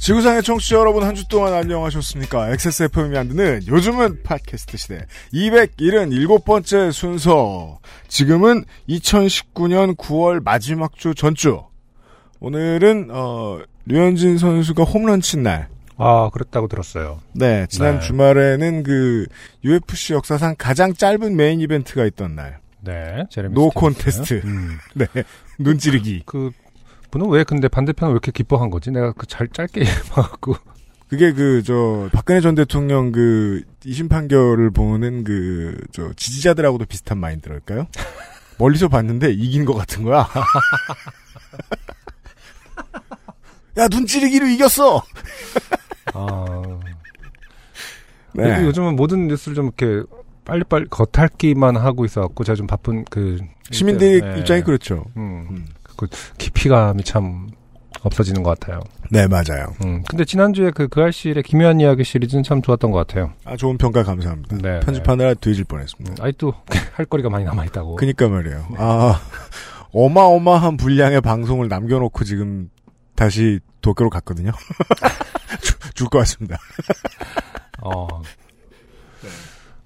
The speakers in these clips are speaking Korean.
지구상의 청취자 여러분 한 주 동안 안녕하셨습니까? XSFM이 만드는 요즘은 팟캐스트 시대 277번째 순서. 지금은 2019년 9월 마지막 주 전주. 오늘은 어 류현진 선수가 홈런 친 날. 아, 그랬다고 들었어요. 네, 지난 네. 주말에는 그 UFC 역사상 가장 짧은 메인 이벤트가 있던 날. 네, 제레미 노 스티븐스. 콘테스트. 음. 네, 눈 찌르기. 그 분은 왜 근데 반대편은 왜 이렇게 기뻐한 거지? 내가 그 잘 짧게 봐갖고. 그게 그 저 박근혜 전 대통령 그 2심 판결을 보는 그 저 지지자들하고도 비슷한 마인드랄까요? 멀리서 봤는데 이긴 것 같은 거야. 야 눈 찌르기로 이겼어. 아, 네. 요즘은 모든 뉴스를 좀 이렇게 빨리빨리 겉핥기만 하고 있어갖고 제가 좀 바쁜 그 시민들 네. 입장이 그렇죠. 음, 음. 그 깊이감이 참 없어지는 것 같아요. 네 맞아요. 음, 근데 지난주에 그, 그 알실의 기묘한 이야기 시리즈는 참 좋았던 것 같아요. 아 좋은 평가 감사합니다. 네. 편집하느라 뒤질 음, 뻔했습니다. 아직도 할 거리가 많이 남아 있다고. 그니까 말이에요. 아 어마어마한 분량의 방송을 남겨놓고 지금 다시 도쿄로 갔거든요. 줄 것 같습니다. 어.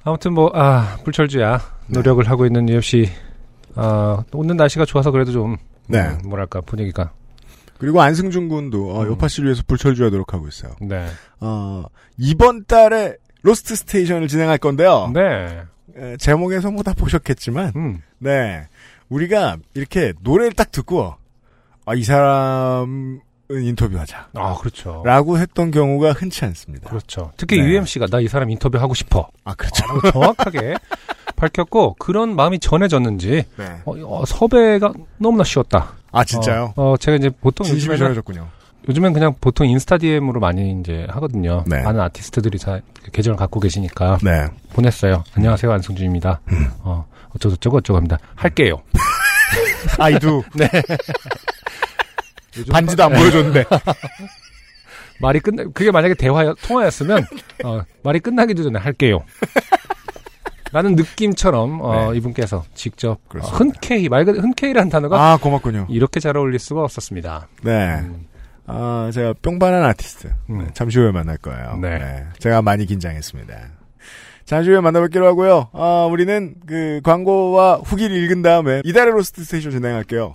아무튼 뭐, 아, 불철주야. 노력을 하고 있는 UFC. 아, 오늘 날씨가 좋아서 그래도 좀. 네. 음, 뭐랄까, 분위기가. 그리고 안승준 군도 어, 음. 요파 씨를 위해서 불철주야 노력하고 있어요. 네. 어, 이번 달에 로스트 스테이션을 진행할 건데요. 네. 에, 제목에서 뭐 다 보셨겠지만, 음. 네. 우리가 이렇게 노래를 딱 듣고, 아, 이 사람은 인터뷰하자. 아, 그렇죠. 라고 했던 경우가 흔치 않습니다. 그렇죠. 특히 네. UMC가 나 이 사람 인터뷰하고 싶어. 아, 그렇죠. 라고 정확하게 밝혔고, 그런 마음이 전해졌는지, 네. 어, 어, 섭외가 너무나 쉬웠다. 아, 진짜요? 어, 어, 제가 이제 보통 진심이 전해졌군요. 요즘엔 그냥 보통 인스타 DM으로 많이 이제 하거든요. 네. 많은 아티스트들이 다 계정을 갖고 계시니까. 네. 보냈어요. 안녕하세요, 안승준입니다. 음. 어, 어쩌고저쩌고 어쩌고 합니다. 할게요. 아이도. 네. 반지도 안 네. 보여줬는데. 말이 끝나, 그게 만약에 대화, 통화였으면, 어, 말이 끝나기도 전에 할게요. 라는 느낌처럼, 어, 이분께서 직접, 어. 흔쾌히, 말 그대로 흔쾌히라는 단어가 아, 고맙군요. 이렇게 잘 어울릴 수가 없었습니다. 네. 음, 아, 제가 뿅 반한 아티스트. 음. 네, 잠시 후에 만날 거예요. 네. 제가 많이 긴장했습니다. 잠시 후에 만나뵙기로 하고요. 아, 우리는 그 광고와 후기를 읽은 다음에 이달의 로스트 스테이션 진행할게요.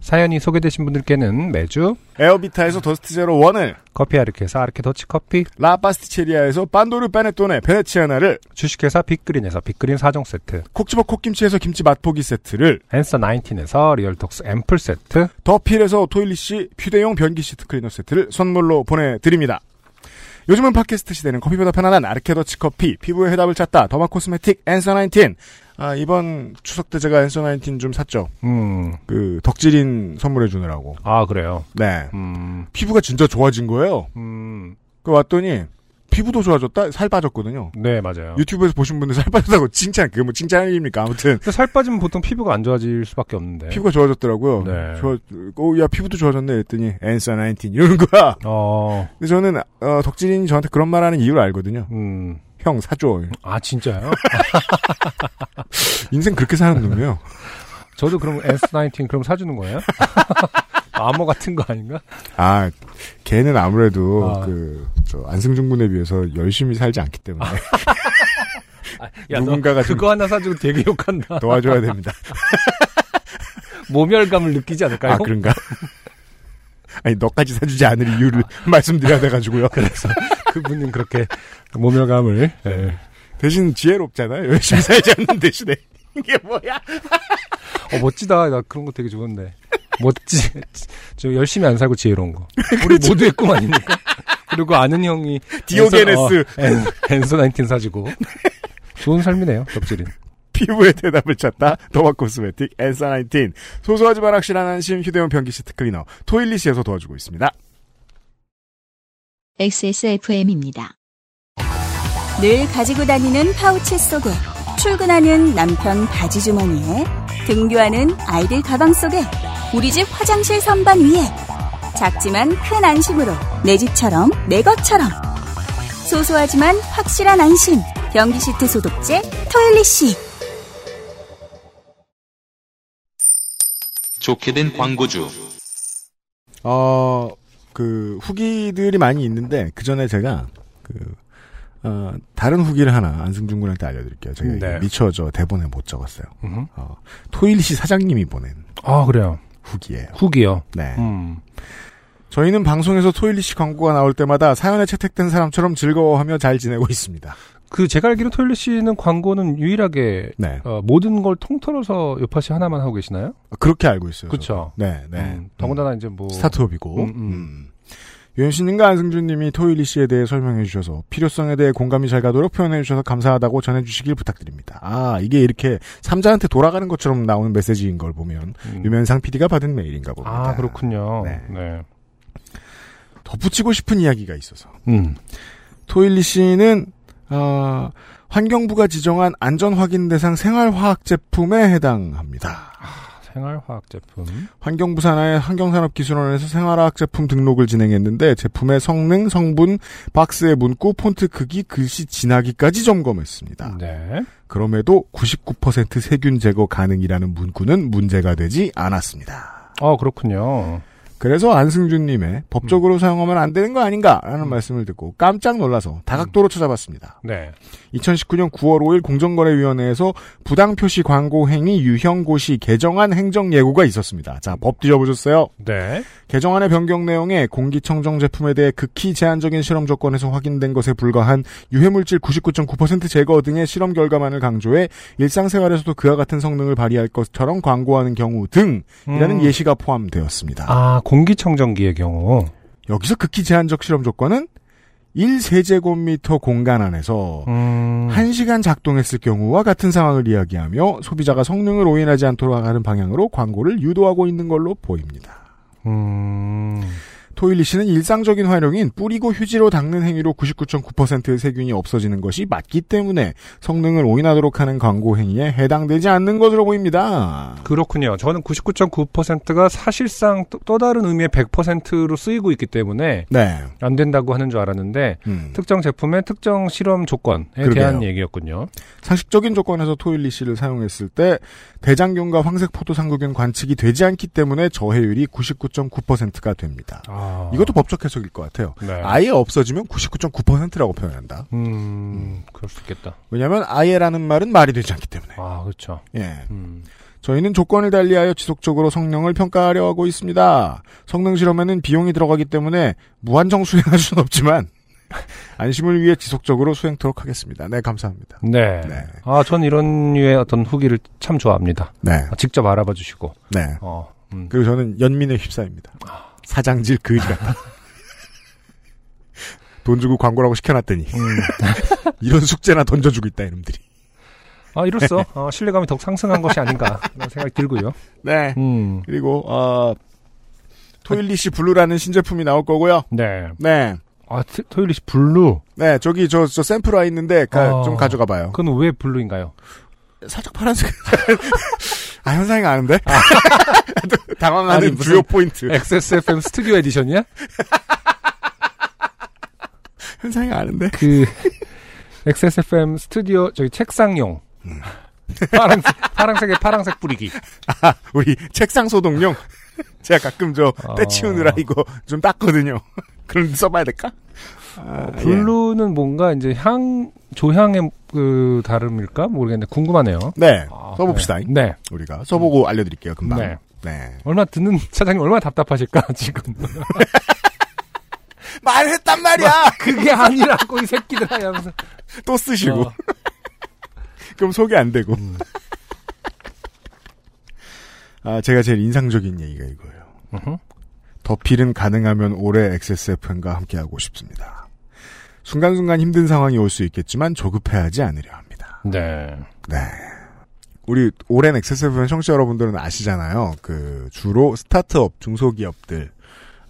사연이 소개되신 분들께는 매주 에어비타에서 더스트 제로 원을 커피 아르케에서 아르케 더치 커피, 라파스티체리아에서 반도르 베네토네 베네치아나를 주식회사 빅그린에서 빅그린 4종 세트, 콕지버 콕김치에서 김치 맛보기 세트를 앤서 19에서 리얼톡스 앰플 세트, 더필에서 토일리시 휴대용 변기 시트 클리너 세트를 선물로 보내드립니다. 요즘은 팟캐스트 시대는 커피보다 편안한 아르케 더치 커피, 피부의 해답을 찾다, derma cosmetic, 앤서 19. 아, 이번 추석 때 제가 19좀 샀죠. 음, 그, 덕질인 선물해 주느라고. 아, 그래요. 네. 음, 피부가 진짜 좋아진 거예요. 음, 그 왔더니, 피부도 좋아졌다? 살 빠졌거든요. 네, 맞아요. 유튜브에서 보신 분들 살 빠졌다고 칭찬, 그게 뭐 칭찬 일입니까? 아무튼. 살 빠지면 보통 피부가 안 좋아질 수밖에 없는데. 피부가 좋아졌더라고요. 네. 좋아, 어, 야, 피부도 좋아졌네. 했더니, 앤서 19 이러는 거야. 어, 근데 저는, 어, 덕질인이 저한테 그런 말 하는 이유를 알거든요. 음, 형, 사줘. 아, 진짜요? 인생 그렇게 사는 놈이에요. 저도 그럼 S19 그럼 사주는 거예요? 암호 같은 거 아닌가? 아, 걔는 아무래도 아. 그, 저, 안승준 군에 비해서 열심히 살지 않기 때문에 야, 누군가가 너 좀- 그거 하나 사주고 되게 욕한다. 도와줘야 됩니다. 모멸감을 느끼지 않을까요? 아, 그런가? 아니 너까지 사주지 않을 이유를 말씀드려야 돼가지고요. 그래서 그분은 그렇게 모멸감을 예. 대신 지혜롭잖아요. 열심히 살지 않는 대신에 이게 뭐야? 어, 멋지다. 나 그런 거 되게 좋은데. 멋지. 저 열심히 안 살고 지혜로운 거. 우리. 모두의 꿈 아닙니까? 그리고 아는 형이 디오게네스. 앤서 19 사주고. 좋은 삶이네요. 덕질인. 피부의 대답을 찾다 더마 코스메틱 엔사 19 소소하지만 확실한 안심 휴대용 변기 시트 클리너 토일리시에서 도와주고 있습니다. XSFM입니다. 늘 가지고 다니는 파우치 속에 출근하는 남편 바지 주머니에 등교하는 아이들 가방 속에 우리 집 화장실 선반 위에 작지만 큰 안심으로 내 집처럼 내 것처럼 소소하지만 확실한 안심 변기 시트 소독제 토일리시 좋게 된 광고주. 어, 그, 후기들이 많이 있는데, 그 전에 제가, 그, 어, 다른 후기를 하나 안승준 군한테 알려드릴게요. 제가 네. 미처 저 대본에 못 적었어요. 음. 어, 토일리시 사장님이 보낸 아, 그래요. 후기예요. 후기요. 네. 음. 저희는 방송에서 토일리시 광고가 나올 때마다 사연에 채택된 사람처럼 즐거워하며 잘 지내고 있습니다. 그 제가 알기로 토일리 씨는 광고는 유일하게 네. 어, 모든 걸 통틀어서 요파시 하나만 하고 계시나요? 그렇게 알고 있어요. 그렇죠. 네, 네. 음, 더군다나 이제 뭐 스타트업이고. 음, 음. 음. 유현씨님과 안승준님이 토일리 씨에 대해 설명해 주셔서 필요성에 대해 공감이 잘 가도록 표현해 주셔서 감사하다고 전해 주시길 부탁드립니다. 아 이게 이렇게 삼자한테 돌아가는 것처럼 나오는 메시지인 걸 보면 음. 유면상 PD가 받은 메일인가 봅니다. 아 그렇군요. 네. 네. 덧붙이고 싶은 이야기가 있어서 음. 토일리 씨는 어, 환경부가 지정한 안전 확인 대상 생활화학 제품에 해당합니다. 생활화학 제품. 환경부 산하의 환경산업기술원에서 생활화학 제품 등록을 진행했는데 제품의 성능, 성분, 박스의 문구, 폰트 크기, 글씨 진하기까지 점검했습니다. 네. 그럼에도 99% 세균 제거 가능이라는 문구는 문제가 되지 않았습니다. 어 그렇군요. 그래서 안승준님의 법적으로 사용하면 안 되는 거 아닌가라는 말씀을 듣고 깜짝 놀라서 다각도로 찾아봤습니다. 네. 2019년 9월 5일 공정거래위원회에서 부당표시 광고 행위 유형고시 개정안 행정 예고가 있었습니다. 자, 법 뒤져보셨어요? 네. 개정안의 변경 내용에 공기청정 제품에 대해 극히 제한적인 실험 조건에서 확인된 것에 불과한 유해물질 99.9% 제거 등의 실험 결과만을 강조해 일상생활에서도 그와 같은 성능을 발휘할 것처럼 광고하는 경우 등이라는 음. 예시가 포함되었습니다. 아 공기청정기의 경우. 여기서 극히 제한적 실험 조건은 1세제곱미터 공간 안에서 음. 1시간 작동했을 경우와 같은 상황을 이야기하며 소비자가 성능을 오인하지 않도록 하는 방향으로 광고를 유도하고 있는 걸로 보입니다. 음. 토일리 씨는 일상적인 활용인 뿌리고 휴지로 닦는 행위로 99.9%의 세균이 없어지는 것이 맞기 때문에 성능을 오인하도록 하는 광고 행위에 해당되지 않는 것으로 보입니다. 그렇군요. 저는 99.9%가 사실상 또, 또 다른 의미의 100%로 쓰이고 있기 때문에 네. 안 된다고 하는 줄 알았는데 음. 특정 제품의 특정 실험 조건에 그러게요. 대한 얘기였군요. 상식적인 조건에서 토일리 씨를 사용했을 때 대장균과 황색 포도상구균 관측이 되지 않기 때문에 저해율이 99.9%가 됩니다. 아. 이것도 법적 해석일 것 같아요. 네. 아예 없어지면 99.9%라고 표현한다. 음, 그럴 수 있겠다. 왜냐하면 아예라는 말은 말이 되지 않기 때문에. 아, 그렇죠. 예. 음. 저희는 조건을 달리하여 지속적으로 성능을 평가하려 하고 있습니다. 성능 실험에는 비용이 들어가기 때문에 무한정 수행할 수는 없지만 안심을 위해 지속적으로 수행토록 하겠습니다. 네, 감사합니다. 네. 네. 아, 전 이런 류의 어떤 후기를 참 좋아합니다. 네, 아, 직접 알아봐 주시고. 네. 어, 음. 그리고 저는 연민에 휩싸입니다. 사장질 그지 같다. 돈 주고 광고라고 시켜놨더니 음. 이런 숙제나 던져주고 있다 이놈들이. 아, 이로써 어, 신뢰감이 더욱 상승한 것이 아닌가 생각이 들고요. 네. 음. 그리고 어 토일리시 블루라는 신제품이 나올 거고요. 네. 네. 아, 트- 토일리시 블루. 네, 저기 저, 저 샘플 와 있는데 가- 어. 좀 가져가 봐요. 그건 왜 블루인가요? 살짝 파란색. 아, 현상이 아는데? 당황하는 아니, 무슨- 주요 포인트. XSFM 스튜디오 edition이야? 현상이 아는데? 그 XSFM 스튜디오 저기 책상용. 파란색 파란색에 파란색 뿌리기. 아, 우리 책상 소독용. 제가 가끔 저, 때 어. 치우느라 이거 좀 땄거든요. 그럼 써봐야 될까? 아, 예. 블루는 뭔가 이제 향 조향의 그 다름일까 모르겠는데 궁금하네요. 네. 아, 써봅시다. 네. 네. 우리가. 써보고 알려드릴게요, 금방. 네. 네. 얼마나 듣는 차장님 얼마나 답답하실까 지금. 말했단 말이야! 그게 아니라고 이 새끼들아 하면서. 또 쓰시고. 어. 그럼 소개 안 되고. 음. 아, 제가 제일 인상적인 얘기가 이거예요. 더필은 가능하면 올해 XSFM과 함께하고 싶습니다. 순간순간 힘든 상황이 올 수 있겠지만 조급해하지 않으려 합니다. 네. 네. 우리 오랜 XSFM 청취자 여러분들은 아시잖아요. 그 주로 스타트업 중소기업들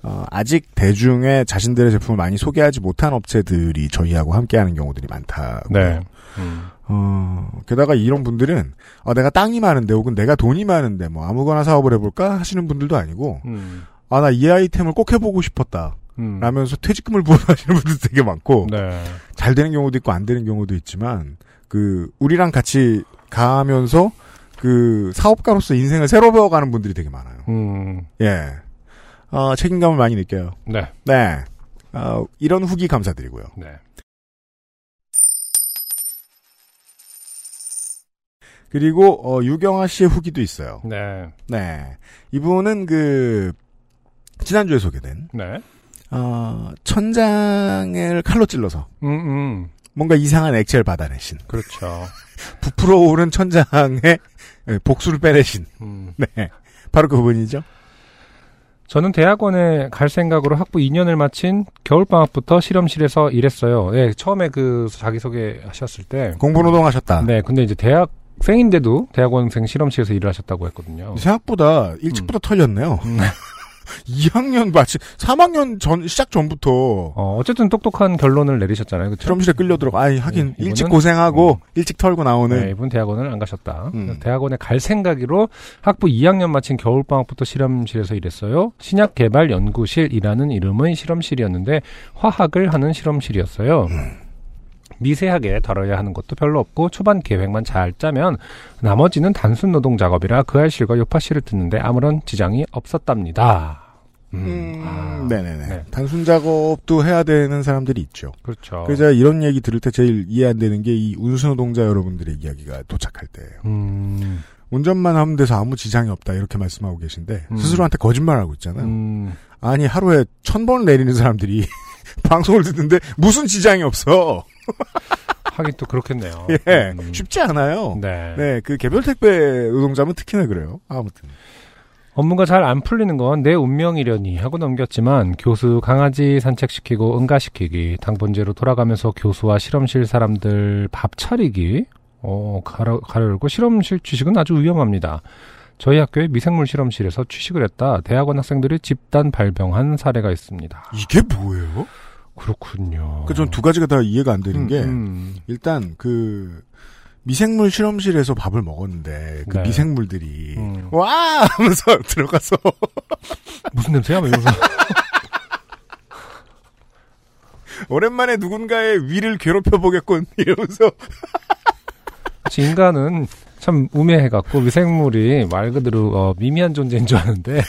어, 아직 대중에 자신들의 제품을 많이 소개하지 못한 업체들이 저희하고 함께하는 경우들이 많다고. 네. 음. 어, 게다가 이런 분들은 어, 내가 땅이 많은데 혹은 내가 돈이 많은데 뭐 아무거나 사업을 해볼까 하시는 분들도 아니고 음. 아나 이 아이템을 꼭 해보고 싶었다 음. 라면서 퇴직금을 부어하시는 분들도 되게 많고 네. 잘 되는 경우도 있고 안 되는 경우도 있지만 그 우리랑 같이 가면서 그 사업가로서 인생을 새로 배워가는 분들이 되게 많아요. 음. 예, 어, 책임감을 많이 느껴요. 네. 네, 어, 이런 후기 감사드리고요. 네. 그리고 어, 유경아 씨의 후기도 있어요. 네. 네, 이분은 그 지난주에 소개된 네. 어, 천장을 칼로 찔러서 음, 음. 뭔가 이상한 액체를 받아내신 그렇죠. 부풀어 오른 천장에 예, 복수를 빼내신 음. 네 바로 그분이죠. 저는 대학원에 갈 생각으로 학부 2년을 마친 겨울방학부터 실험실에서 일했어요. 예, 처음에 그 자기소개 하셨을 때. 공부노동 하셨다. 네, 근데 이제 대학생인데도 대학원생 실험실에서 일을 하셨다고 했거든요. 생각보다 일찍부터 털렸네요. 음. 2학년 마치 3학년 전 시작 전부터 어, 어쨌든 똑똑한 결론을 내리셨잖아요. 그렇죠? 실험실에 끌려 들어가. 아니 하긴 네, 일찍 고생하고 음. 일찍 털고 나오는 네, 이분 대학원을 안 가셨다. 음. 대학원에 갈 생각으로 학부 2학년 마친 겨울 방학부터 실험실에서 일했어요. 신약 개발 연구실이라는 이름의 실험실이었는데 화학을 하는 실험실이었어요. 미세하게 다뤄야 하는 것도 별로 없고 초반 계획만 잘 짜면 나머지는 단순 노동 작업이라 그 알실과 요파실을 듣는데 아무런 지장이 없었답니다. 음, 음, 아, 네네네. 네. 단순 작업도 해야 되는 사람들이 있죠. 그렇죠. 그래서 제가 이런 얘기 들을 때 제일 이해 안 되는 게 이 운수노동자 여러분들의 이야기가 도착할 때예요. 음, 운전만 하면 돼서 아무 지장이 없다 이렇게 말씀하고 계신데 음. 스스로한테 거짓말하고 있잖아요. 음, 아니 하루에 천 번을 내리는 사람들이 방송을 듣는데 무슨 지장이 없어. 하긴 또 그렇겠네요. 예, 음, 쉽지 않아요. 네. 네, 그 개별 택배 노동자면 특히나 그래요. 아무튼. 업무가 잘 안 풀리는 건 내 운명이려니 하고 넘겼지만 교수 강아지 산책시키고 응가시키기, 당번제로 돌아가면서 교수와 실험실 사람들 밥 차리기, 어, 가려, 가려고 실험실 취식은 아주 위험합니다. 저희 학교의 미생물 실험실에서 취식을 했다 대학원 학생들이 집단 발병한 사례가 있습니다. 이게 뭐예요? 그렇군요. 그 전 두 가지가 다 이해가 안 되는 음, 게 음. 일단 그 미생물 실험실에서 밥을 먹었는데 그 네. 미생물들이 음. 와 하면서 들어가서 무슨 냄새야? 뭐 이러면서. 오랜만에 누군가의 위를 괴롭혀 보겠군 이러면서 인간은 참 우매해갖고 미생물이 말 그대로 어, 미미한 존재인 줄 아는데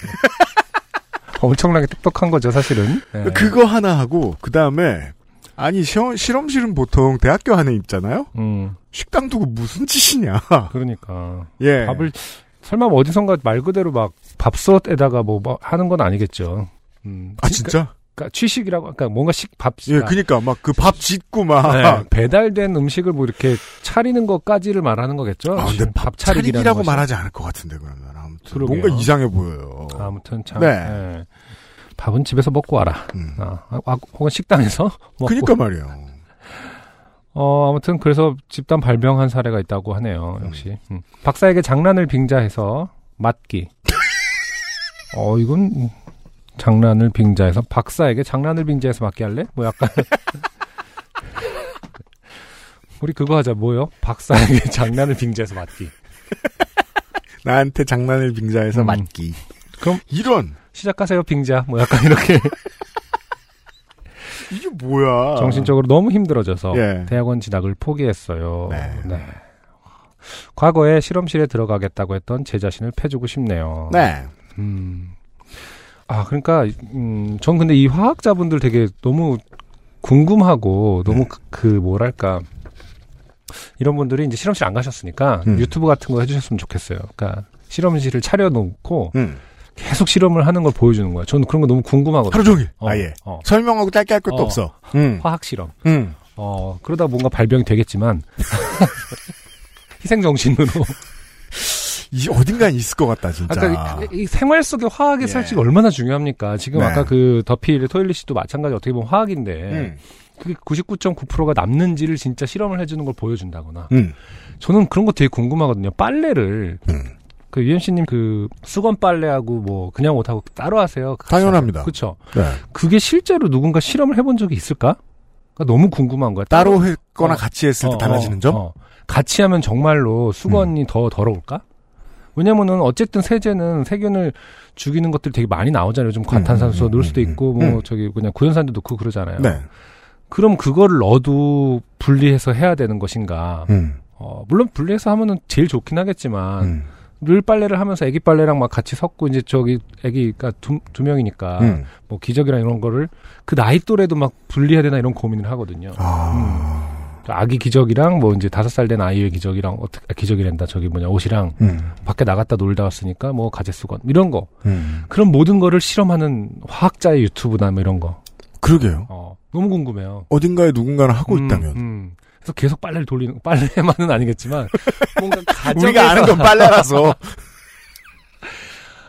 엄청나게 똑똑한 거죠 사실은. 예. 그거 하나 하고 그 다음에 아니 시험, 실험실은 보통 대학교 안에 있잖아요. 음, 식당 두고 무슨 짓이냐. 그러니까 예. 밥을 설마 뭐 어디선가 말 그대로 막 밥솥에다가 뭐, 뭐 하는 건 아니겠죠. 음, 아 진짜? 그러니까 취식이라고 그러니까 뭔가 식밥 예, 그니까 막 그 밥 짓고 막 네, 배달된 음식을 뭐 이렇게 차리는 것까지를 말하는 거겠죠. 아, 근데 밥 차리기라고. 말하지 않을 것 같은데 그러면 아무튼 그러게요. 뭔가 이상해 보여요. 아무튼 참. 네. 예. 밥은 집에서 먹고 와라. 음. 아, 아, 혹은 식당에서 먹고. 그니까 말이에요. 어, 아무튼 그래서 집단 발병한 사례가 있다고 하네요. 역시. 음. 박사에게 장난을 빙자해서 맞기. 어, 이건 음, 장난을 빙자해서 박사에게 장난을 빙자해서 맞게 할래? 뭐 약간 우리 그거 하자. 뭐요? 박사에게 장난을 빙자해서 맞기. 나한테 장난을 빙자해서 음. 맞기. 그럼 이런 시작하세요, 빙자. 뭐 약간 이렇게 이게 뭐야? 정신적으로 너무 힘들어져서 예. 대학원 진학을 포기했어요. 네. 과거에 실험실에 들어가겠다고 했던 제 자신을 패주고 싶네요. 네. 음. 아, 그러니까, 음, 전 근데 이 화학자분들 되게 너무 궁금하고, 너무 네. 그, 그 뭐랄까, 이런 분들이 이제 실험실 안 가셨으니까 음. 유튜브 같은 거 해주셨으면 좋겠어요. 그러니까 실험실을 차려놓고 음. 계속 실험을 하는 걸 보여주는 거야. 저는 그런 거 너무 궁금하거든요. 하루 종일. 어, 아예. 어. 설명하고 짧게 할 것도 어. 없어. 음. 화학 실험. 음. 어, 그러다 뭔가 발병이 되겠지만 희생 정신으로 이 어딘가에 있을 것 같다 진짜. 아까 이, 이 생활 속의 화학의 예. 살찌가 얼마나 중요합니까? 지금 네. 아까 그 더필 토일리시도 마찬가지 어떻게 보면 화학인데 음. 그게 99.9%가 남는지를 진짜 실험을 해주는 걸 보여준다거나 음. 저는 그런 거 되게 궁금하거든요. 빨래를 음. 그 유엠씨님 그 수건 빨래하고 뭐 그냥 옷하고 따로 하세요. 당연합니다. 그렇죠. 네. 그게 실제로 누군가 실험을 해본 적이 있을까? 그러니까 너무 궁금한 거야. 따로 했거나 어. 같이 했을 때 어, 달라지는 어, 점? 어. 같이 하면 정말로 음. 수건이 더 더러울까? 왜냐면은 어쨌든 세제는 세균을 죽이는 것들이 되게 많이 나오잖아요. 좀 과탄산소 음, 음, 넣을 수도 음, 있고 뭐 음. 저기 그냥 구연산도 넣고 그러잖아요. 네. 그럼 그거를 넣어도 분리해서 해야 되는 것인가? 음. 어, 물론 분리해서 하면은 제일 좋긴 하겠지만 음. 늘 빨래를 하면서 애기 빨래랑 막 같이 섞고 이제 저기 애기가 두, 두 명이니까 음. 뭐 기저귀랑 이런 거를 그 나이 또래도 막 분리해야 되나 이런 고민을 하거든요. 아. 아기 기저귀랑 뭐 이제 다섯 살 된 아이의 기저귀랑 어떻게 아, 기저귀랜다 저기 뭐냐 옷이랑 음. 밖에 나갔다 놀다 왔으니까 뭐 가제 수건 이런 거 음. 그런 모든 거를 실험하는 화학자의 유튜브나 뭐 이런 거 그러게요. 어, 너무 궁금해요. 어딘가에 누군가는 하고 음, 있다면. 음. 그래서 계속 빨래를 돌리는 빨래만은 아니겠지만 뭔가 가정에서 우리가 아는 건 빨래라서.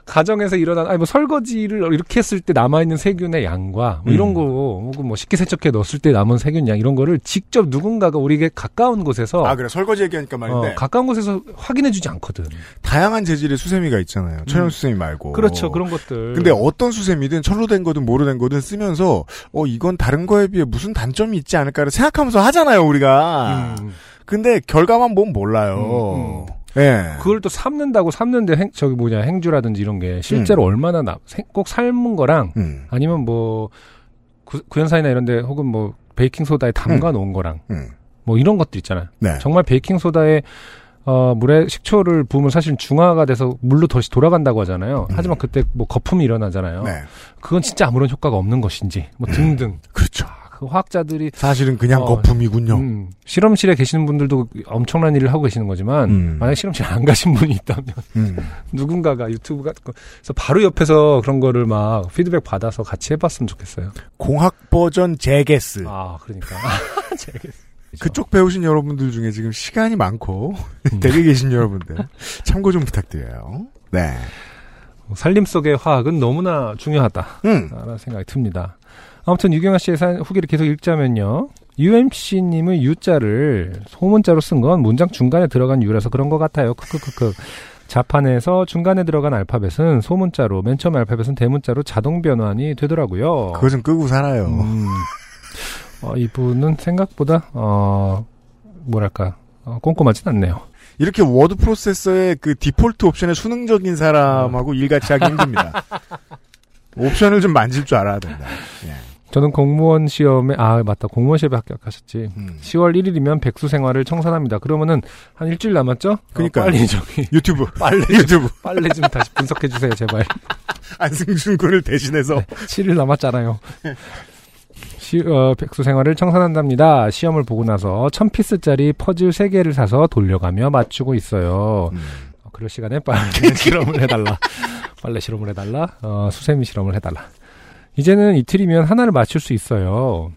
가정에서 일어난 아니 뭐 설거지를 이렇게 했을 때 남아 있는 세균의 양과 뭐 이런 음. 거 혹은 뭐 식기세척기에 넣었을 때 남은 세균 양 이런 거를 직접 누군가가 우리에게 가까운 곳에서 아, 그래. 설거지 얘기하니까 말인데. 어, 가까운 곳에서 확인해 주지 않거든. 다양한 재질의 수세미가 있잖아요. 천연 수세미 말고. 음. 그렇죠 그런 것들. 근데 어떤 수세미든 철로 된 거든 뭐로 된 거든 쓰면서 어 이건 다른 거에 비해 무슨 단점이 있지 않을까를 생각하면서 하잖아요 우리가. 음, 근데 결과만 보면 몰라요. 음, 예. 그걸 또 삶는다고 삶는데 행, 저기 뭐냐 행주라든지 이런 게 실제로 얼마나 나, 생- 꼭 삶은 거랑 음, 아니면 뭐 구, 구연산이나 이런데 혹은 뭐 베이킹 소다에 담가 놓은 거랑 음. 뭐 이런 것들 있잖아요. 네. 정말 베이킹 소다에 어, 물에 식초를 부으면 사실 중화가 돼서 물로 다시 돌아간다고 하잖아요. 음. 하지만 그때 뭐 거품이 일어나잖아요. 네. 그건 진짜 아무런 효과가 없는 것인지 뭐 등등. 그 화학자들이 사실은 그냥 어, 거품이군요. 음, 실험실에 계시는 분들도 엄청난 일을 하고 계시는 거지만 음. 만약 실험실 안 가신 분이 있다면 음. 누군가가 유튜브 같은 거 그래서 바로 옆에서 그런 거를 막 피드백 받아서 같이 해봤으면 좋겠어요. 공학 버전 제게스. 아 그러니까 재밌- 그쪽 배우신 여러분들 중에 지금 시간이 많고 음. 댁에 계신 여러분들 참고 좀 부탁드려요. 네. 살림 속의 화학은 너무나 중요하다. 음. 라는 생각이 듭니다. 아무튼 유경아 씨의 사연 후기를 계속 읽자면요. UMC님의 U자를 소문자로 쓴 건 문장 중간에 들어간 U라서 그런 것 같아요. 크크크크. 자판에서 중간에 들어간 알파벳은 소문자로, 맨 처음 알파벳은 대문자로 자동 변환이 되더라고요. 그거 좀 끄고 살아요. 음, 어, 이분은 생각보다, 어, 뭐랄까, 어, 꼼꼼하진 않네요. 이렇게 워드 프로세서의 그 디폴트 옵션에 순응적인 사람하고 일같이 하기 힘듭니다. 옵션을 좀 만질 줄 알아야 된다. 예. 저는 공무원 시험에, 아, 맞다. 공무원 시험에 합격하셨지. 음. 10월 1일이면 백수 생활을 청산합니다. 그러면은 한 일주일 남았죠? 그러니까요. 어, 빨리 저기 유튜브. 빨래 유튜브. 빨래 좀 다시 분석해 주세요, 제발. 안승준 군을 대신해서 7일 남았잖아요. 시, 어, 백수 생활을 청산한답니다. 시험을 보고 나서 1000피스짜리 퍼즐 3개를 사서 돌려가며 맞추고 있어요. 음. 어, 그럴 시간에 빨래 실험을 해달라. 빨래 실험을 해달라. 어, 수세미 실험을 해달라. 이제는 이틀이면 하나를 맞출 수 있어요.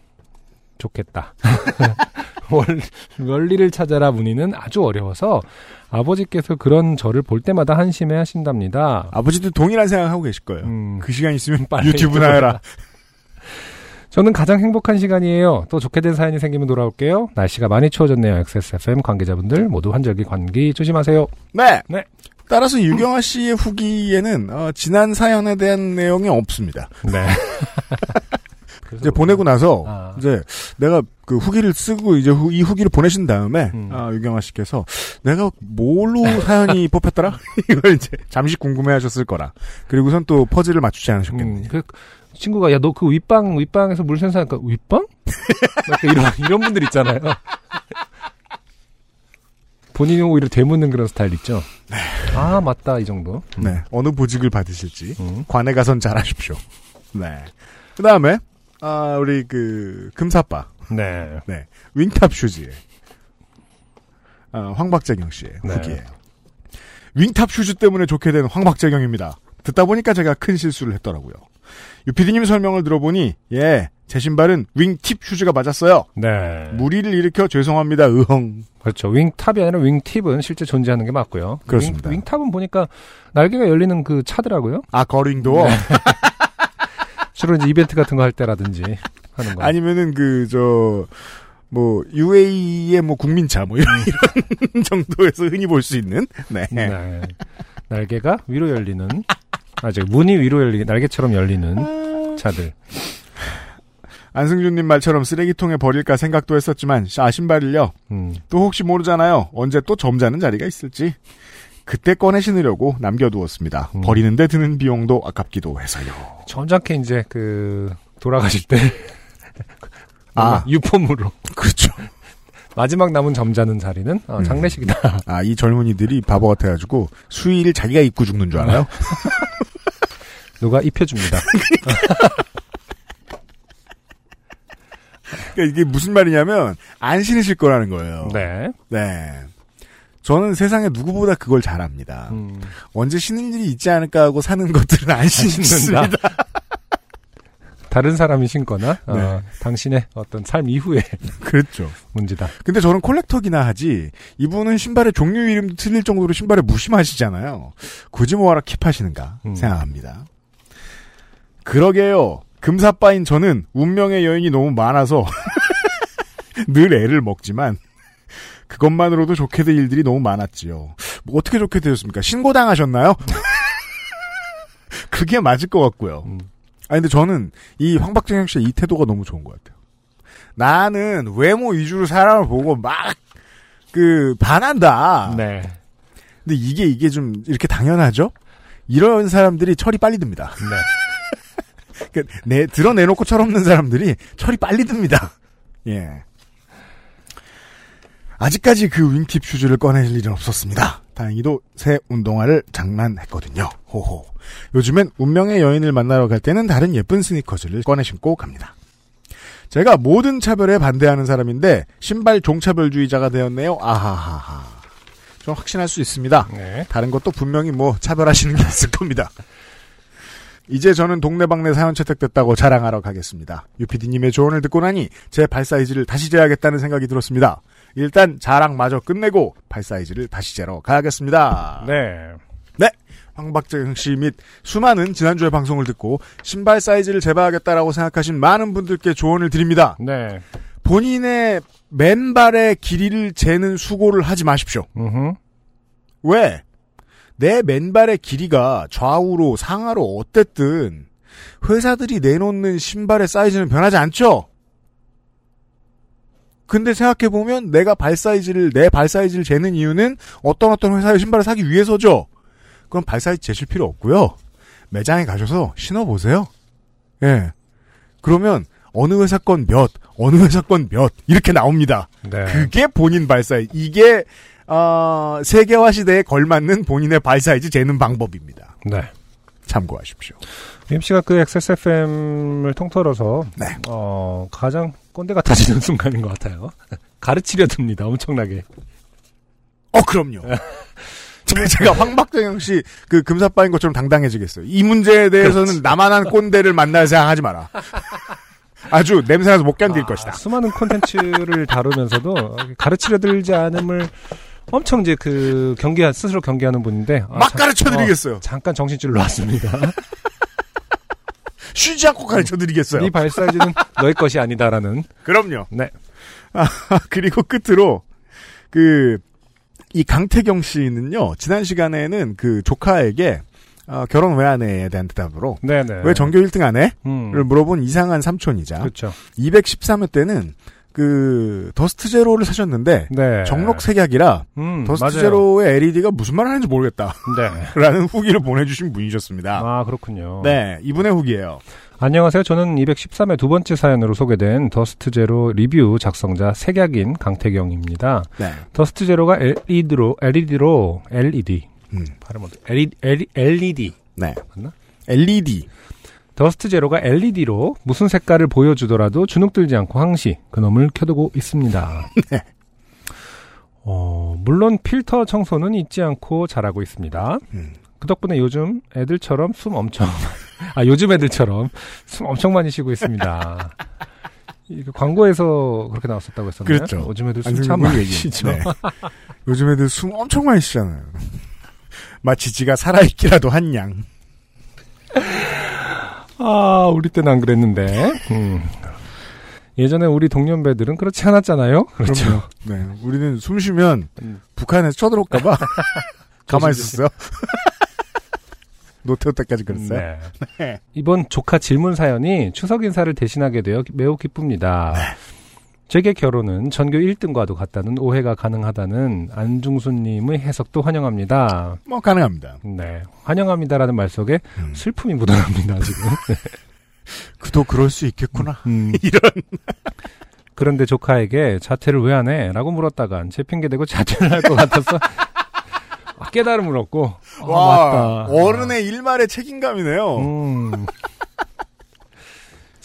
좋겠다. 원, 원리를 찾아라 문의는 아주 어려워서 아버지께서 그런 저를 볼 때마다 한심해 하신답니다. 아버지도 동일한 생각하고 계실 거예요. 음, 그 시간 있으면 빨리 유튜브나 해라. 저는 가장 행복한 시간이에요. 또 좋게 된 사연이 생기면 돌아올게요. 날씨가 많이 추워졌네요. XSFM 관계자분들 모두 환절기 감기 조심하세요. 네. 네. 따라서 유경아 씨의 후기에는 어, 지난 사연에 대한 내용이 없습니다. 네. 이제 보내고 나서 아. 이제 내가 그 후기를 쓰고 이제 후- 이 후기를 보내신 다음에 음. 아, 유경아 씨께서 내가 뭘로 사연이 뽑혔더라? 이걸 이제 잠시 궁금해하셨을 거라. 그리고선 또 퍼즐을 맞추지 않으셨겠네. 음, 그 친구가 야 너 그 윗방 윗방에서 물 생산하니까 윗방? 약간 이런 이런 분들 있잖아요. 본인이 오히려 되묻는 그런 스타일 있죠. 아 맞다 이 정도. 음. 네. 어느 보직을 받으실지 음. 관에 가선 잘하십시오. 네. 그 다음에 아 우리 그 금사빠 네. 네 윙탑 슈즈의 아, 황박재경 씨의 네. 후기예요. wing top shoes 때문에 좋게 된 황박재경입니다. 듣다 보니까 제가 큰 실수를 했더라고요. 유피디님 설명을 들어보니 예, 제 신발은 wing tip shoes가 맞았어요. 네. 물의를 일으켜 죄송합니다. 으헝. 그렇죠. wing top이 아니라 wing tip은 실제 존재하는 게 맞고요. 그렇습니다. wing, wing top은 보니까 날개가 열리는 그 차더라고요. 아 gull-wing door 주로 이제 이벤트 같은 거 할 때라든지 하는 거. 아니면은 그 저 뭐 UAE의 뭐 국민차 뭐 이런, 이런 정도에서 흔히 볼 수 있는 네. 네. 날개가 위로 열리는 아, 저 문이 위로 열리 날개처럼 열리는 차들. 안승준님 말처럼 쓰레기통에 버릴까 생각도 했었지만 아 신발을요 음. 또 혹시 모르잖아요 언제 또 점잖은 자리가 있을지 그때 꺼내 신으려고 남겨두었습니다 음. 버리는데 드는 비용도 아깝기도 해서요 점잖게 이제 그 돌아가실 때 아. 유품으로 그렇죠 마지막 남은 점잖은 자리는 어, 음. 장례식이다. 아 이 젊은이들이 바보 같아가지고 수의를 자기가 입고 죽는 줄 알아요 누가 입혀줍니다. 그러니까 이게 무슨 말이냐면 안 신으실 거라는 거예요 네. 네. 저는 세상에 누구보다 그걸 잘합니다. 음. 언제 신을 일이 있지 않을까 하고 사는 것들은 안 신습니다. 신는다. 다른 사람이 신거나 어, 네. 당신의 어떤 삶 이후의 그렇죠. 문제다. 근데 저는 콜렉터기나 하지 이분은 신발의 종류 이름도 틀릴 정도로 신발에 무심하시잖아요. 굳이 뭐하러 킵하시는가 음. 생각합니다. 그러게요. 금사빠인 저는 운명의 여인이 너무 많아서 늘 애를 먹지만 그것만으로도 좋게 될 일들이 너무 많았지요. 뭐 어떻게 좋게 되었습니까? 신고당하셨나요? 그게 맞을 것 같고요. 음. 아니 근데 저는 이 황박정영 씨의 이 태도가 너무 좋은 것 같아요. 나는 외모 위주로 사람을 보고 막 그 반한다. 네. 근데 이게 이게 좀 이렇게 당연하죠? 이런 사람들이 철이 빨리 듭니다. 네. 그러니까 내 드러내놓고 철없는 사람들이 철이 빨리 듭니다. 예. 아직까지 그 윙팁 슈즈를 꺼낼 일은 없었습니다. 다행히도 새 운동화를 장만했거든요. 호호. 요즘엔 운명의 여인을 만나러 갈 때는 다른 예쁜 스니커즈를 꺼내 신고 갑니다. 제가 모든 차별에 반대하는 사람인데 신발 종차별주의자가 되었네요. 아하하하. 좀 확신할 수 있습니다. 네. 다른 것도 분명히 뭐 차별하시는 게 있을 겁니다. 이제 저는 동네방네 사연 채택됐다고 자랑하러 가겠습니다. 유피디님의 조언을 듣고 나니 제 발 사이즈를 다시 재야겠다는 생각이 들었습니다. 일단 자랑마저 끝내고 발 사이즈를 다시 재러 가야겠습니다. 네. 황박재경 씨 및 수많은 지난주의 방송을 듣고 신발 사이즈를 재봐야겠다라고 생각하신 많은 분들께 조언을 드립니다. 네. 본인의 맨발의 길이를 재는 수고를 하지 마십시오. 음흠. 왜? 내 맨발의 길이가 좌우로 상하로 어땠든 회사들이 내놓는 신발의 사이즈는 변하지 않죠? 근데 생각해보면 내가 발 사이즈를, 내 발 사이즈를 재는 이유는 어떤 어떤 회사의 신발을 사기 위해서죠? 그럼 발 사이즈 재실 필요 없고요. 매장에 가셔서 신어보세요. 예. 그러면 어느 회사 건 몇, 어느 회사 건 몇, 이렇게 나옵니다. 네. 그게 본인 발 사이즈. 이게 어, 세계화 시대에 걸맞는 본인의 발 사이즈 재는 방법입니다. 네. 참고하십시오. UMC가 그 XSFM을 통틀어서 네. 어, 가장 꼰대 같아지는 순간인 것 같아요. 가르치려 듭니다. 엄청나게. 어, 그럼요. 제가- 황박정영 씨 그 금사빠인 것처럼 당당해지겠어요. 이 문제에 대해서는 나만한 꼰대를 만날 생각하지 마라. 아주 냄새나서 못 견딜 아, 것이다. 수많은 콘텐츠를 다루면서도 가르치려 들지 않음을 엄청 이제 그 경계 스스로 경계하는 분인데 아, 막 자- 가르쳐 드리겠어요. 어, 잠깐 정신줄 놓았습니다. 쉬지 않고 가르쳐 드리겠어요. 네 발 사이즈는 너의 것이 아니다라는. 그럼요. 네. 아, 그리고 끝으로 그 이 강태경 씨는요 지난 시간에는 그 조카에게 어, 결혼 왜 안 해에 대한 대답으로 네네. 왜 전교 1등 안 해? 음. 를 물어본 이상한 삼촌이자 그렇죠. 213회 때는 그 더스트 제로를 사셨는데 네. 정록 색약이라 음, 더스트 맞아요. 제로의 LED가 무슨 말을 하는지 모르겠다 네. 라는 후기를 보내주신 분이셨습니다. 아 그렇군요. 네 이분의 후기예요. 안녕하세요. 저는 213회 두 번째 사연으로 소개된 더스트 제로 리뷰 작성자 색약인 강태경입니다. 네. 더스트 제로가 LED로 LED로 LED 음, 발음 어때? LED LED 네. 맞나? LED 더스트 제로가 LED로 무슨 색깔을 보여주더라도 주눅 들지 않고 항시 그놈을 켜두고 있습니다. 네. 어, 물론 필터 청소는 잊지 않고 잘하고 있습니다. 음. 그 덕분에 요즘 애들처럼 숨 엄청, 아, 요즘 애들처럼 숨 엄청 많이 쉬고 있습니다. 이거 광고에서 그렇게 나왔었다고 했었나요? 그렇죠. 요즘 애들 숨 참 많이. 쉬죠. 네. 요즘 애들 숨 엄청 많이 쉬잖아요. 마치 지가 살아있기라도 한 양. 아, 우리 때는 안 그랬는데. 음. 예전에 우리 동년배들은 그렇지 않았잖아요? 그렇죠. 네. 우리는 숨 쉬면 음. 북한에서 쳐들어올까봐 가만히 있었어요. 노태우 때까지 그랬어요. 네. 네. 이번 조카 질문 사연이 추석 인사를 대신하게 되어 매우 기쁩니다. 네. 제게 결혼은 전교 1등과도 같다는 오해가 가능하다는 안중수님의 해석도 환영합니다. 뭐 가능합니다. 네. 환영합니다라는 말 속에 음. 슬픔이 묻어납니다, 지금. 그도 그럴 수 있겠구나. 음. 이런. 그런데 조카에게 자퇴를 왜안 해? 라고 물었다간 제 핑계대고 자퇴를 할 것 같아서 아, 깨달음을 얻고 아, 와, 맞다. 어른의 일말의 책임감이네요. 음.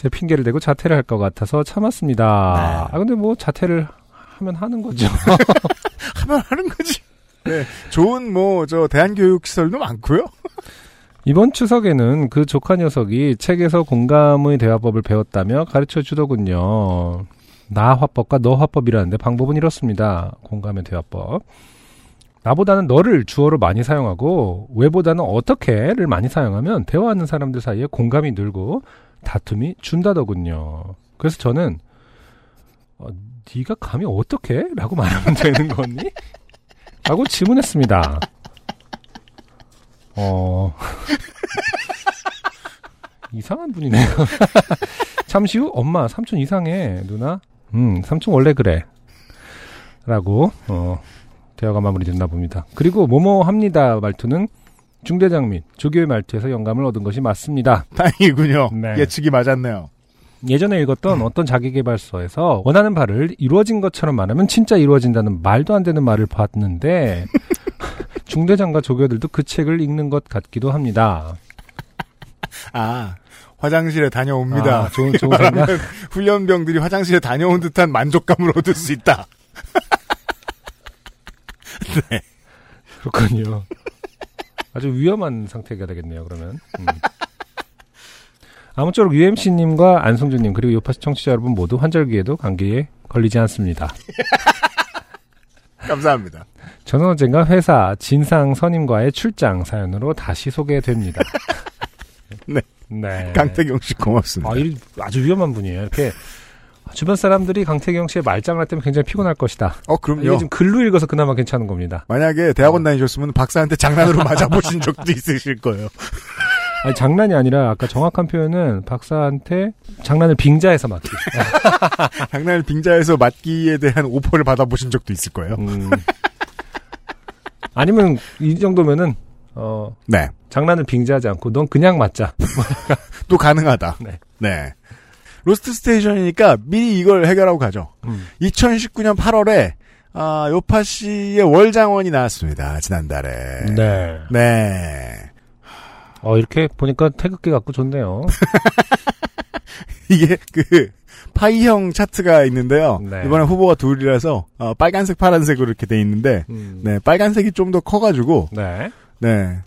제 핑계를 대고 자퇴를 할 것 같아서 참았습니다. 네. 아 근데 뭐 자퇴를 하면 하는 거죠. 하면 하는 거지. 네. 좋은 뭐 저 대한교육 시설도 많고요. 이번 추석에는 그 조카 녀석이 책에서 공감의 대화법을 배웠다며 가르쳐 주더군요. 나 화법과 너 화법이라는데 방법은 이렇습니다. 공감의 대화법. 나보다는 너를 주어로 많이 사용하고 왜보다는 어떻게를 많이 사용하면 대화하는 사람들 사이에 공감이 늘고 다툼이 준다더군요. 그래서 저는 어, 네가 감히 어떻게? 라고 말하면 되는 거니? 라고 질문했습니다. 어 이상한 분이네요. 잠시 후 엄마 삼촌 이상해 누나 음 삼촌 원래 그래 라고 어 대화가 마무리됐나 봅니다. 그리고 뭐뭐 합니다 말투는 중대장 및 조교의 말투에서 영감을 얻은 것이 맞습니다. 다행이군요. 네. 예측이 맞았네요. 예전에 읽었던 어떤 자기계발서에서 원하는 바를 이루어진 것처럼 말하면 진짜 이루어진다는 말도 안 되는 말을 봤는데 중대장과 조교들도 그 책을 읽는 것 같기도 합니다. 아, 화장실에 다녀옵니다. 아, 좋은 좋은 생각. 훈련병들이 화장실에 다녀온 듯한 만족감을 얻을 수 있다. 그렇군요. 아주 위험한 상태가 되겠네요, 그러면. 음. 아무쪼록 UMC님과 안성준님, 그리고 요파시 청취자 여러분 모두 환절기에도 감기에 걸리지 않습니다. 감사합니다. 저는 언젠가 회사 진상 선임과의 출장 사연으로 다시 소개됩니다. 네. 네. 강태경 씨 고맙습니다. 아, 이 아주 위험한 분이에요. 이렇게 주변 사람들이 강태경 씨의 말장난 때문에 굉장히 피곤할 것이다. 어, 이게 그럼요. 지금 글로 읽어서 그나마 괜찮은 겁니다. 만약에 대학원 다니셨으면 박사한테 장난으로 맞아보신 적도 있으실 거예요. 아니, 장난이 아니라 아까 정확한 표현은 박사한테 장난을 빙자해서 맞기. 장난을 빙자해서 맞기에 대한 오퍼를 받아보신 적도 있을 거예요. 음. 아니면 이 정도면은 어 네. 장난을 빙자하지 않고 넌 그냥 맞자. 또 가능하다. 네. 네. 로스트 스테이션이니까 미리 이걸 해결하고 가죠. 음. 2019년 8월에 아, 요팟시의 월장원이 나왔습니다. 지난달에. 네. 네. 어 이렇게 보니까 태극기 같고 좋네요. 이게 그 파이형 차트가 있는데요. 네. 이번에 후보가 둘이라서 어, 빨간색, 파란색으로 이렇게 돼 있는데 음. 네, 빨간색이 좀 더 커가지고 네. 네.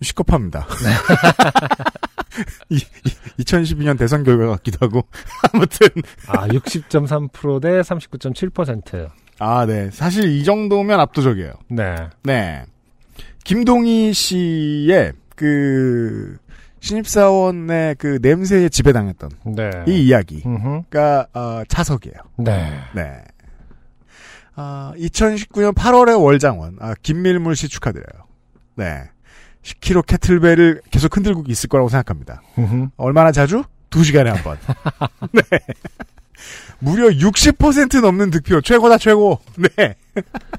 시겁합니다. 이, 2012년 대선 결과 같기도 하고. 아무튼. 아 60.3%대 39.7%. 아, 네. 사실 이 정도면 압도적이에요. 네. 네. 김동희 씨의 그, 신입사원의 그 냄새에 지배당했던 네. 이 이야기가. 어, 차석이에요. 네. 네. 아, 2019년 8월의 월장원, 아, 김밀물 씨 축하드려요. 네. 10kg 캐틀벨을 계속 흔들고 있을 거라고 생각합니다. 얼마나 자주? 2시간에 한 번. 네. 무려 60% 넘는 득표. 최고다, 최고. 네.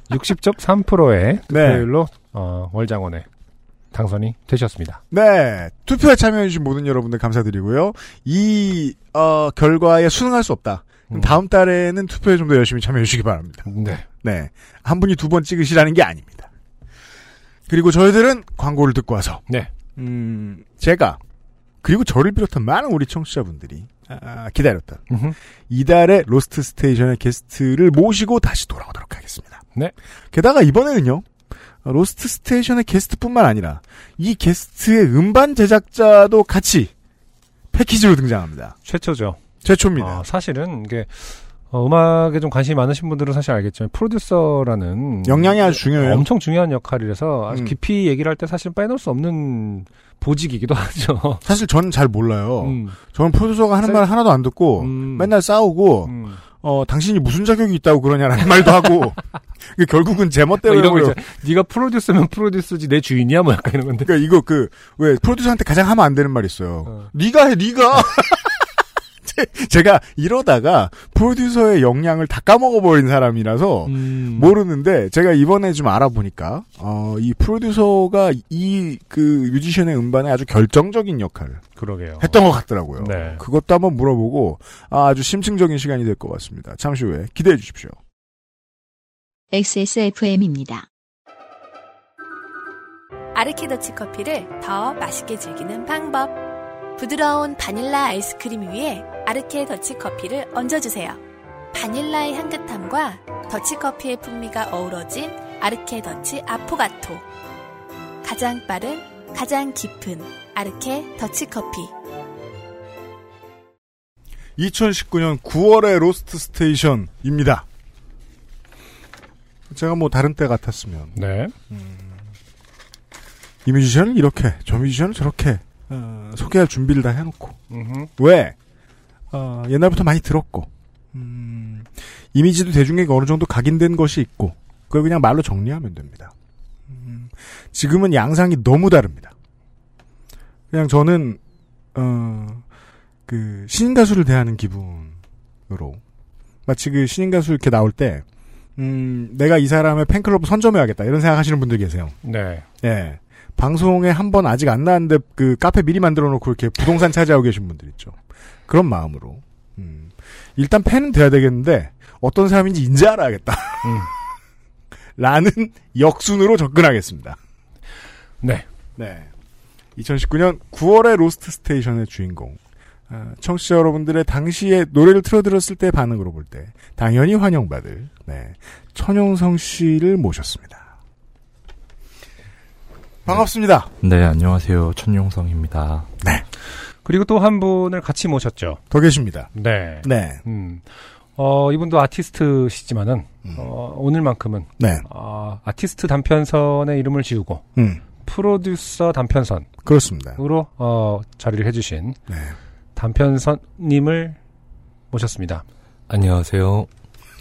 60.3%의 네. 득표율로 어, 월장원에 당선이 되셨습니다. 네. 투표에 참여해주신 모든 여러분들 감사드리고요. 이, 어, 결과에 순응할 수 없다. 음. 다음 달에는 투표에 좀 더 열심히 참여해주시기 바랍니다. 네. 네. 한 분이 두 번 찍으시라는 게 아닙니다. 그리고 저희들은 광고를 듣고 와서, 네. 음, 제가, 그리고 저를 비롯한 많은 우리 청취자분들이, 아, 기다렸던 음흠. 이달의 로스트 스테이션의 게스트를 모시고 다시 돌아오도록 하겠습니다. 네. 게다가 이번에는요. 로스트 스테이션의 게스트뿐만 아니라 이 게스트의 음반 제작자도 같이 패키지로 등장합니다. 최초죠. 최초입니다. 어, 사실은 이게 어, 음악에 좀 관심이 많으신 분들은 사실 알겠지만 프로듀서라는 역량이 아주 중요해요. 엄청 중요한 역할이라서 아주 음. 깊이 얘기를 할 때 사실 빼놓을 수 없는 보직이기도 하죠. 사실 저는 잘 몰라요. 음, 저는 프로듀서가 하는 세- 말 하나도 안 듣고 음. 맨날 싸우고 음. 어 당신이 무슨 자격이 있다고 그러냐라는 말도 하고 그 결국은 제뭐 멋대로 이런 거. 이제 네가 프로듀서면 프로듀서지 내 주인이야 뭐 약간 이런 건데. 그러니까 이거 그 왜 프로듀서한테 가장 하면 안 되는 말 있어요. 어. 네가 해, 네가. 제- 제가 이러다가 프로듀서의 역량을 다 까먹어버린 사람이라서 음. 모르는데 제가 이번에 좀 알아보니까 어, 이 프로듀서가 이 그 뮤지션의 음반에 아주 결정적인 역할을 그러게요. 했던 것 같더라고요. 네. 그것도 한번 물어보고 아, 아주 심층적인 시간이 될 것 같습니다. 잠시 후에 기대해 주십시오. XSFM입니다. 아르케더치 커피를 더 맛있게 즐기는 방법. 부드러운 바닐라 아이스크림 위에 아르케 더치 커피를 얹어주세요. 바닐라의 향긋함과 더치 커피의 풍미가 어우러진 아르케 더치 아포가토. 가장 빠른, 가장 깊은 아르케 더치 커피. 2019년 9월의 로스트 스테이션입니다. 제가 뭐 다른 때 같았으면 네. 이 뮤지션을 이렇게 저 뮤지션을 저렇게 어, 소개할 준비를 다 해놓고 음흠. 왜 어, 옛날부터 많이 들었고 음, 이미지도 대중에게 어느 정도 각인된 것이 있고 그걸 그냥 말로 정리하면 됩니다. 음, 지금은 양상이 너무 다릅니다. 그냥 저는 어, 그 신인 가수를 대하는 기분으로 마치 그 신인 가수 이렇게 나올 때 음, 내가 이 사람의 팬클럽 선점해야겠다 이런 생각하시는 분들 계세요. 네. 예. 방송에 한 번 아직 안 나왔는데 그 카페 미리 만들어 놓고 이렇게 부동산 차지하고 계신 분들 있죠. 그런 마음으로. 음. 일단 팬은 돼야 되겠는데 어떤 사람인지 인지 알아야겠다. 음. 라는 역순으로 접근하겠습니다. 네. 네. 2019년 9월의 로스트 스테이션의 주인공. 아, 청취자 여러분들의 당시에 노래를 틀어들었을 때 반응으로 볼 때 당연히 환영받을 네. 천용성 씨를 모셨습니다. 반갑습니다. 네, 안녕하세요. 천용성입니다. 그리고 또 한 분을 같이 모셨죠. 더 계십니다. 네. 네. 음. 어, 이분도 아티스트시지만은, 음. 어, 오늘만큼은, 네. 어, 아티스트 단편선의 이름을 지우고, 음. 프로듀서 단편선으로, 그렇습니다. 어, 자리를 해주신 네. 단편선님을 모셨습니다. 안녕하세요.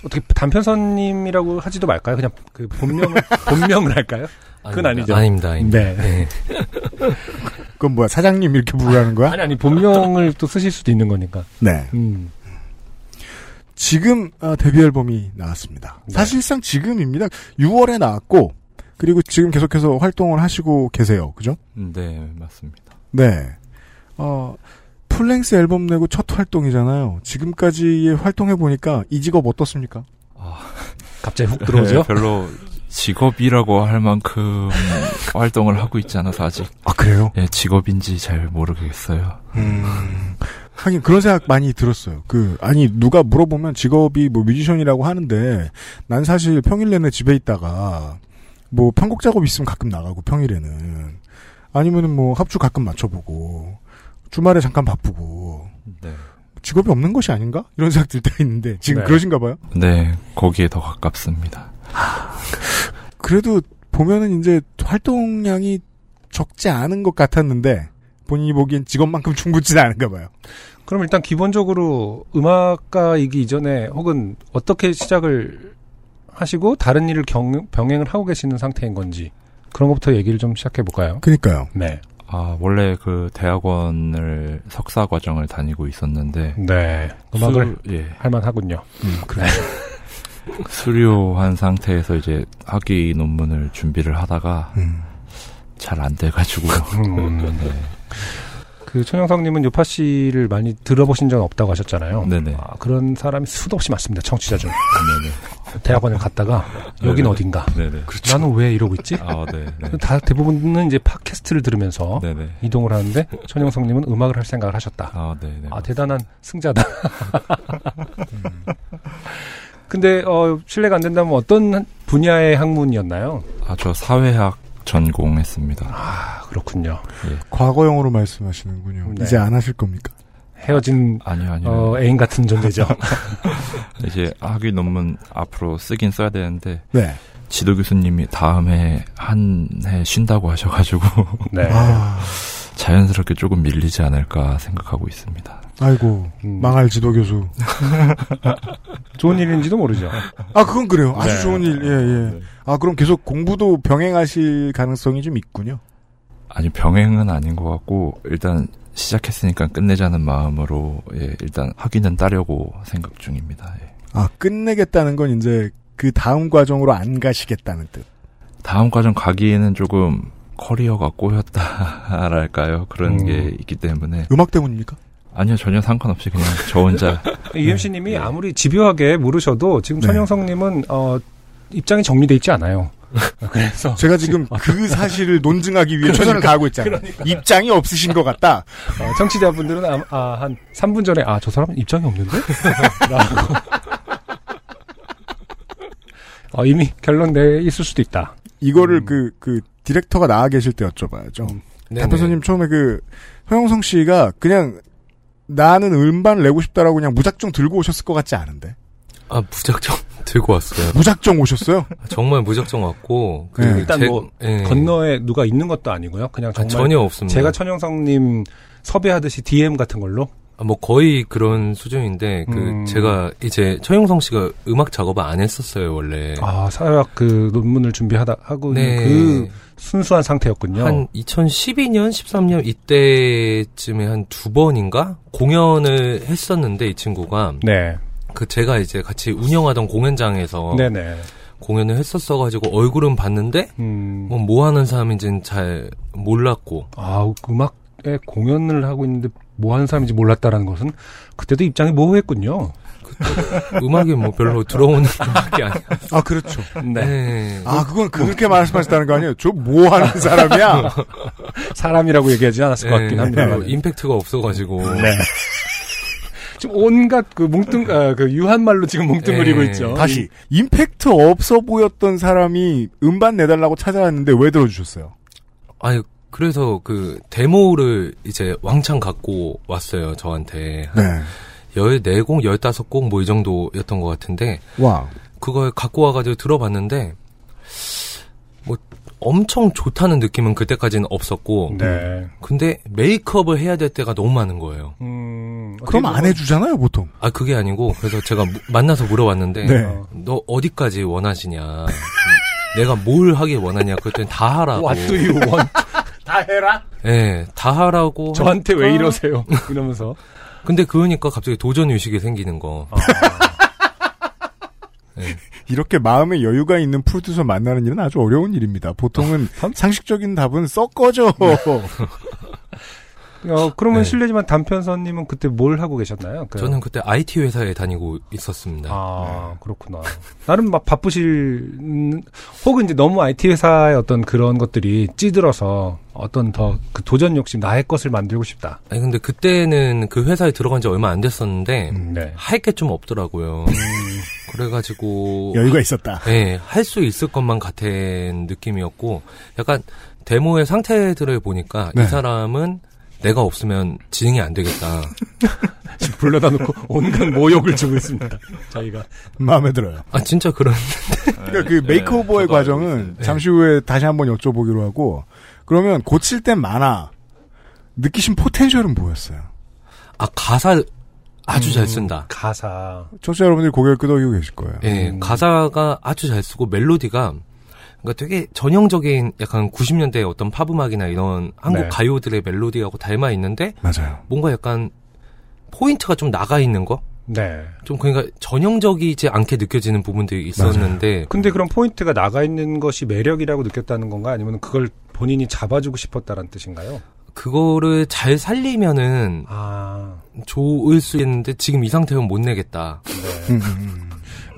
어떻게 단편선님이라고 하지도 말까요? 그냥 그 본명을, 본명을 할까요? 그건 아니죠. 아닙니다, 아닙니다. 네. 네. 그건 뭐야? 사장님 이렇게 부르라는 거야? 아니, 아니, 본명을 또 쓰실 수도 있는 거니까. 네. 음. 지금 어, 데뷔 앨범이 나왔습니다. 네. 사실상 지금입니다. 6월에 나왔고 그리고 지금 계속해서 활동을 하시고 계세요. 그죠? 네, 맞습니다. 네. 어, 풀랭스 앨범 내고 첫 활동이잖아요. 지금까지의 활동해 보니까 이 직업 어떻습니까? 갑자기 훅 들어오죠? 네, 별로 직업이라고 할 만큼 활동을 하고 있지 않아서 아직 아 그래요? 예, 직업인지 잘 모르겠어요. 음. 하긴 그런 생각 많이 들었어요. 그 아니 누가 물어보면 직업이 뭐 뮤지션이라고 하는데 난 사실 평일 내내 집에 있다가 뭐 편곡 작업 있으면 가끔 나가고 평일에는 아니면은 뭐 합주 가끔 맞춰보고 주말에 잠깐 바쁘고 네. 직업이 없는 것이 아닌가 이런 생각 들 때가 있는데 지금 네. 그러신가 봐요. 네, 거기에 더 가깝습니다. 그래도 보면은 이제 활동량이 적지 않은 것 같았는데 본인이 보기엔 직업만큼 충분치는 않은가 봐요. 그럼 일단 기본적으로 음악가이기 이전에 혹은 어떻게 시작을 하시고 다른 일을 경, 병행을 하고 계시는 상태인 건지 그런 것부터 얘기를 좀 시작해 볼까요? 그니까요. 네. 아, 원래 그 대학원을 석사 과정을 다니고 있었는데 네. 음악을 수, 예, 할만하군요. 음, 그래. 수료한 상태에서 이제 학위 논문을 준비를 하다가 음. 잘안 돼가지고 음. 네. 그 천영성님은 요파 씨를 많이 들어보신 적은 없다고 하셨잖아요. 네네. 아, 그런 사람이 수도 없이 많습니다. 청취자 중. 네네. 대학원을 갔다가 여긴 네네. 어딘가. 네네. 나는 왜 이러고 있지? 아, 네. 네. 다 대부분은 이제 팟캐스트를 들으면서 네네. 이동을 하는데 천영성님은 음악을 할 생각을 하셨다. 아, 네네. 아 대단한 승자다. 근데 어 실례가 안 된다면 어떤 분야의 학문이었나요? 아, 저 사회학 전공했습니다. 아 그렇군요. 과거형으로 말씀하시는군요. 네. 이제 안 하실 겁니까? 헤어진 아니요, 아니요. 어, 애인 같은 존재죠. 이제 학위 논문 앞으로 쓰긴 써야 되는데, 네. 지도 교수님이 다음에 한 해 쉰다고 하셔가지고, 네. 아, 자연스럽게 조금 밀리지 않을까 생각하고 있습니다. 아이고 음, 망할 지도 교수. 좋은 일인지도 모르죠. 아 그건 그래요. 아주 네. 좋은 일. 예 예. 아 그럼 계속 공부도 병행하실 가능성이 좀 있군요. 아니, 병행은 아닌 것 같고, 일단 시작했으니까 끝내자는 마음으로, 예, 일단 학위는 따려고 생각 중입니다. 예. 아 끝내겠다는 건 이제 그 다음 과정으로 안 가시겠다는 뜻. 다음 과정 가기에는 조금 커리어가 꼬였다랄까요? 그런 음. 게 있기 때문에. 음악 때문입니까? 아니요, 전혀 상관없이 그냥 저 혼자. UMC님이 네. 아무리 집요하게 물으셔도 지금 네. 천영성님은 어, 입장이 정리돼 있지 않아요. 그래서 제가 지금 그 사실을 논증하기 위해 최선을 다하고 있잖아요. 입장이 없으신 것 같다. 어, 청취자분들은 아, 아, 한 3분 전에 아 저 사람은 입장이 없는데? 라고 어, 이미 결론 내 있을 수도 있다. 이거를 음. 그, 그, 디렉터가 나와 계실 때 여쭤봐야죠. 음. 대표소님 처음에 그, 허영성 씨가 그냥 나는 음반을 내고 싶다라고 그냥 무작정 들고 오셨을 것 같지 않은데. 아 무작정 들고 왔어요. 무작정 오셨어요? 정말 무작정 왔고 그 네. 일단 제- 뭐 예. 건너에 누가 있는 것도 아니고요. 그냥 아, 정말 전혀 없습니다. 제가 천영성님 섭외하듯이 DM 같은 걸로 아, 뭐 거의 그런 수준인데 그 음. 제가 이제 최용성 씨가 음악 작업을 안 했었어요 원래. 아 사회학 그 논문을 준비하다 하고 네. 그 순수한 상태였군요. 한 2012년, 13년 이때쯤에 한 두 번인가 공연을 했었는데 이 친구가 네, 그 제가 이제 같이 운영하던 공연장에서 네네. 공연을 했었어가지고 얼굴은 봤는데 음, 뭐, 뭐 하는 사람인지는 잘 몰랐고 아 음악에 공연을 하고 있는데 뭐 하는 사람인지 몰랐다라는 것은 그때도 입장이 모호했군요. 음악이 뭐 별로 들어오는 음악이 아니야. 아, 그렇죠. 네. 아, 그건 그렇게 말씀하셨다는 거 아니에요? 저 뭐 하는 사람이야? 사람이라고 얘기하지 않았을 것 같긴 네, 합니다. 뭐 임팩트가 없어가지고. 네. 지금 온갖 그 뭉뚱 아, 그 유한 말로 지금 뭉뚱그리고 네. 있죠. 다시, 임팩트 없어 보였던 사람이 음반 내달라고 찾아왔는데 왜 들어주셨어요? 아니, 그래서 그 데모를 이제 왕창 갖고 왔어요, 저한테. 네. 14곡, 15곡 뭐 이 정도였던 것 같은데, 와. 그걸 갖고 와가지고 들어봤는데, 뭐 엄청 좋다는 느낌은 그때까지는 없었고, 네. 근데 메이크업을 해야 될 때가 너무 많은 거예요. 음, 그럼 안 해주잖아요, 보통. 아, 그게 아니고, 그래서 제가 무- 만나서 물어봤는데, 네. 어. 너 어디까지 원하시냐. 내가 뭘 하길 원하냐. 그랬더니 다 하라고. What do you want? 다 해라. 예, 다 하라고. 저한테 왜 하니까 이러세요? 이러면서. 근데 그러니까 갑자기 도전 의식이 생기는 거. 아, 이렇게 마음에 여유가 있는 프로듀서 만나는 일은 아주 어려운 일입니다. 보통은 참- 상식적인 답은 썩 꺼져. 어, 그러면 네. 실례지만 단편선님은 그때 뭘 하고 계셨나요? 그- 저는 그때 IT 회사에 다니고 있었습니다. 아, 그렇구나. 나름 막 바쁘실, 음, 혹은 이제 너무 IT 회사의 어떤 그런 것들이 찌들어서 어떤 더 그 도전 욕심, 나의 것을 만들고 싶다. 아니 근데 그때는 그 회사에 들어간 지 얼마 안 됐었는데 음, 네. 할게 좀 없더라고요. 그래가지고 여유가 있었다. 예, 할수 있을 것만 같은 느낌이었고 약간 데모의 상태들을 보니까 네. 이 사람은 내가 없으면 진행이 안 되겠다. 지금 불러다 놓고 온갖 모욕을 주고 있습니다. 저희가. 마음에 들어요. 아 진짜 그런 그러니까 그 메이크오버의 저도 알고 과정은. 잠시 후에 다시 한번 여쭤보기로 하고 그러면 고칠 덴 많아. 느끼신 포텐셜은 뭐였어요? 아 가사 아주 음, 잘 쓴다. 가사. 청취자 여러분들이 고개를 끄덕이고 계실 거예요. 예, 음. 가사가 아주 잘 쓰고 멜로디가 그러니까 되게 전형적인 약간 90년대 어떤 팝 음악이나 이런 한국 네. 가요들의 멜로디하고 닮아 있는데 맞아요. 뭔가 약간 포인트가 좀 나가 있는 거? 네. 좀 그러니까 전형적이지 않게 느껴지는 부분들이 있었는데 근데 그런 포인트가 나가 있는 것이 매력이라고 느꼈다는 건가? 아니면 그걸 본인이 잡아주고 싶었다는 뜻인가요? 그거를 잘 살리면은 아, 좋을 수 있는데 지금 이 상태면 못 내겠다. 네. 음.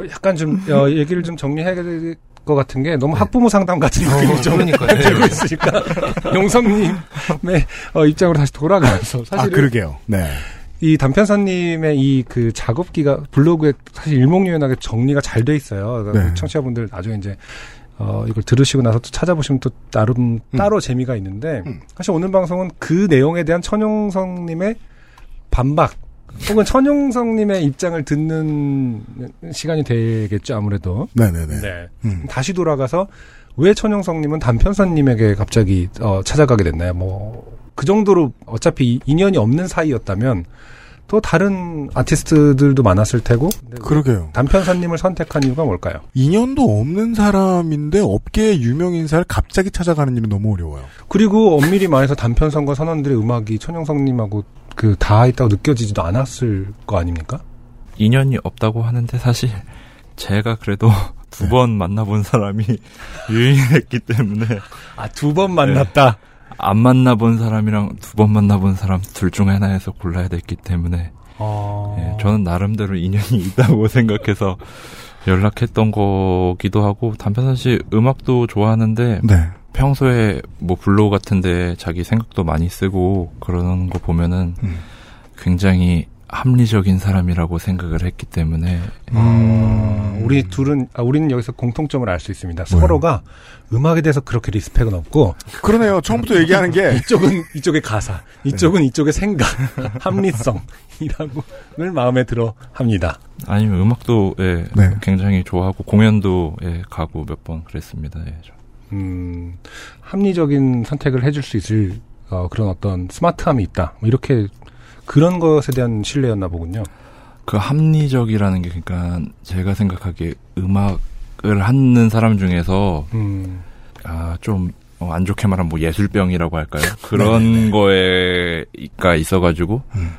약간 좀 어, 얘기를 좀 정리해야 될 것 같은 게 너무 학부모 상담 같은 느낌이 좀 그러니까요. 들고 있으니까 용성님의 어, 입장으로 다시 돌아가서 아, 사실 그러게요. 네. 이 단편사님의 이 그 작업기가 블로그에 사실 일목요연하게 정리가 잘 돼 있어요. 그러니까 네. 청취자분들 나중에 이제 어 이걸 들으시고 나서 또 찾아보시면 또 나름 따로 재미가 있는데 음. 사실 오늘 방송은 그 내용에 대한 천용성님의 반박 혹은 천용성님의 입장을 듣는 시간이 되겠죠 아무래도. 네네네. 네. 음. 다시 돌아가서 왜 천용성님은 단편사님에게 갑자기 어, 찾아가게 됐나요? 뭐 그 정도로 어차피 이- 인연이 없는 사이였다면 또 다른 아티스트들도 많았을 테고 그러게요. 단편사님을 선택한 이유가 뭘까요? 인연도 없는 사람인데 업계의 유명 인사를 갑자기 찾아가는 일은 너무 어려워요. 그리고 엄밀히 말해서 단편성과 선원들의 음악이 천용성님하고 그 다 있다고 느껴지지도 않았을 거 아닙니까? 인연이 없다고 하는데 사실 제가 그래도 두번 만나본 사람이 유인했기 때문에 아 두 번 만났다. 안 만나본 사람이랑 두 번 만나본 사람 둘 중 하나에서 골라야 됐기 때문에 어... 예, 저는 나름대로 인연이 있다고 생각해서 연락했던 거기도 하고 단편선 씨 음악도 좋아하는데 네. 평소에 뭐 블로그 같은데 자기 생각도 많이 쓰고 그러는 거 보면은 음. 굉장히 합리적인 사람이라고 생각을 했기 때문에 어, 우리 둘은 아, 우리는 여기서 공통점을 알 수 있습니다. 뭐요? 서로가 음악에 대해서 그렇게 리스펙은 없고 그러네요. 처음부터 얘기하는 게 이쪽은 이쪽의 가사, 이쪽은 이쪽의 생각, 합리성이라고를 마음에 들어 합니다. 아니면 음악도 예, 네. 굉장히 좋아하고 공연도 예, 가고 몇 번 그랬습니다. 예, 저. 음, 합리적인 선택을 해줄 수 있을 어, 그런 어떤 스마트함이 있다. 뭐 이렇게 그런 것에 대한 신뢰였나 보군요. 그 합리적이라는 게 그러니까 제가 생각하기에 음악을 하는 사람 중에서 음, 아, 좀, 어, 안 좋게 말하면 뭐 예술병이라고 할까요? 그런 거에가 있어가지고, 음.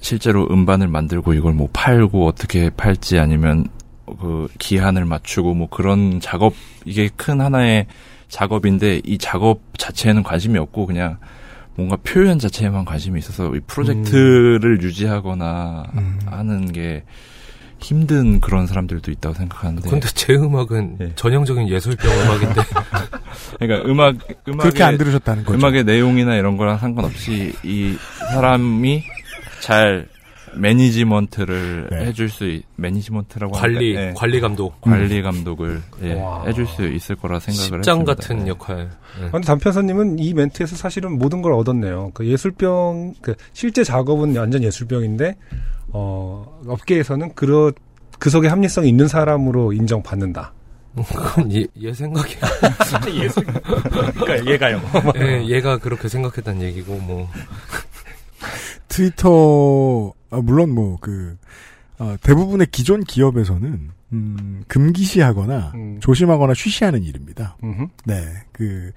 실제로 음반을 만들고 이걸 뭐 팔고 어떻게 팔지 아니면 그 기한을 맞추고 뭐 그런 작업, 이게 큰 하나의 작업인데 이 작업 자체에는 관심이 없고 그냥 뭔가 표현 자체에만 관심이 있어서 이 프로젝트를 유지하거나 음. 하는 게 힘든 그런 사람들도 있다고 생각하는데. 근데 제 음악은 예. 전형적인 예술병 음악인데 그러니까 음악, 음악의, 그렇게 안 들으셨다는 거죠. 음악의 내용이나 이런 거랑 상관없이 이 사람이 잘 매니지먼트를 네. 해줄 수 있, 매니지먼트라고 관리? 예, 관리 감독 관리 감독을 예, 와. 해줄 수 있을 거라 생각을 십장 했습니다. 같은 예. 역할. 예. 근데 단편사님은 이 멘트에서 사실은 모든 걸 얻었네요. 그 예술병, 그 실제 작업은 완전 예술병인데, 어, 업계에서는 그, 그 속에 합리성이 있는 사람으로 인정받는다. 그건 얘, 얘 생각이. 예술, 그러니까 얘가요. 예, 얘가 그렇게 생각했다는 얘기고 뭐. 트위터 아, 물론 뭐그 대부분의 기존 기업에서는 음, 금기시하거나 음. 조심하거나 쉬쉬하는 일입니다. 음흠. 네, 그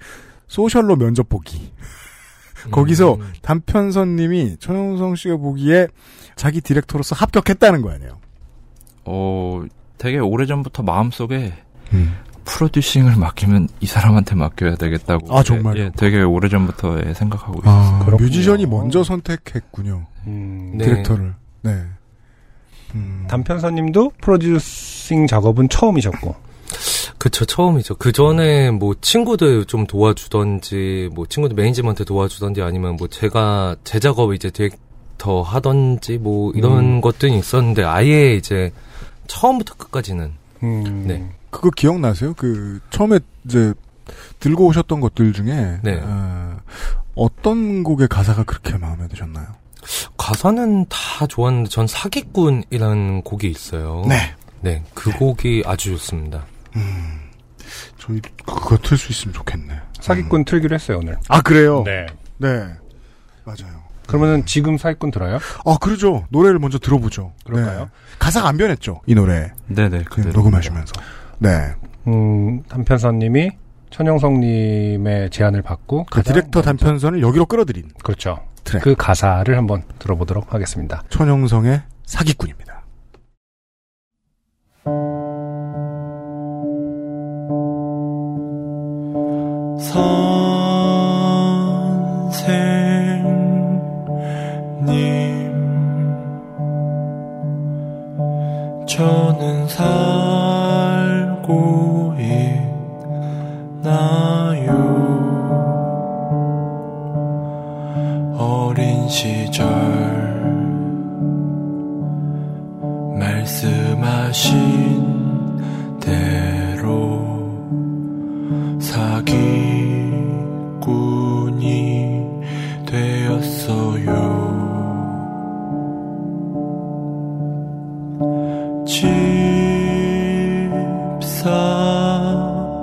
소셜로 면접 보기. 거기서 음, 단편선님이 천영성 씨가 보기에 자기 디렉터로서 합격했다는 거 아니에요. 어, 되게 오래전부터 마음속에 음. 프로듀싱을 맡기면 이 사람한테 맡겨야 되겠다고. 아, 정말요? 예, 되게 오래전부터 예, 생각하고. 아, 그렇군요. 뮤지션이 먼저 선택했군요. 음, 네. 디렉터를. 네. 음. 단편사님도 프로듀싱 작업은 처음이셨고. 그쵸, 처음이죠. 그 전에 뭐 친구들 좀 도와주던지, 뭐 친구들 매니지먼트 도와주던지 아니면 뭐 제가 제 작업 이제 디렉터 하던지 뭐 이런 음. 것들이 있었는데 아예 이제 처음부터 끝까지는 음, 네. 그거 기억나세요? 그 처음에 이제 들고 오셨던 것들 중에 네. 어, 어떤 곡의 가사가 그렇게 마음에 드셨나요? 가사는 다 좋았는데 전 사기꾼이라는 곡이 있어요. 네. 네, 그 곡이 아주 좋습니다. 음, 저희 그거 틀 수 있으면 좋겠네. 사기꾼 틀기로 했어요, 오늘. 아 그래요? 네. 네. 맞아요. 그러면은 지금 사기꾼 틀어요? 아 그러죠. 노래를 먼저 들어보죠. 그럴까요? 네. 가사가 안 변했죠. 이 노래 네네, 그. 녹음하시면서. 네. 음, 단편선님이 천용성님의 제안을 받고 그 가장 디렉터 먼저- 단편선을 여기로 끌어들인 그렇죠. 트랙. 그 가사를 한번 들어보도록 하겠습니다. 천영성의 사기꾼입니다. 선생님 너는 살 절 말씀하신 대로 사기꾼이 되었어요.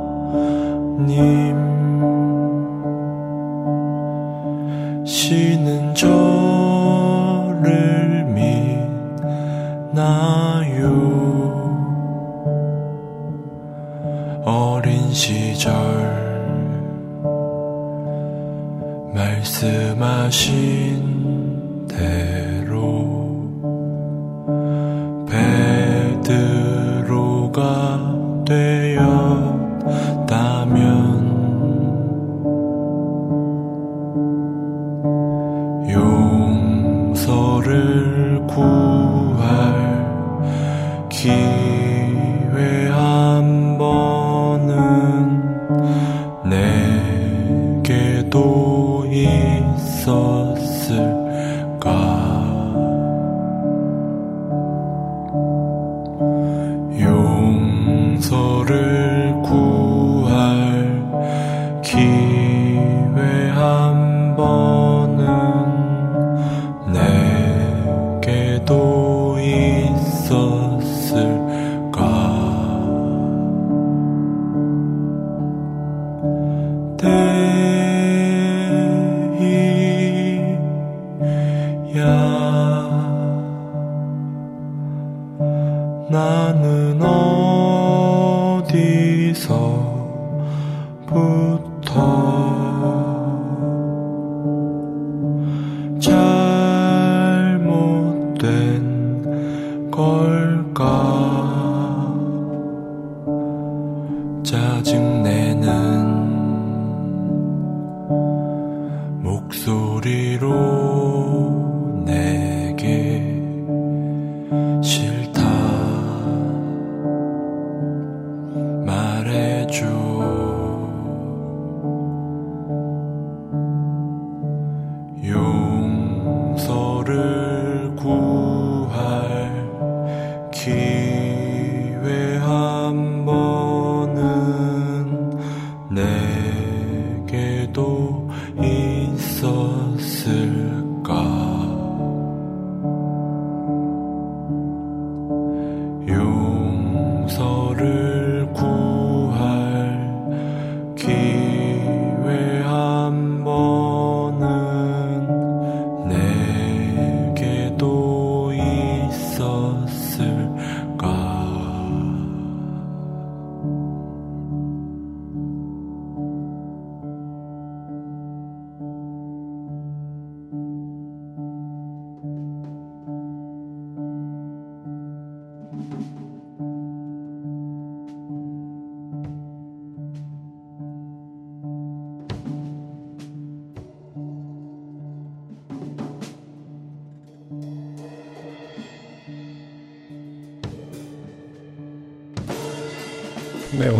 집사님 쉬는 저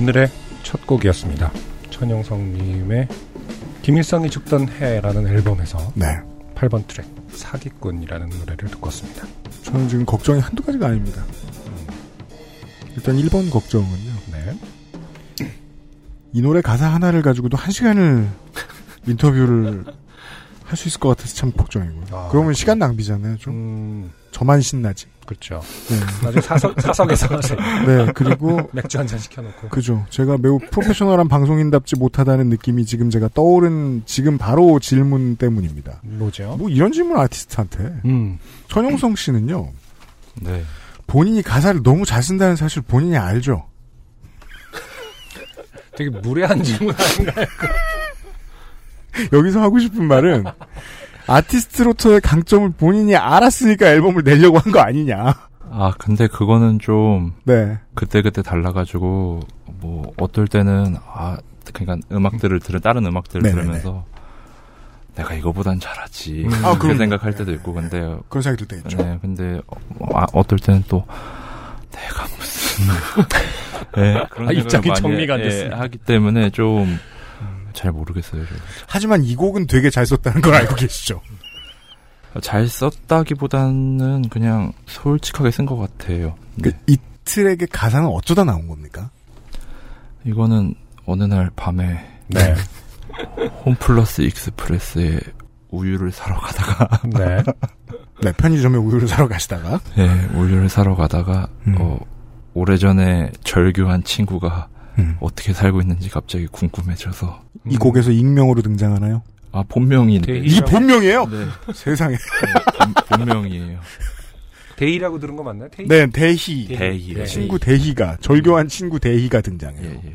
오늘의 첫 곡이었습니다. 천영성님의 김일성이 죽던 해라는 앨범에서 네. 8번 트랙 사기꾼이라는 노래를 듣고 왔습니다. 저는 지금 걱정이 한두 가지가 아닙니다. 일단 1번 걱정은요. 네. 이 노래 가사 하나를 가지고도 한 시간을 인터뷰를 할 수 있을 것 같아서 참 걱정이고요. 아, 그러면 시간 낭비잖아요. 좀 음, 저만 신나지. 그렇죠. 네. 나중에 사석, 사석에서 네, 그리고 맥주 한 잔 시켜놓고. 그죠. 제가 매우 프로페셔널한 방송인답지 못하다는 느낌이 지금 제가 떠오른 지금 바로 질문 때문입니다. 뭐죠? 뭐 이런 질문 아티스트한테 음, 천용성 씨는요 네. 본인이 가사를 너무 잘 쓴다는 사실 본인이 알죠. 되게 무례한 질문 아닌가요? 여기서 하고 싶은 말은 아티스트로서의 강점을 본인이 알았으니까 앨범을 내려고 한 거 아니냐. 아, 근데 그거는 좀 네. 그때그때 달라가지고 뭐 어떨 때는 아 그러니까 음악들을 들은 다른 음악들을 네네네. 들으면서 내가 이거보단 잘하지 음. 아, 그렇게 그럼요. 생각할 때도 있고 근데 그런 생각이 들 때 있죠. 네 근데 어, 아, 어떨 때는 또 내가 무슨 예, 그런 아, 입장이 정리가 안 예, 됐습니다. 하기 때문에 좀 잘 모르겠어요. 저도. 하지만 이 곡은 되게 잘 썼다는 걸 알고 계시죠? 잘 썼다기보다는 그냥 솔직하게 쓴 것 같아요. 그 네. 이 트랙의 가사는 어쩌다 나온 겁니까? 이거는 어느 날 밤에 네. 홈플러스 익스프레스에 우유를 사러 가다가 네. 네, 편의점에 우유를 사러 가시다가 네, 우유를 사러 가다가 음. 어, 오래전에 절교한 친구가 음. 어떻게 살고 있는지 갑자기 궁금해져서 이 곡에서 익명으로 등장하나요? 아 본명인데 대희- 이 본명이에요? 네, 세상에. 네, 본, 본명이에요. 데이라고 들은 거 맞나요? 데이? 네, 대희. 대희. 네. 친구 대희가 절교한 친구 대희가 등장해요. 예, 예.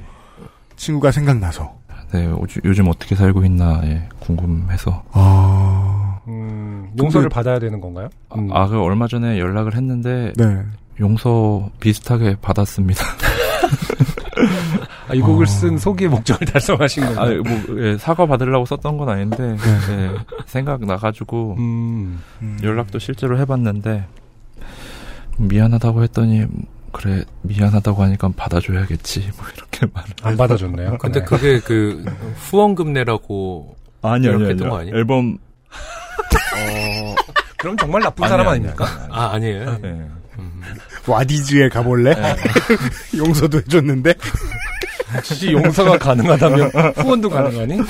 친구가 생각나서. 네, 요즘, 요즘 어떻게 살고 있나 예, 궁금해서 아, 음, 용서를 근데- 받아야 되는 건가요? 음. 아, 그 얼마 전에 연락을 했는데 네. 용서 비슷하게 받았습니다. 아, 이 곡을 어. 쓴 소기의 목적을 달성하신 아, 건가요? 뭐 예, 사과 받으려고 썼던 건 아닌데 예, 생각 나가지고 음. 음. 연락도 실제로 해봤는데 미안하다고 했더니 그래 미안하다고 하니까 받아줘야겠지 뭐 이렇게 말. 안 받아줬네요. 근데 네. 그게 그 후원금 내라고 아니 거 아니에요? 앨범 그럼 정말 나쁜 사람 아닙니까? 아 아니에요. 네. 와디즈에 가볼래? 용서도 해줬는데. 혹시 용서가 가능하다면 후원도 가능하니?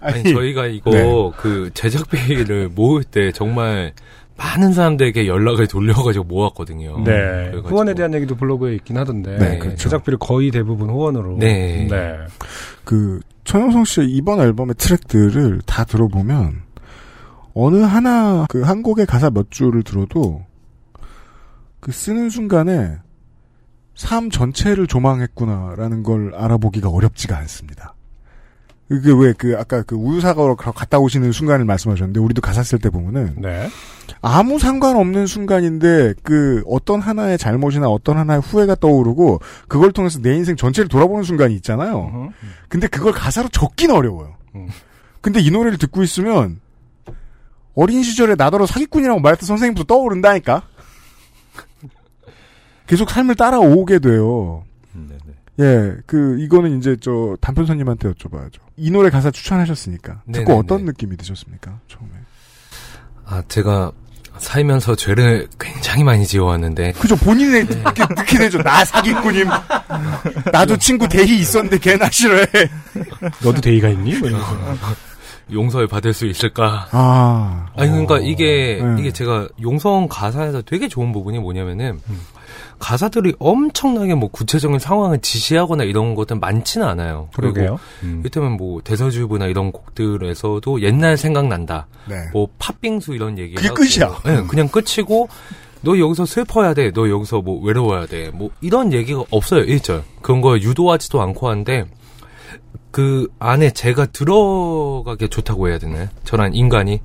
아니, 저희가 이거 네. 그 제작비를 모을 때 정말 많은 사람들에게 연락을 돌려가지고 모았거든요. 네. 그래가지고. 후원에 대한 얘기도 블로그에 있긴 하던데. 네, 그렇죠. 제작비를 거의 대부분 후원으로. 네. 네. 그 천영성 씨의 이번 앨범의 트랙들을 다 들어보면 어느 하나 그 한 곡의 가사 몇 줄을 들어도 그 쓰는 순간에 삶 전체를 조망했구나라는 걸 알아보기가 어렵지가 않습니다. 그게 왜 그 아까 그 우유 사과로 갔다 오시는 순간을 말씀하셨는데 우리도 가사 쓸 때 보면은 네. 아무 상관없는 순간인데 그 어떤 하나의 잘못이나 어떤 하나의 후회가 떠오르고 그걸 통해서 내 인생 전체를 돌아보는 순간이 있잖아요. 근데 그걸 가사로 적긴 어려워요. 음. 근데 이 노래를 듣고 있으면 어린 시절에 나더러 사기꾼이라고 말했던 선생님도 떠오른다니까. 계속 삶을 따라오게 돼요. 네, 네. 예, 그 이거는 이제 저 단편선님한테 여쭤봐야죠. 이 노래 가사 추천하셨으니까 듣고 네네네. 어떤 느낌이 드셨습니까? 처음에. 아 제가 살면서 죄를 굉장히 많이 지어왔는데 그죠 본인의 이렇게 느끼게 되죠. 나 사기꾼임. 나도 친구 대희 있었는데 걔나 싫어해. 너도 데이가 있니? 뭐. 용서를 받을 수 있을까? 아, 아니 그러니까 이게 네. 이게 제가 용성 가사에서 되게 좋은 부분이 뭐냐면은 음. 가사들이 엄청나게 뭐 구체적인 상황을 지시하거나 이런 것들 많지는 않아요. 그리고 그러게요. 음. 뭐 대서주부나 이런 곡들에서도 옛날 생각난다. 네. 뭐 팥빙수 이런 얘기. 그게 끝이야. 네, 그냥 끝이고 너 여기서 슬퍼야 돼. 너 여기서 뭐 외로워야 돼. 뭐 이런 얘기가 없어요. 1절. 그런 거 유도하지도 않고 하는데 그 안에 제가 들어가기 좋다고 해야 되나요? 저란 인간이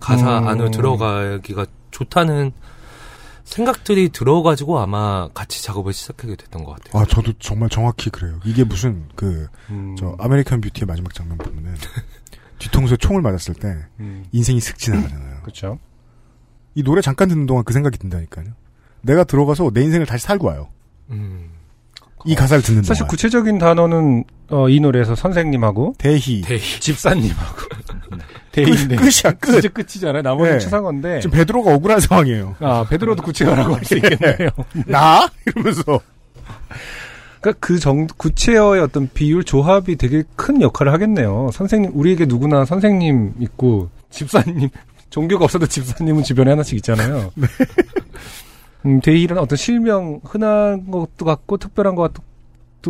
가사 음. 안으로 들어가기가 좋다는 생각들이 들어가지고 아마 같이 작업을 시작하게 됐던 것 같아요. 아 저도 정말 정확히 그래요. 이게 무슨 그 음. 저 아메리칸 뷰티의 마지막 장면 보면은 뒤통수에 총을 맞았을 때 음. 인생이 슥 지나가잖아요. 그렇죠. 이 노래 잠깐 듣는 동안 그 생각이 든다니까요. 내가 들어가서 내 인생을 다시 살고 와요. 음. 이 가사를 듣는 사실 동안. 구체적인 단어는 어, 이 노래에서 선생님하고 대희. 대희. 집사님하고 끝, 대인데 끝 이야 끝. 진짜 끝이잖아요. 나머지 네. 추상어인데 지금 베드로가 억울한 상황이에요. 아 베드로도 구체어라고 할 수 있겠네요. 나 이러면서 그러니까 그 정, 구체어의 어떤 비율 조합이 되게 큰 역할을 하겠네요. 선생님 우리에게 누구나 선생님 있고 집사님 종교가 없어도 집사님은 주변에 하나씩 있잖아요. 음, 대희는 어떤 실명 흔한 것도 같고 특별한 것도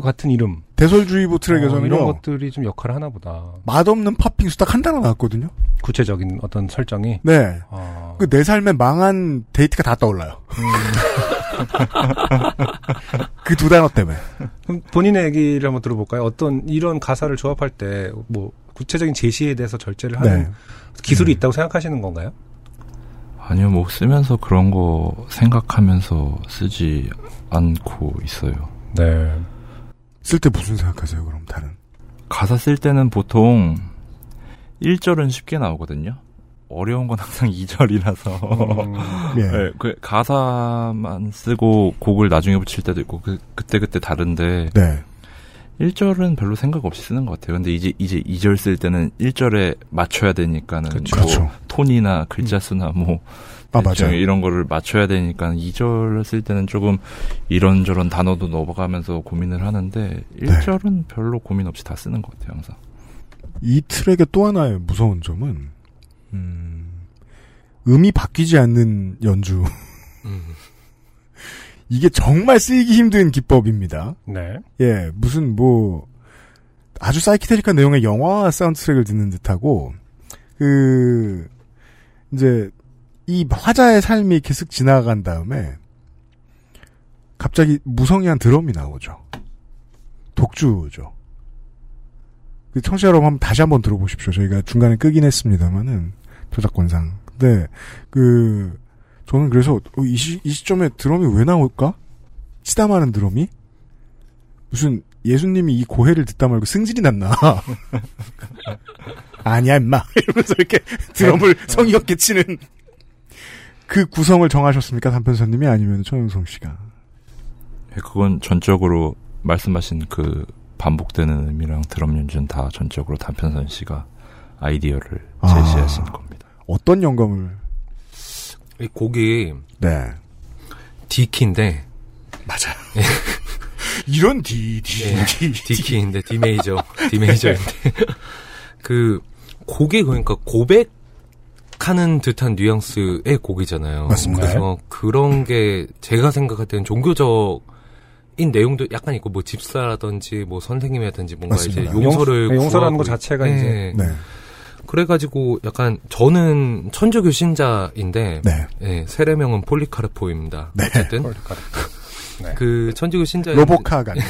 같은 이름 대설주의보 어, 이런. 것들이 좀 역할을 하나 보다. 맛없는 팥빙수 딱 한 단어 나왔거든요. 구체적인 어떤 설정이. 네. 어, 그내 삶의 망한 데이트가 다 떠올라요. 그두 단어 때문에. 그럼 본인의 얘기를 한번 들어볼까요? 어떤 이런 가사를 조합할 때 뭐 구체적인 제시에 대해서 절제를 하는 네. 기술이 있다고 생각하시는 건가요? 아니요, 뭐 쓰면서 그런 거 생각하면서 쓰지 않고 있어요. 네. 쓸 때 무슨 생각하세요, 그럼 다른? 가사 쓸 때는 보통 1절은 쉽게 나오거든요. 어려운 건 항상 2절이라서 음, 예. 네, 그 가사만 쓰고 곡을 나중에 붙일 때도 있고 그 그때 그때 다른데 네. 1절은 별로 생각 없이 쓰는 것 같아요. 근데 이제 이제 2절 쓸 때는 1절에 맞춰야 되니까는 그쵸. 뭐 그렇죠. 톤이나 글자 수나 뭐 아, 맞아요. 이런 거를 맞춰야 되니까 2절 쓸 때는 조금 이런저런 단어도 넣어가면서 고민을 하는데 1절은 별로 고민 없이 다 쓰는 것 같아요, 항상. 이 트랙의 또 하나의 무서운 점은, 음, 음이 바뀌지 않는 연주. 음. 이게 정말 쓰기 힘든 기법입니다. 네. 예, 무슨 뭐 아주 사이키데릭한 내용의 영화 사운드 트랙을 듣는 듯하고 그 이제 이 화자의 삶이 쓱 지나간 다음에 갑자기 무성의 한 드럼이 나오죠. 독주죠. 그 청취자 여러분 한번 다시 한번 들어보십시오. 저희가 중간에 끄긴 했습니다만은 저작권상. 근데 그 저는 그래서 어, 이, 시, 이 시점에 드럼이 왜 나올까? 치다마는 드럼이 무슨 예수님이 이 고해를 듣다 말고 승질이 났나? 아니야 임마 이러면서 이렇게 드럼을 성의 없게 치는 그 구성을 정하셨습니까 단편사님이 아니면 최영성 씨가? 네, 그건 전적으로 말씀하신 그 반복되는 의미랑 드럼 연주는 다 전적으로 단편선 씨가 아이디어를 아. 제시하신 겁니다. 어떤 영감을? 이 곡이 네 D키인데 맞아. 이런 D D 예, D D키인데 D 메이저, D 메이저인데 그 곡이 그러니까 고백하는 듯한 뉘앙스의 곡이잖아요. 맞습니다. 그래서 그런 게 제가 생각할 때는 종교적인 내용도 약간 있고 뭐 집사라든지 뭐 선생님이라든지 뭔가 맞습니다. 이제 용서를 용- 용서라는 거 자체가 예. 이제 네 그래가지고 약간 저는 천주교 신자인데 네. 예, 세례명은 폴리카르포입니다. 네. 어쨌든 네. 그 천주교 신자 로보카가 아니에요.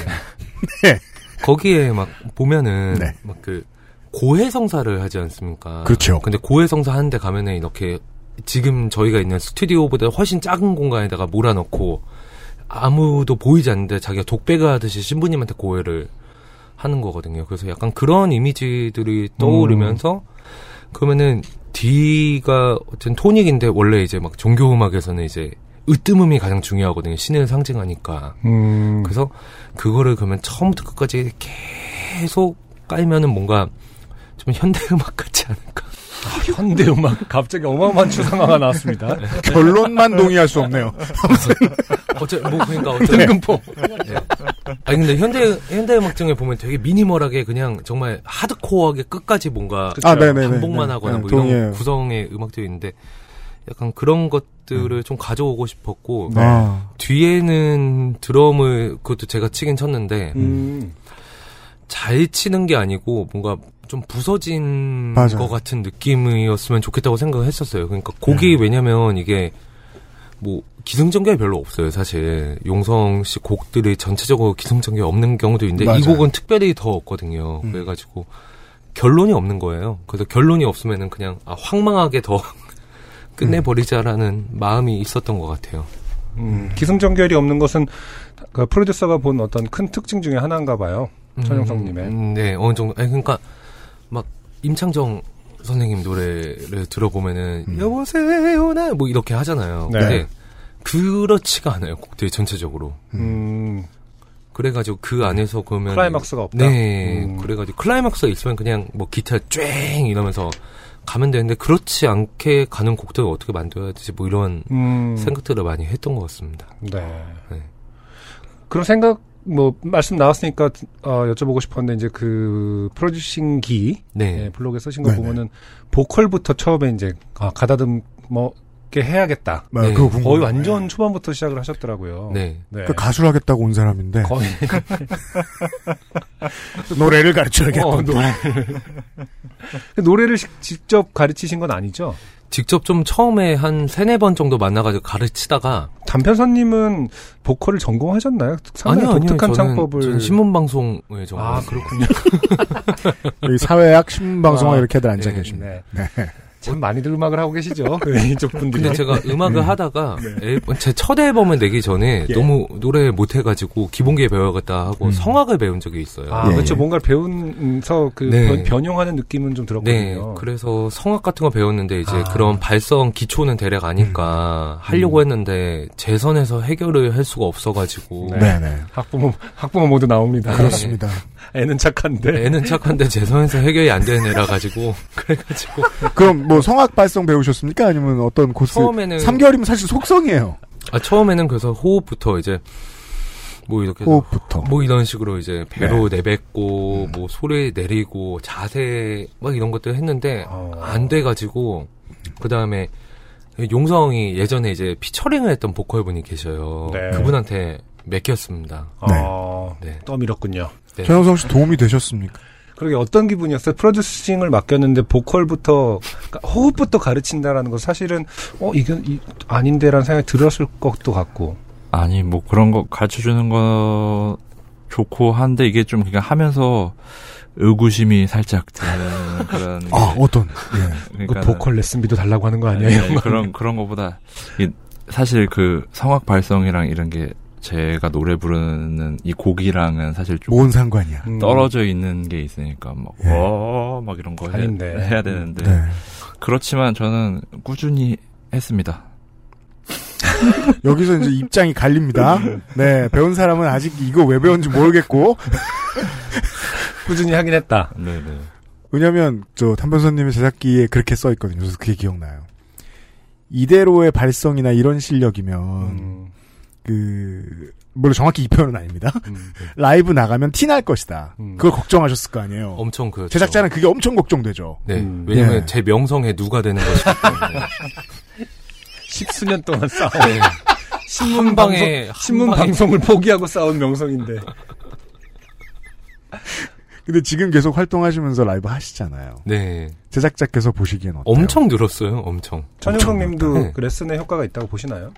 거기에 막 보면은 네. 막그 고해성사를 하지 않습니까? 그렇죠. 근데 고해성사 하는데 가면은 이렇게 지금 저희가 있는 스튜디오보다 훨씬 작은 공간에다가 몰아넣고 아무도 보이지 않는데 자기가 독배가 하듯이 신부님한테 고해를 하는 거거든요. 그래서 약간 그런 이미지들이 떠오르면서 그러면은 D가 어쨌든 토닉인데 원래 이제 막 종교 음악에서는 이제 으뜸음이 가장 중요하거든요. 신을 상징하니까. 음, 그래서 그거를 그러면 처음부터 끝까지 계속 깔면은 뭔가 좀 현대 음악 같지 않을까? 현대 음악 갑자기 어마어마한 추상화가 나왔습니다. 결론만 동의할 수 없네요. 어째 뭐 그러니까 어째 등금포. 아니 근데 현대 현대 음악 중에 보면 되게 미니멀하게 그냥 정말 하드코어하게 끝까지 뭔가 아, 네네네. 반복만 네. 하거나 네, 뭐 이런 동의해요. 구성의 음악들이 있는데 약간 그런 것들을 좀 가져오고 싶었고 네. 아, 뒤에는 드럼을 그것도 제가 치긴 쳤는데 음, 잘 치는 게 아니고 뭔가 좀 부서진 맞아요. 것 같은 느낌이었으면 좋겠다고 생각을 했었어요. 그러니까 곡이 네. 왜냐면 이게 뭐 기승전결이 별로 없어요. 사실 용성 씨 곡들이 전체적으로 기승전결 없는 경우도 있는데 맞아요. 이 곡은 특별히 더 없거든요. 음. 그래가지고 결론이 없는 거예요. 그래서 결론이 없으면은 그냥 아, 황망하게 더 끝내버리자라는 마음이 있었던 것 같아요. 음, 기승전결이 없는 것은 그 프로듀서가 본 어떤 큰 특징 중에 하나인가 봐요. 천영성님의. 음, 네, 어느 정도. 아니, 그러니까, 막, 임창정 선생님 노래를 들어보면은, 음. 여보세요, 나, 뭐, 이렇게 하잖아요. 네. 근데, 그렇지가 않아요, 곡들이 전체적으로. 음, 그래가지고 그 안에서 그러면. 클라이막스가 없다. 네, 음. 그래가지고 클라이막스가 있으면 그냥 뭐, 기타 쫙 이러면서 가면 되는데, 그렇지 않게 가는 곡들을 어떻게 만들어야 되지, 뭐, 이런 음, 생각들을 많이 했던 것 같습니다. 네. 네. 그런 생각 뭐 말씀 나왔으니까 어, 여쭤보고 싶었는데 이제 그 프로듀싱기 네. 예, 블로그에 쓰신 거 네네. 보면은 보컬부터 처음에 이제 아, 가다듬게 해야겠다. 아, 네. 그거 거의 궁금해. 완전 초반부터 시작을 하셨더라고요. 네. 네. 그 가수를 하겠다고 온 사람인데 거의 노래를 가르쳐야겠다. 어, 노래. 노래를 시- 직접 가르치신 건 아니죠? 직접 좀 처음에 한 세네 번 정도 만나가지고 가르치다가 단편사님은 보컬을 전공하셨나요? 상당히 독특한 저는, 창법을 저는 신문방송에 좀아 그렇군요. 여기 사회학 신문방송학 아, 이렇게들 앉아 네, 계십니다. 네. 네. 참 많이들 음악을 하고 계시죠. 그 이쪽 분들이. 근데 제가 음악을 하다가 앨범- 제첫 앨범을 내기 전에 예. 너무 노래 못해가지고 기본기에 배워야겠다 하고 음. 성악을 배운 적이 있어요. 아, 예, 그렇죠. 예. 뭔가를 배우면서 그 네. 변- 변형하는 느낌은 좀 네, 들었거든요. 그래서 성악 같은 거 배웠는데 이제 아. 그런 발성 기초는 대략 아니까 하려고 했는데 제 선에서 해결을 할 수가 없어가지고 네. 네네. 학부모 학부모 모두 나옵니다. 그렇습니다. 애는 착한데. 애는 착한데 제 선에서 해결이 안 되는 애라 가지고 그래가지고 그럼 뭐 성악 발성 배우셨습니까? 아니면 어떤 코스? 처음에는 3개월이면 사실 속성이에요. 아, 처음에는 그래서 호흡부터 이제 뭐 이렇게 호흡부터. 뭐 이런 식으로 이제 배로 네. 내뱉고 음. 뭐 소리 내리고 자세 막 이런 것들 했는데 어. 안 돼가지고 그 다음에 용성이 예전에 이제 피처링을 했던 보컬 분이 계셔요. 네. 그분한테 맡겼습니다. 어, 네. 떠밀었군요. 네. 전영성 씨 도움이 되셨습니까? 그러게 어떤 기분이었어요? 프로듀싱을 맡겼는데 보컬부터 그러니까 호흡부터 가르친다라는 거 사실은 어 이건 이, 아닌데라는 생각이 들었을 것도 같고. 아니 뭐 그런 거 가르쳐 주는 거 좋고 한데 이게 좀 그냥 하면서 의구심이 살짝 드는 그런 게 아, 어떤? 예. 그 보컬 레슨비도 달라고 하는 거 아니에요? 네, 그런 그런 거보다 이 사실 그 성악 발성이랑 이런 게 제가 노래 부르는 이 곡이랑은 사실 좀뭔 상관이야. 음, 떨어져 있는 게 있으니까 막, 예. 어, 막 이런 거 해, 아닌데. 해 야 되는데. 네. 그렇지만 저는 꾸준히 했습니다. 여기서 이제 입장이 갈립니다. 네, 배운 사람은 아직 이거 왜 배운지 모르겠고. 꾸준히 하긴 했다. 네네. 왜냐면, 저, 탄변선님의 제작기에 그렇게 써 있거든요. 그래서 그게 기억나요. 이대로의 발성이나 이런 실력이면, 음, 그, 물론 정확히 이 표현은 아닙니다. 음, 라이브 나가면 티 날 것이다. 음. 그걸 걱정하셨을 거 아니에요. 엄청 그 제작자는 그게 엄청 걱정되죠. 네, 음. 왜냐면 예. 제 명성에 누가 되는 것이기 때문에 십수년 동안 싸운 네. 신문 방송, 신문 방송을 포기하고 싸운 명성인데. 근데 지금 계속 활동하시면서 라이브 하시잖아요. 네, 제작자께서 보시기엔 어때요? 엄청 늘었어요. 엄청. 천효성님도 네. 그 레슨에 효과가 있다고 보시나요?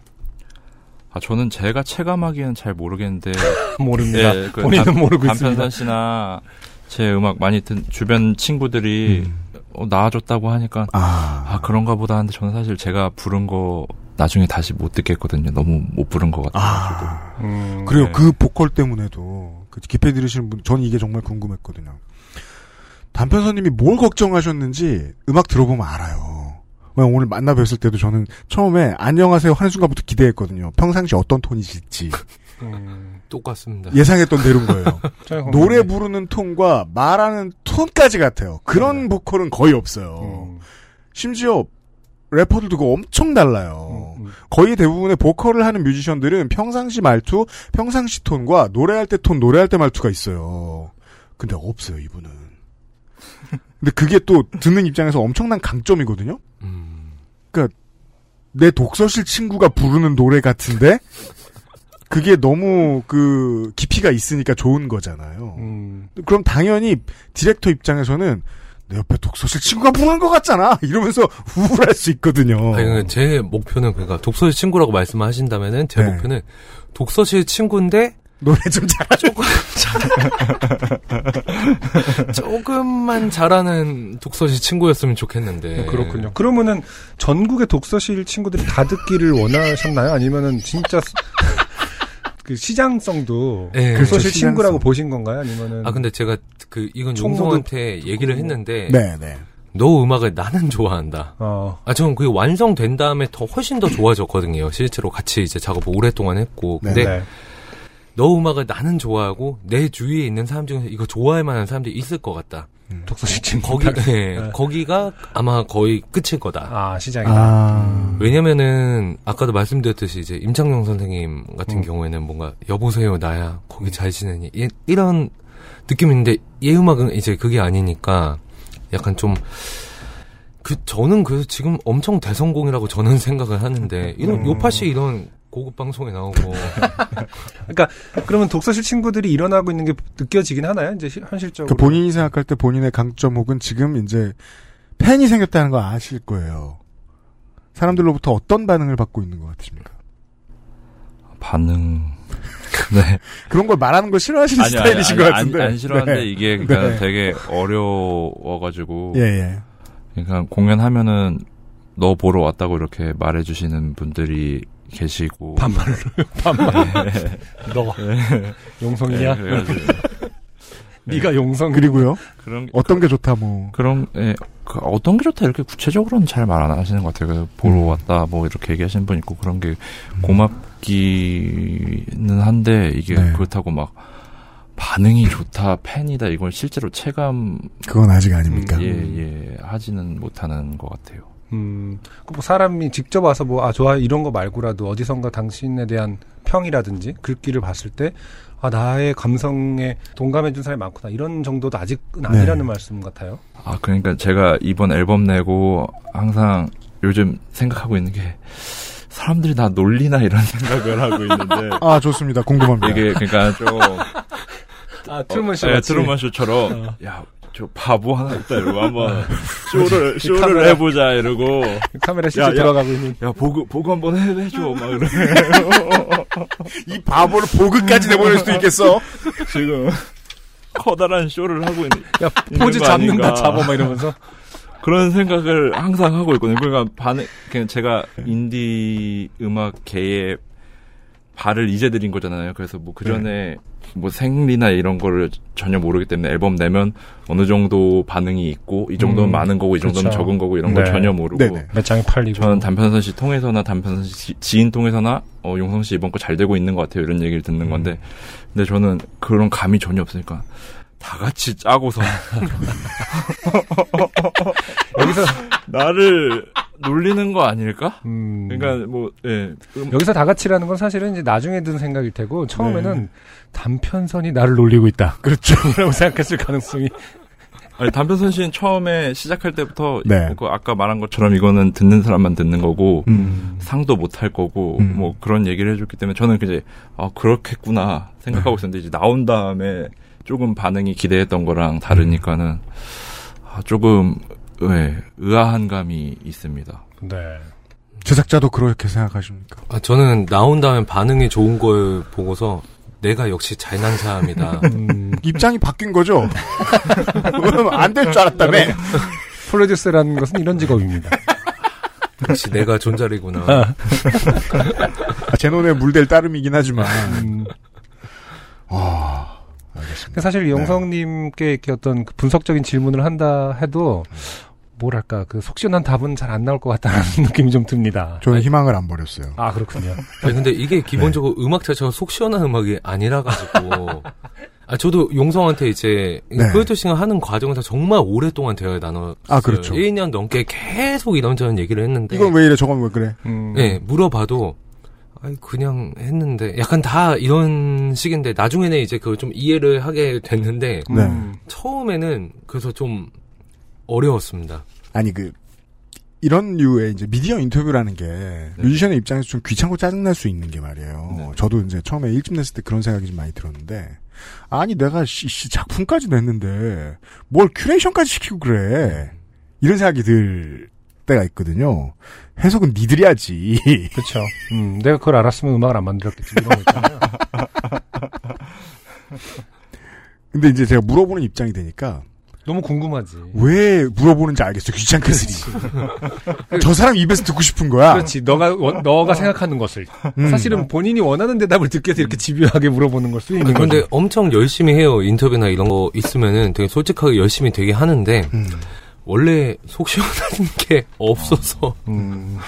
아, 저는 제가 체감하기에는 잘 모르겠는데. 모릅니다. 예, 그 본인은 반- 모르고 있습니다. 반편선 씨나 제 음악 많이 듣, 주변 친구들이 음. 어, 나아졌다고 하니까 아, 아, 그런가 보다 하는데 저는 사실 제가 부른 거 나중에 다시 못 듣겠거든요. 너무 못 부른 것 같아가지고. 아. 음, 그리고 네. 그 보컬 때문에도 그 기패 들으시는 분, 전 이게 정말 궁금했거든요. 단편선님이 뭘 걱정하셨는지 음악 들어보면 알아요. 오늘 만나 뵀을 때도 저는 처음에 안녕하세요 하는 순간부터 기대했거든요. 평상시 어떤 톤이실지 음, 똑같습니다. 예상했던 대로인 거예요. 노래 부르는 톤과 말하는 톤까지 같아요. 그런 보컬은 거의 없어요. 음, 심지어 래퍼들도 그거 엄청 달라요. 음, 음. 거의 대부분의 보컬을 하는 뮤지션들은 평상시 말투, 평상시 톤과 노래할 때 톤, 노래할 때 말투가 있어요. 근데 없어요, 이분은. 근데 그게 또 듣는 입장에서 엄청난 강점이거든요? 음, 내 독서실 친구가 부르는 노래 같은데? 그게 너무 그 깊이가 있으니까 좋은 거잖아요. 음, 그럼 당연히 디렉터 입장에서는 내 옆에 독서실 친구가 부르는 것 같잖아! 이러면서 우울할 수 있거든요. 아니, 그러니까 제 목표는 그러니까 독서실 친구라고 말씀하신다면은 제 네. 목표는 독서실 친구인데 노래 좀 잘하죠. 조금만 잘하는 독서실 친구였으면 좋겠는데. 그렇군요. 그러면은 전국의 독서실 친구들이 다 듣기를 원하셨나요? 아니면은 진짜 스- 그 시장성도 네. 독서실 그렇죠, 친구라고 시장성. 보신 건가요? 아니면은 아 근데 제가 그 이건 용성한테 얘기를 했는데 네, 네. 너 음악을 나는 좋아한다. 어, 아 저는 그게 완성된 다음에 더 훨씬 더 좋아졌거든요. 실제로 같이 이제 작업을 오랫동안 했고 근데 네. 너 음악을 나는 좋아하고 내 주위에 있는 사람 중에서 이거 좋아할 만한 사람들이 있을 것 같다. 독서실 친구 거기 예, 네. 거기가 아마 거의 끝일 거다. 아 시장이다. 아. 왜냐면은 아까도 말씀드렸듯이 이제 임창용 선생님 같은 음. 경우에는 뭔가 여보세요 나야 거기 잘 지내니 이- 이런 느낌인데 얘 음악은 이제 그게 아니니까 약간 좀 그 저는 그 지금 엄청 대성공이라고 저는 생각을 하는데 이런 음. 요파시 이런 고급 방송에 나오고 그러니까 그러면 독서실 친구들이 일어나고 있는 게 느껴지긴 하나요? 이제 시- 현실적으로. 그 본인이 생각할 때 본인의 강점 혹은 지금 이제 팬이 생겼다는 거 아실 거예요. 사람들로부터 어떤 반응을 받고 있는 것 같으십니까? 반응. 네. 그런 걸 말하는 걸 싫어하시는 아니, 아니, 스타일이신 아니, 것 같은데. 안, 안 싫어하는데 네. 이게 그러니까 네. 되게 어려워가지고 예, 예. 그러니까 공연하면은 너 보러 왔다고 이렇게 말해주시는 분들이 계시고 반말로 반말. 너 용성이냐? 네, 그래가지고 네가 용성. 그리고요. 그런 어떤 게 좋다 뭐. 그런 예, 그 어떤 게 좋다 이렇게 구체적으로는 잘 말 안 하시는 것 같아요. 그 보러 음. 왔다 뭐 이렇게 얘기하시는 분 있고 그런 게 고맙기는 한데 이게 네. 그렇다고 막 반응이 좋다 팬이다 이걸 실제로 체감 그건 아직 아닙니까? 예예 하지는 못하는 것 같아요. 음, 그뭐 사람이 직접 와서 뭐, 아, 좋아, 이런 거 말고라도 어디선가 당신에 대한 평이라든지 글귀를 봤을 때, 아, 나의 감성에 동감해준 사람이 많구나. 이런 정도도 아직은 아니라는 말씀 같아요. 아 그러니까 제가 이번 앨범 내고 항상 요즘 생각하고 있는 게 사람들이 나 놀리나 이런 생각을 하고 있는데 아 좋습니다. 궁금합니다. 이게 그러니까 좀 아, 트루먼 쇼. 네, 같이. 트루먼 쇼처럼 어. 야, 저 바보 하나 있다 이러고 한번 쇼를 이 쇼를 카메라. 해보자 이러고 카메라 실제. 들어가고 있는. 야 보고 보고 한번 해, 해줘 막 이러 이 바보를 보급까지 내보낼 수도 있겠어. 지금 커다란 쇼를 하고 있는 야, 있는 포즈 거 잡는다. 잡아, 막 이러면서. 그런 생각을 항상 하고 있거든요. 그러니까 반응 그냥 제가 인디 음악계에 발을 이제 들인 거잖아요. 그래서 뭐 그 전에 뭐 생리나 이런 거를 전혀 모르기 때문에 앨범 내면 어느 정도 반응이 있고 이 정도는 음, 많은 거고 이 정도는 그렇죠. 적은 거고 이런 걸 네. 전혀 모르고 네네. 몇 장이 팔리고. 저는 단편선 씨 통해서나 단편선 씨 지인 통해서나 어 용성 씨 이번 거 잘 되고 있는 것 같아요 이런 얘기를 듣는 음. 건데 근데 저는 그런 감이 전혀 없으니까 다 같이 짜고서 여기서, 나를 놀리는 거 아닐까? 음. 그러니까 뭐 예. 음, 여기서 다 같이라는 건 사실은 이제 나중에 든 생각일 테고 처음에는 네. 단편선이 나를 놀리고 있다. 그렇죠. 라고 생각했을 가능성이 아니 단편선 씨는 처음에 시작할 때부터 네. 그 아까 말한 것처럼 이거는 듣는 사람만 듣는 거고 음. 상도 못 할 거고 음. 뭐 그런 얘기를 해줬기 때문에 저는 이제 아 그렇겠구나 생각하고 있었는데 이제 나온 다음에 조금 반응이 기대했던 거랑 다르니까는 아, 조금 예, 의아한 감이 있습니다. 네. 제작자도 그렇게 생각하십니까? 아, 저는 나온 다음에 반응이 좋은 걸 보고서 내가 역시 잘난 사람이다. 음, 입장이 바뀐 거죠. 그러면 안될 줄 알았다며. 프로듀스라는 것은 이런 직업입니다. 역시 내가 존잘이구나. 아, 제 눈에 물될 따름이긴 하지만. 음, 아, 알겠습니다. 사실 영성님께 이렇게 어떤 그 분석적인 질문을 한다 해도 뭐랄까 그 속 시원한 답은 잘 안 나올 것 같다는 느낌이 좀 듭니다. 저는 희망을 안 버렸어요. 아 그렇군요. 아니, 근데 이게 기본적으로 음악 자체가 속 시원한 음악이 아니라 가지고. 아, 저도 용성한테 이제 네. 프로듀싱을 하는 과정에서 정말 오랫동안 대화를 나눴어요. 아, 그렇죠. 1년 넘게 계속 이런저런 얘기를 했는데. 이건 왜 이래, 저건 왜 그래? 음, 네, 물어봐도, 아니, 그냥 했는데, 약간 다 이런 식인데, 나중에는 이제 그걸 좀 이해를 하게 됐는데, 네. 음, 처음에는 그래서 좀 어려웠습니다. 아니, 그, 이런 류의 이제 미디어 인터뷰라는 게 뮤지션의 입장에서 좀 귀찮고 짜증날 수 있는 게 말이에요. 네. 저도 이제 처음에 일집 냈을 때 그런 생각이 좀 많이 들었는데, 아니, 내가 씨, 씨, 작품까지 냈는데, 뭘 큐레이션까지 시키고 그래. 이런 생각이 들 때가 있거든요. 해석은 니들이 하지. 그렇죠. 음, 내가 그걸 알았으면 음악을 안 만들었겠지 이런 거 있잖아요. 근데 이제 제가 물어보는 입장이 되니까, 너무 궁금하지. 왜 물어보는지 알겠어. 귀찮겠으니. 저 사람 입에서 듣고 싶은 거야. 그렇지. 너가 원- 너가 생각하는 것을 음. 사실은 본인이 원하는 대답을 듣기 위해서 이렇게 집요하게 물어보는 걸 수 있는 거죠. 근데 엄청 열심히 해요. 인터뷰나 이런 거 있으면은 되게 솔직하게 열심히 되게 하는데, 음. 원래 속 시원한 게 없어서. 음,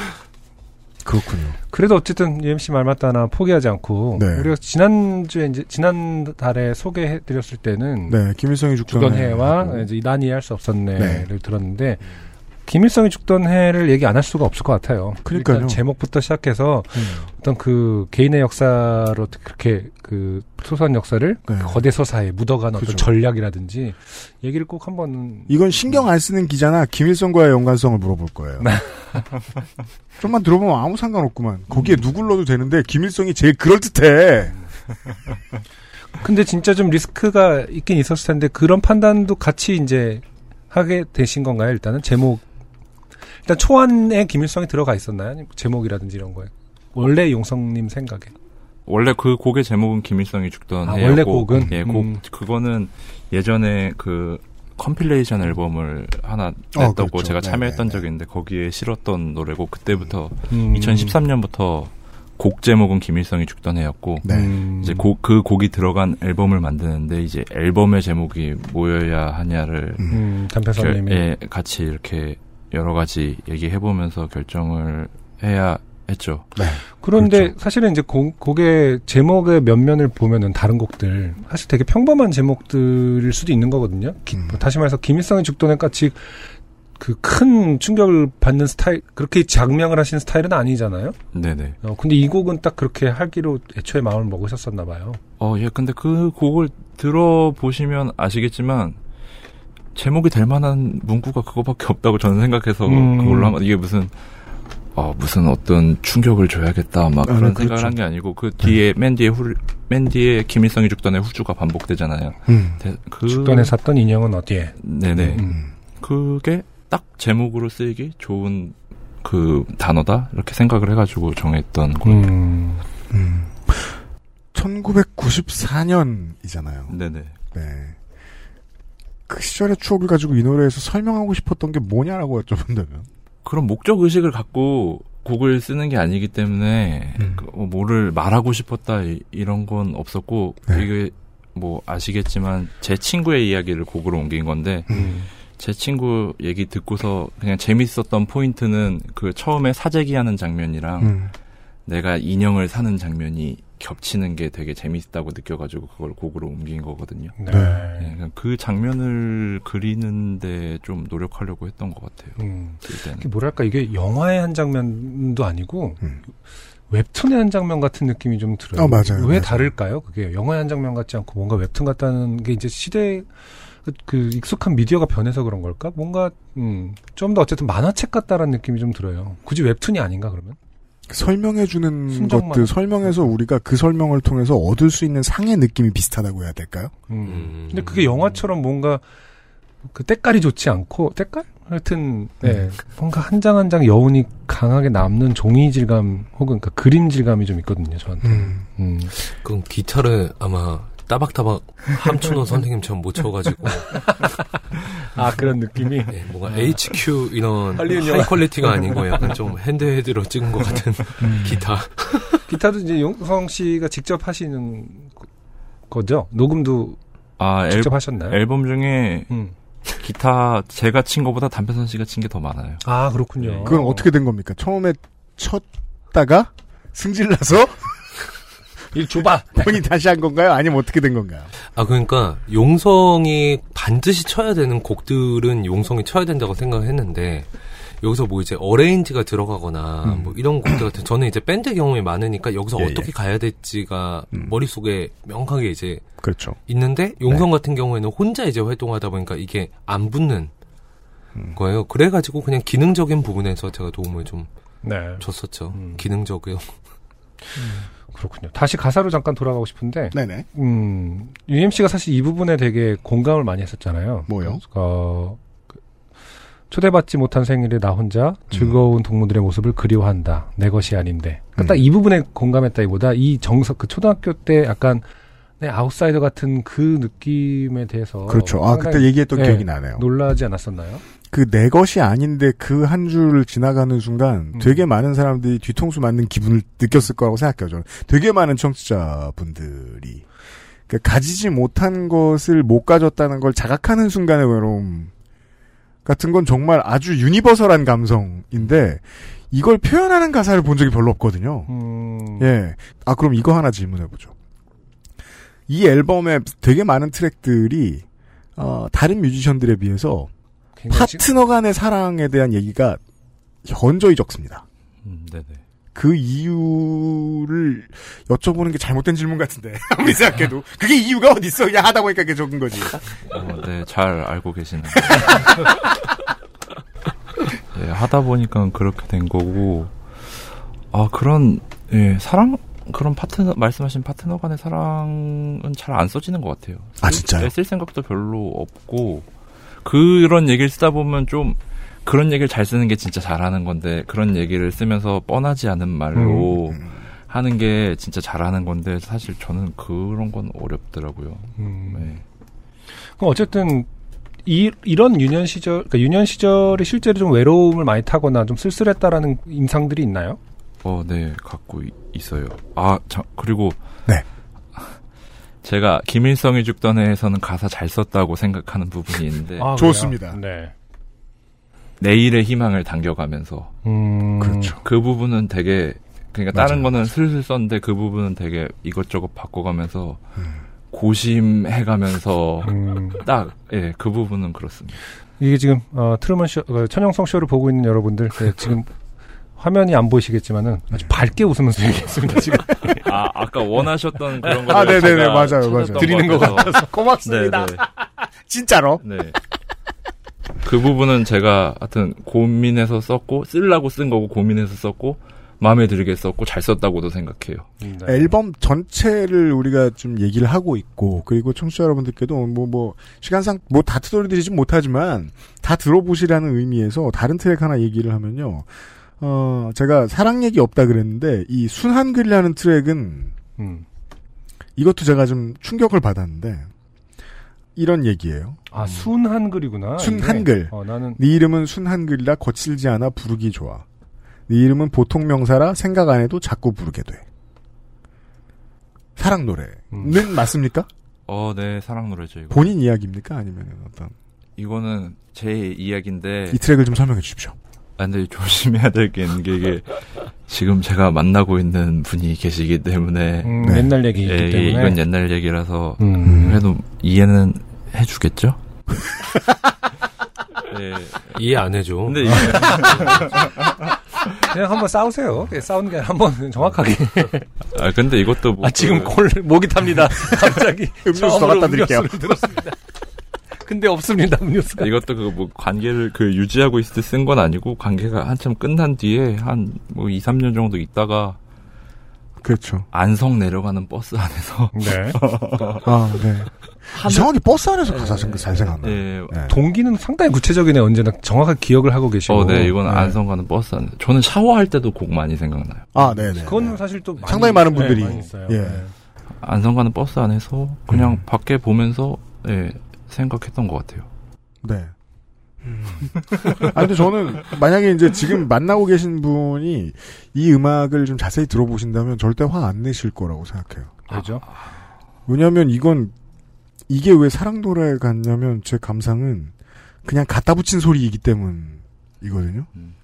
그렇군요. 그래도 어쨌든 UMC 말 맞다나 포기하지 않고 네. 우리가 지난주에 이제 지난달에 소개해 드렸을 때는 네, 김일성이 죽던, 해와. 이제 난 이해할 수 없었네를 네. 들었는데 김일성이 죽던 해를 얘기 안 할 수가 없을 것 같아요. 그러니까요. 일단 제목부터 시작해서 음. 어떤 그 개인의 역사로 그렇게 그 소소한 역사를 네. 거대 서사에 묻어간 어떤 그죠. 전략이라든지 얘기를 꼭 한번 이건 신경 안 쓰는 기자나 김일성과의 연관성을 물어볼 거예요. 네. 좀만 들어보면 아무 상관없구만. 거기에 누굴 넣어도 되는데 김일성이 제일 그럴 듯해. 근데 진짜 좀 리스크가 있긴 있었을 텐데 그런 판단도 같이 이제 하게 되신 건가요? 일단은 제목 일단 초안에 김일성이 들어가 있었나요? 제목이라든지 이런 거에 원래 용성님 생각에 원래 그 곡의 제목은 김일성이 죽던 아, 해였고 원래 곡은? 예, 곡 음. 그거는 예전에 그 compilation 앨범을 하나 어, 냈다고 그렇죠. 제가 참여했던 네네네. 적이 있는데 거기에 실었던 노래고 그때부터 음. 2013년부터 곡 제목은 김일성이 죽던 해였고 네. 음. 이제 곡, 그 곡이 들어간 앨범을 만드는데 이제 앨범의 제목이 뭐여야 하냐를 음, 결, 단편선님이 예, 같이 이렇게 여러 가지 얘기해 보면서 결정을 해야 했죠. 그런데 그렇죠. 사실은 이제 곡, 곡의 제목의 면면을 보면은 다른 곡들 사실 되게 평범한 제목들일 수도 있는 거거든요. 기- 음. 다시 말해서 김일성의 죽도는 같이 그 큰 충격을 받는 스타일 그렇게 장명을 하시는 스타일은 아니잖아요. 네네. 어, 근데 이 곡은 딱 그렇게 하기로 애초에 마음을 먹으셨었나 봐요. 어, 예, 근데 그 곡을 들어보시면 아시겠지만, 제목이 될 만한 문구가 그거밖에 없다고 저는 생각해서 음. 그걸로 한 건, 이게 무슨, 어, 무슨 어떤 충격을 줘야겠다, 막 아, 그런 네, 생각을 그렇죠. 한게 아니고, 그 뒤에, 맨 뒤에 후, 맨 뒤에 김일성이 죽던의 후주가 반복되잖아요. 음. 대- 그, 죽던에 샀던 인형은 어디에? 네네. 음. 그게 딱 제목으로 쓰이기 좋은 그 단어다? 이렇게 생각을 해가지고 정했던 곡. 음. 음. 1994년이잖아요. 네네. 네. 그 시절의 추억을 가지고 이 노래에서 설명하고 싶었던 게 뭐냐라고 여쭤본다면. 그런 목적 의식을 갖고 곡을 쓰는 게 아니기 때문에 음. 그, 어, 뭐를 말하고 싶었다 이, 런건 없었고 네. 이게 뭐 아시겠지만 제 친구의 이야기를 곡으로 옮긴 건데 음. 제 친구 얘기 듣고서 그냥 재밌었던 포인트는 그 처음에 사재기 하는 장면이랑 음. 내가 인형을 사는 장면이 겹치는 게 되게 재밌다고 느껴가지고 그걸 곡으로 옮긴 거거든요. 네. 네, 그냥 그 장면을 그리는데 좀 노력하려고 했던 것 같아요. 음. 뭐랄까 이게 영화의 한 장면도 아니고 음. 웹툰의 한 장면 같은 느낌이 좀 들어요. 어, 맞아요, 왜 맞아요. 다를까요? 그게 영화의 한 장면 같지 않고 뭔가 웹툰 같다는 게 이제 시대 그, 그 익숙한 미디어가 변해서 그런 걸까? 뭔가 음, 좀 더 어쨌든 만화책 같다라는 느낌이 좀 들어요. 굳이 웹툰이 아닌가 그러면? 설명해주는 순정만. 것들, 설명해서 우리가 그 설명을 통해서 얻을 수 있는 상의 느낌이 비슷하다고 해야 될까요? 음. 음. 근데 그게 영화처럼 뭔가 그 때깔이 좋지 않고 때깔? 하여튼 네, 뭔가 한 장 한 장 여운이 강하게 남는 종이 질감 혹은 그 그림 질감이 좀 있거든요 저한테. 음. 음. 그럼 기타를 아마 따박따박 함춘호 선생님처럼 못 쳐가지고 아 그런 느낌이. 네, 뭔가 HQ 이런 할리우드 high. quality가 아니고 약간 좀 handheld로 찍은 것 같은 음. 기타. 기타도 이제 용성 씨가 직접 하시는 거죠? 녹음도 아, 앨, 직접 하셨나요? 앨범 중에 음. 기타 제가 친 거보다 담배선 씨가 친 게 더 많아요. 아 그렇군요. 그건 어떻게 된 겁니까? 처음에 쳤다가 승질나서 일 줘봐. 본인 다시 한 건가요? 아니면 어떻게 된 건가요? 아 그러니까 용성이 반드시 쳐야 되는 곡들은 용성이 쳐야 된다고 생각했는데 여기서 뭐 이제 어레인지가 들어가거나 음. 뭐 이런 곡들 같은 저는 이제 밴드 경험이 많으니까 여기서 예, 어떻게 가야 될지가 음. 머릿속에 명확하게 이제 그렇죠. 있는데 용성 같은 경우에는 혼자 이제 활동하다 보니까 이게 안 붙는 음. 거예요. 그래 가지고 그냥 기능적인 부분에서 제가 도움을 좀 네. 줬었죠. 음. 기능적이요. 그렇군요. 다시 가사로 잠깐 돌아가고 싶은데, 네네. 음, UMC가 사실 이 부분에 되게 공감을 많이 했었잖아요. 뭐요? 어, 그, 초대받지 못한 생일에 나 혼자 즐거운 동무들의 모습을 그리워한다. 내 것이 아닌데. 그러니까 음. 딱이 부분에 공감했다기보다 이 정석, 그 초등학교 때 약간 내 아웃사이더 같은 그 느낌에 대해서. 그렇죠. 아, 그때 얘기했던 예, 기억이 나네요. 놀라지 않았었나요? 그 내 것이 아닌데 그 한 줄을 지나가는 순간 음. 되게 많은 사람들이 뒤통수 맞는 기분을 느꼈을 거라고 생각해요. 저는 되게 많은 청취자분들이 그 가지지 못한 것을 못 가졌다는 걸 자각하는 순간의 외로움 같은 건 정말 아주 universal한 감성인데 이걸 표현하는 가사를 본 적이 별로 없거든요. 음, 예. 아, 그럼 이거 하나 질문해 보죠. 이 앨범에 되게 많은 트랙들이, 어, 다른 뮤지션들에 비해서 파트너 간의 사랑에 대한 얘기가 현저히 적습니다. 음, 네네. 그 이유를 여쭤보는 게 잘못된 질문 같은데. 아무리 생각해도. 그게 이유가 어딨어? 그냥 하다 보니까 그게 적은 거지. 어, 네, 잘 알고 계시네요. 네, 하다 보니까 그렇게 된 거고, 아, 그런, 예, 사랑, 그런 파트너, 말씀하신 파트너 간의 사랑은 잘 안 써지는 것 같아요. 아, 진짜요? 네, 쓸 생각도 별로 없고, 그런 얘기를 쓰다 보면 좀, 그런 얘기를 잘 쓰는 게 진짜 잘하는 건데, 그런 얘기를 쓰면서 뻔하지 않은 말로 음. 하는 게 진짜 잘하는 건데, 사실 저는 그런 건 어렵더라고요. 음. 네. 그럼 어쨌든 이, 이런 유년 시절, 그러니까 유년 시절에 실제로 좀 외로움을 많이 타거나 좀 쓸쓸했다라는 인상들이 있나요? 어, 네, 갖고 이- 있어요. 아, 참, 그리고. 네. 제가 김일성이 죽던 해에서는 가사 잘 썼다고 생각하는 부분이 있는데. 아, 좋습니다. 네. 내일의 희망을 당겨가면서. 음, 그렇죠. 그 부분은 되게, 그러니까 다른 맞아요, 거는 슬슬 썼는데 그 부분은 되게 이것저것 바꿔가면서 음. 고심해가면서 음, 딱, 예, 그 부분은 그렇습니다. 이게 지금 어, 트루먼 쇼, 어, 천영성 쇼를 보고 있는 여러분들 네, 지금 화면이 안 보이시겠지만은 아주 밝게 웃으면서 얘기했습니다. 지금 아, 아까 원하셨던 그런 거 아, 네네네, 맞아요, 맞아요. 드리는 것 같아서 고맙습니다. 네, 네. 진짜로. 네. 그 부분은 제가 하여튼 고민해서 썼고 쓰려고 쓴 거고 고민해서 썼고 마음에 들게 썼고 잘 썼다고도 생각해요. 네. 앨범 전체를 우리가 좀 얘기를 하고 있고 그리고 청취자 여러분들께도 뭐뭐 시간상 뭐다 트돌드리지 못하지만 다 들어보시라는 의미에서 다른 트랙 하나 얘기를 하면요. 어 제가 사랑 얘기 없다 그랬는데 이 순한글이라는 트랙은 음. 이것도 제가 좀 충격을 받았는데 이런 얘기예요. 아 순한글이구나. 순한글. 어, 나는 네 이름은 순한글이라 거칠지 않아 부르기 좋아. 네 이름은 보통 명사라 생각 안 해도 자꾸 부르게 돼. 사랑 노래는 음. 맞습니까? 어, 네, 사랑 노래죠, 이거. 본인 이야기입니까? 아니면 어떤 이거는 제 이야기인데 이 트랙을 좀 설명해 주십시오. 아, 근데 조심해야 될 게 있는 게 이게 지금 제가 만나고 있는 분이 계시기 때문에 음, 네. 옛날 얘기이기 예, 때문에 이건 옛날 얘기라서 음. 그래도 이해는 해주겠죠? 예. 이해 안 해줘. 근데 이게 그냥 한번 싸우세요. 예, 싸우는 게 한번 정확하게. 아 근데 이것도 뭐 아 지금 그- 골 목이 탑니다. 갑자기 음료수 더 갖다 드릴게요. 근데 없습니다 음료수가. 이것도 그 뭐 관계를 그 유지하고 있을 때 쓴 건 아니고 관계가 한참 끝난 뒤에 한 뭐 2, 3년 정도 있다가 그렇죠. 안성 내려가는 버스 안에서 네. 아, 네. 이상하게 버스 안에서 가사 생각 잘 생각나. 예. 네. 동기는 상당히 구체적이네 언제나 정확하게 기억을 하고 계시고. 어, 네, 이건 네. 안성 가는 버스 안에. 저는 샤워할 때도 곡 많이 생각나요. 아, 네, 네. 그건 사실 또 많이- 상당히 많은 분들이, 네, 많이 있어요. 예. 네. 안성 가는 버스 안에서 그냥 음. 밖에 보면서 예, 생각했던 것 같아요. 네. 아 근데 저는 만약에 이제 지금 만나고 계신 분이 이 음악을 좀 자세히 들어보신다면 절대 화 안 내실 거라고 생각해요. 그죠? 왜냐하면 이건 이게 왜 사랑 노래 같냐면 제 감상은 그냥 갖다 붙인 소리이기 때문이거든요. 음.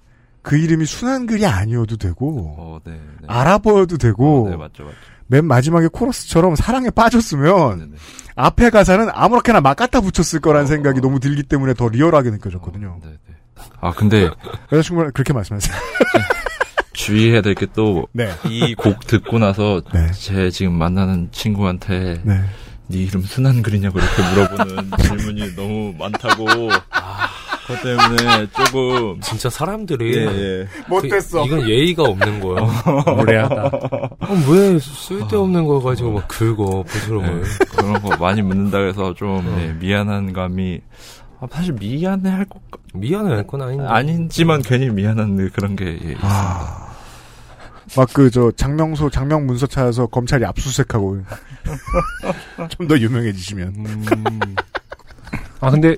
그 이름이 순한 글이 아니어도 되고 어, 네. 네. 알아보여도 되고 어, 네, 맞죠, 맞죠. 맨 마지막에 코러스처럼 사랑에 빠졌으면 네, 네. 앞에 가사는 아무렇게나 막 갖다 붙였을 거란 어, 생각이 어. 너무 들기 때문에 더 리얼하게 느껴졌거든요. 네, 네. 아, 근데 여자친구는 그렇게 말씀하세요. 주의해야 될 게 또 이곡 네. 듣고 나서 네. 제 지금 만나는 친구한테 네. 네 이름 순한 글이냐고 이렇게 물어보는 질문이 너무 많다고. 그것 때문에 조금 진짜 사람들이 예, 예. 못됐어. 그, 이건 예의가 없는 거야. 무례하다. 어, 왜 쓸데없는 거 가지고 막 긁어 부스럼을. 그런 거 많이 묻는다 해서 좀 어. 예, 미안한 감이 아, 사실 미안해 할 것 미안해 할 건 아닌데. 아닌지만 괜히 미안한 그런 게 예, 아. 막그 저 장명소 장명 문서 찾아서 검찰이 압수수색하고 좀 더 유명해지시면 음. 아 근데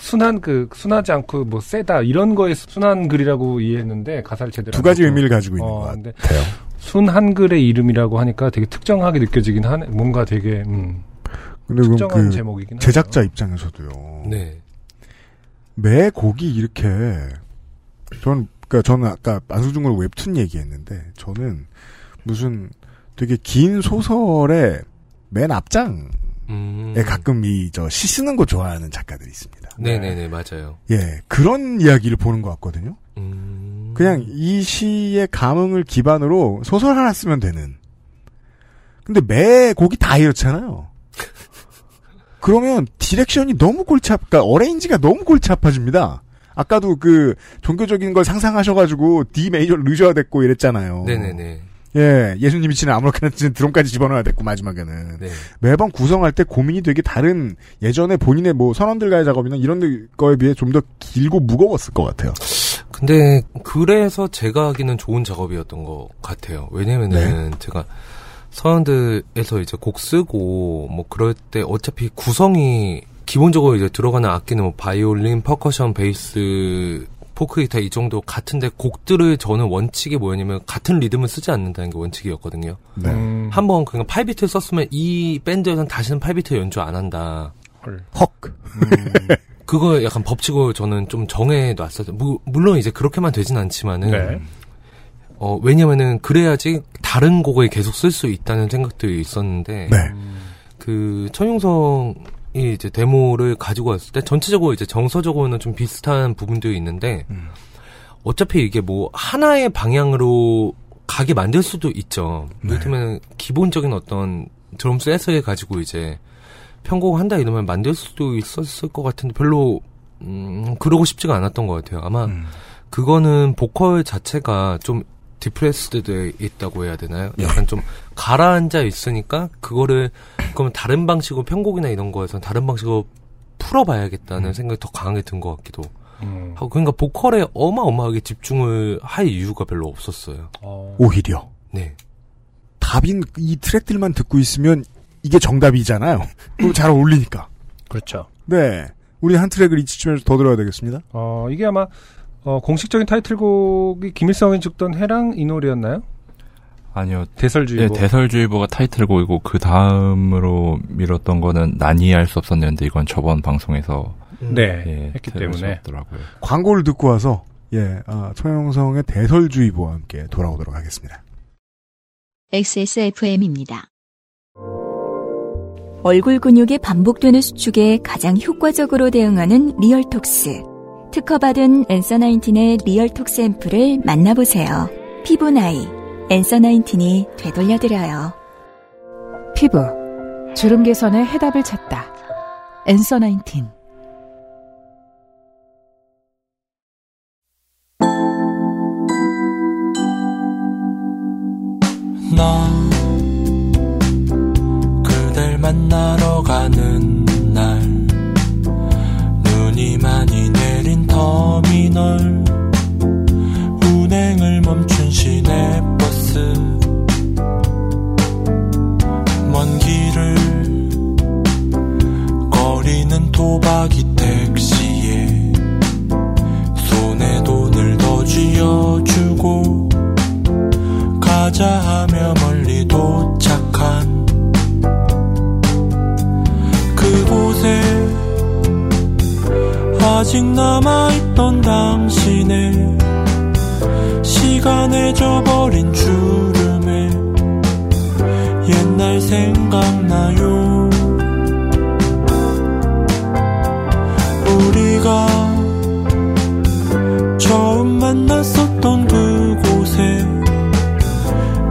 순한 그 순하지 않고 뭐 세다 이런 거에 순한 글이라고 이해했는데 가사를 제대로 두안 가지. 의미를 가지고 있는 어, 것 근데 같아요. 순한 글의 이름이라고 하니까 되게 특정하게 느껴지긴 하네. 뭔가 되게 음, 근데 특정한 그 제목이긴. 제작자 입장에서도요. 네. 매 곡이 이렇게 저는 그러니까 저는 아까 안수중을 웹툰 얘기했는데 저는 무슨 되게 긴 소설의 맨 앞장에 음. 가끔 이 저 시 쓰는 거 좋아하는 작가들이 있습니다. 네네네 맞아요. 예 그런 이야기를 보는 것 같거든요. 음. 그냥 이 시의 감흥을 기반으로 소설 하나 쓰면 되는. 근데 매 곡이 다 이렇잖아요. 그러면 direction이 너무 골치 아프, 그러니까 arrange가 너무 골치 아파집니다. 아까도 그 종교적인 걸 상상하셔가지고 D major 넣으셔야 됐고 이랬잖아요. 네네네. 예, 예수님이 치는 아무렇게나 치는 드럼까지 집어넣어야 됐고 마지막에는 네. 매번 구성할 때 고민이 되게 다른 예전에 본인의 뭐 선원들과의 작업이나 이런 거에 비해 좀 더 길고 무거웠을 것 같아요. 근데 그래서 제가 하기는 좋은 작업이었던 것 같아요. 왜냐면은 제가 선원들에서 이제 곡 쓰고 뭐 그럴 때 어차피 구성이 기본적으로 이제 들어가는 악기는 뭐 바이올린, 퍼커션, 베이스, 포크 기타 이 정도 같은데 곡들을 저는 원칙이 뭐였냐면 같은 리듬을 쓰지 않는다는 게 원칙이었거든요. 네. 음, 한번 그냥 8비트 썼으면 이 밴드에서는 다시는 8비트 연주 안 한다. 헐. 헉. 그거 약간 법칙으로 저는 좀 정해 놨었죠. 무- 물론 이제 그렇게만 되진 않지만은 네. 어 왜냐면은 그래야지 다른 곡을 계속 쓸 수 있다는 생각들이 있었는데 네. 그 천용성 이 이제 데모를 가지고 왔을 때 전체적으로 이제 정서적으로는 좀 비슷한 부분들이 있는데 음. 어차피 이게 뭐 하나의 방향으로 가게 만들 수도 있죠. 네. 이를테면 기본적인 어떤 드럼 셋을 가지고 이제 편곡을 한다 이러면 만들 수도 있었을 것 같은데 별로 음 그러고 싶지가 않았던 것 같아요. 아마 음. 그거는 보컬 자체가 좀 depressed 있다고 해야 되나요? 예. 약간 좀 가라앉아 있으니까 그거를 그러면 다른 방식으로 편곡이나 이런 거에서 다른 방식으로 풀어봐야겠다는 생각이 더 강하게 든 것 같기도 음. 하고 그러니까 보컬에 어마어마하게 집중을 할 이유가 별로 없었어요. 어, 오히려 네. 답인 이 트랙들만 듣고 있으면 이게 정답이잖아요. 그리고 잘 어울리니까. 그렇죠. 네. 우리 한 트랙을 이쯤에서 더 들어야 되겠습니다. 어, 이게 아마 어, 공식적인 타이틀곡이 김일성이 죽던 해랑 이 노래였나요? 아니요. 대설주의보. 네, 대설주의보가 타이틀곡이고 그 다음으로 밀었던 거는 난 이해할 수 없었는데 이건 저번 방송에서 네, 예, 했기 때문에. 없더라고요. 광고를 듣고 와서 예, 아, 천영성의 대설주의보와 함께 돌아오도록 하겠습니다. XSFM입니다. 얼굴 근육이 반복되는 수축에 가장 효과적으로 대응하는 리얼톡스. 특허받은 Answer Nineteen의 리얼톡스 앰플을 만나보세요. 피부 나이, Answer Nineteen이 되돌려드려요. 피부, 주름 개선의 해답을 찾다. Answer Nineteen. 나 그댈 만나러 가는 널 운행을 멈춘 시내버스. 먼 길을 거리는 도박이 택시에 손에 돈을 더 쥐어주고 가자 하며 아직 남아있던 당신의 시간에 져버린 주름에 옛날 생각나요. 우리가 처음 만났었던 그곳에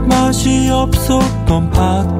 맛이 없었던 팥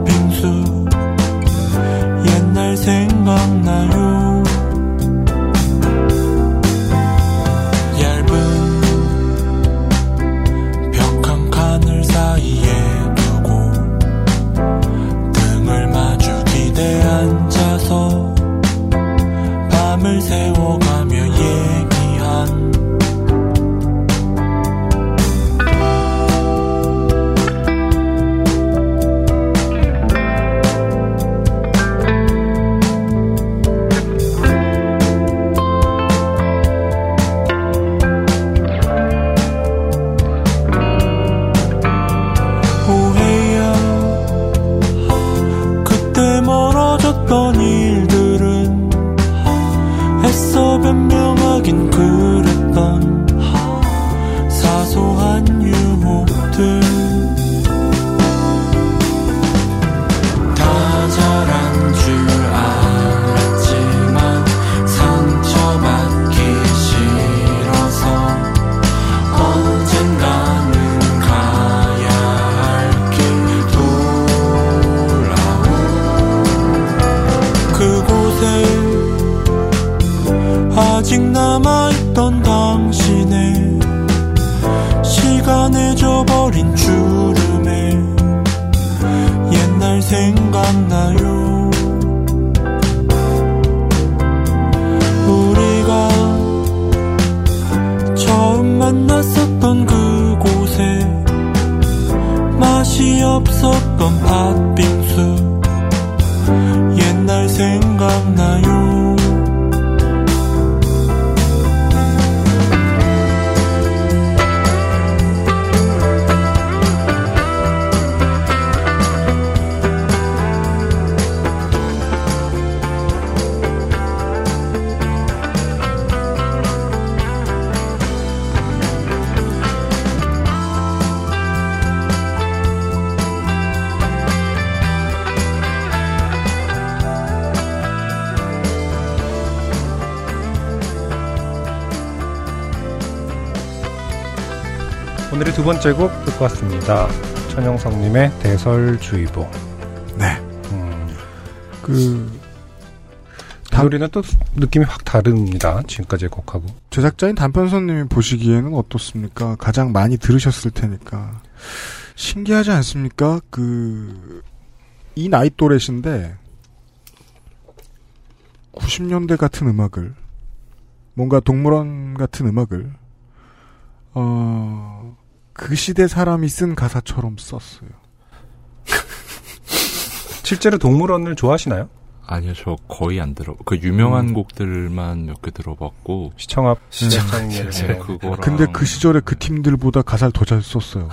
번째 곡 듣고 왔습니다. 천영성님의 대설주의보. 네. 음, 그이 노래는 또 느낌이 확 다릅니다. 지금까지의 곡하고. 제작자인 단편선님이 보시기에는 어떻습니까? 가장 많이 들으셨을 테니까 신기하지 않습니까? 그 이 나이 또래신데 90년대 같은 음악을 뭔가 동물원 같은 음악을 어, 그 시대 사람이 쓴 가사처럼 썼어요. 실제로 동물원을 좋아하시나요? 아니요, 저 거의 안 들어. 그 유명한 음. 곡들만 몇 개 들어봤고. 시청 앞 시청 네, 그거랑. 근데 그 시절에 그 팀들보다 가사를 더 잘 썼어요.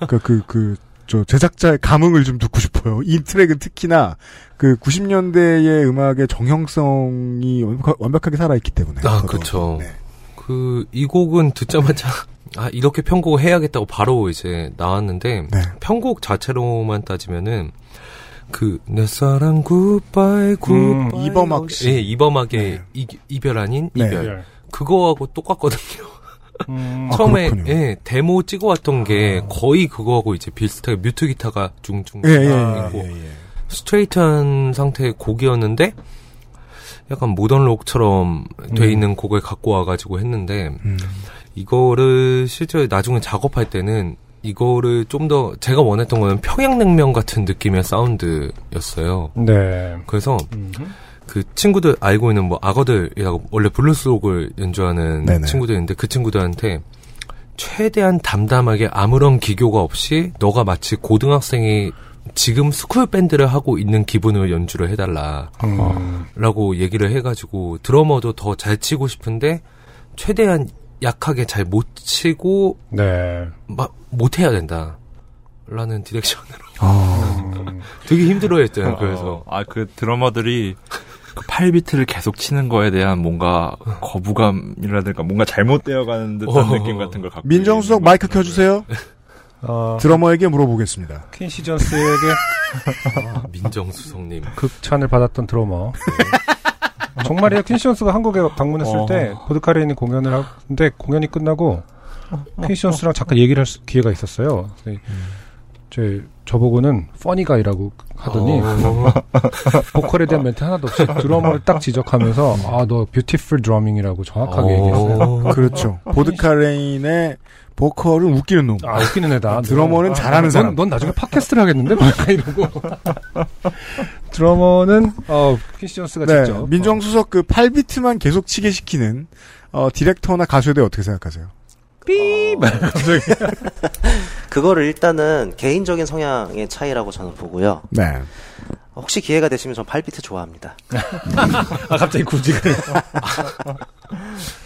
그러니까 그, 그, 저, 제작자의 감흥을 좀 듣고 싶어요. 이 트랙은 특히나 그 90년대의 음악의 정형성이 완벽하- 완벽하게 살아있기 때문에. 아. 그쵸. 네. 그, 이 곡은 듣자마자, 아, 이렇게 편곡을 해야겠다고 바로 이제 나왔는데, 네. 편곡 자체로만 따지면은, 그, 내 사랑 굿바이, 굿바이. 이범학 씨. 예, 이범학의 네. 이, 이별 아닌 네. 이별. 그거하고 똑같거든요. 음, 아, 처음에, 그렇군요. 예, 데모 찍어왔던 게 거의 그거하고 이제 비슷하게 뮤트 기타가 중중. 예, 예, 아, 예, 있고 예, 예. 스트레이트한 상태의 곡이었는데, 약간 모던 록처럼 돼 음. 있는 곡을 갖고 와가지고 했는데, 음. 이거를 실제 나중에 작업할 때는 이거를 좀 더 제가 원했던 거는 평양냉면 같은 느낌의 사운드였어요. 네. 그래서 음. 그 친구들 알고 있는 뭐 악어들이라고 원래 블루스곡을 연주하는 네네. 친구들인데 그 친구들한테 최대한 담담하게 아무런 기교가 없이 너가 마치 고등학생이 지금 school 밴드를 하고 있는 기분으로 연주를 해달라. 음. 라고 얘기를 해가지고 드러머도 더 잘 치고 싶은데 최대한 약하게 잘 못 치고 네. 막 못해야 된다. 라는 direction으로 아, 음. 되게 힘들어했잖아요. 그래서 어, 아, 그 드러머들이 그 8비트를 계속 치는 거에 대한 뭔가 거부감이라든가 뭔가 잘못되어 가는 듯한 어. 느낌 같은 걸 갖고. 민정수석 마이크. 켜주세요. 어, 드러머에게 물어보겠습니다. 퀸시 존스에게 아, 민정수석님 극찬을 받았던 드러머. 정말이에요. 퀸시 존스가 한국에 방문했을 어. 때 보드카레인이 공연을 하는데 공연이 끝나고 퀸시 존스랑 잠깐 얘기를 할 수- 기회가 있었어요. 그래서 제 저보고는 funny guy라고 하더니 어, 보컬에 대한 멘트 하나도 없이 드러머를 딱 지적하면서 what a beautiful drumming이라고 정확하게 어. 얘기했어요. 그렇죠. 보드카레인의 보컬은 웃기는 놈. 아 웃기는 애다. 드러머는 아, 잘하는 넌, 사람. 넌 나중에 팟캐스트를 하겠는데? 막 이러고. 드러머는 어 퀸시 존스가 네, 직접 민정수석 그 8비트만 계속 치게 시키는 어, 디렉터나 가수에 대해 어떻게 생각하세요? 그거를 일단은 개인적인 성향의 차이라고 저는 보고요. 네. 혹시 기회가 되시면 전 8비트 좋아합니다. 아 갑자기 구직을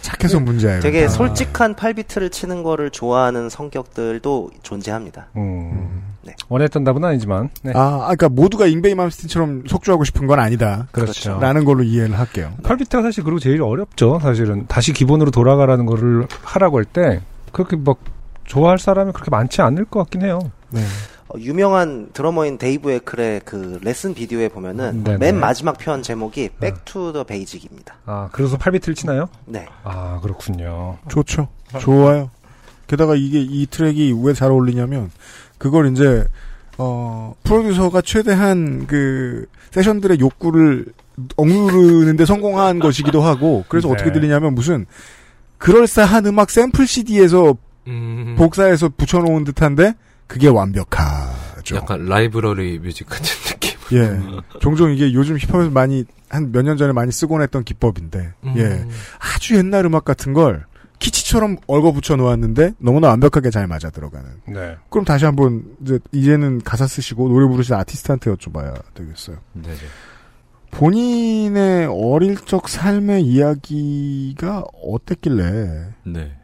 착해서 문제예요. 되게 아. 솔직한 8비트를 치는 거를 좋아하는 성격들도 존재합니다. 음, 네. 원했던 답은 아니지만 네. 아, 아, 그러니까 모두가 잉베이 맘스틴처럼 속주하고 싶은 건 아니다. 그렇죠. 라는 걸로 이해를 할게요. 8비트가 사실 그리고 제일 어렵죠. 사실은 다시 기본으로 돌아가라는 거를 하라고 할 때 그렇게 막 좋아할 사람이 그렇게 많지 않을 것 같긴 해요. 네. 어, 유명한 드러머인 데이브 웨클의 그 레슨 비디오에 보면은 네네. 맨 마지막 표현 제목이 Back to the Basic입니다. 아 그래서 8비트를 치나요? 네. 아 그렇군요. 좋죠. 좋아요. 게다가 이게 이 트랙이 왜 잘 어울리냐면 그걸 이제 어 프로듀서가 최대한 그 세션들의 욕구를 억누르는데 성공한 것이기도 하고 그래서 네. 어떻게 들리냐면 무슨 그럴싸한 음악 샘플 CD에서 음, 복사해서 붙여놓은 듯한데 그게 완벽하죠. 약간 라이브러리 뮤직 같은 느낌. 예. 종종 이게 요즘 힙합에서 많이 한 몇 년 전에 많이 쓰곤 했던 기법인데 음. 예. 아주 옛날 음악 같은 걸 키치처럼 얽어 붙여 놓았는데 너무나 완벽하게 잘 맞아 들어가는. 네. 그럼 다시 한번 이제 이제는 가사 쓰시고 노래 부르시는 아티스트한테 여쭤봐야 되겠어요. 네네. 본인의 어릴 적 삶의 이야기가 어땠길래 네.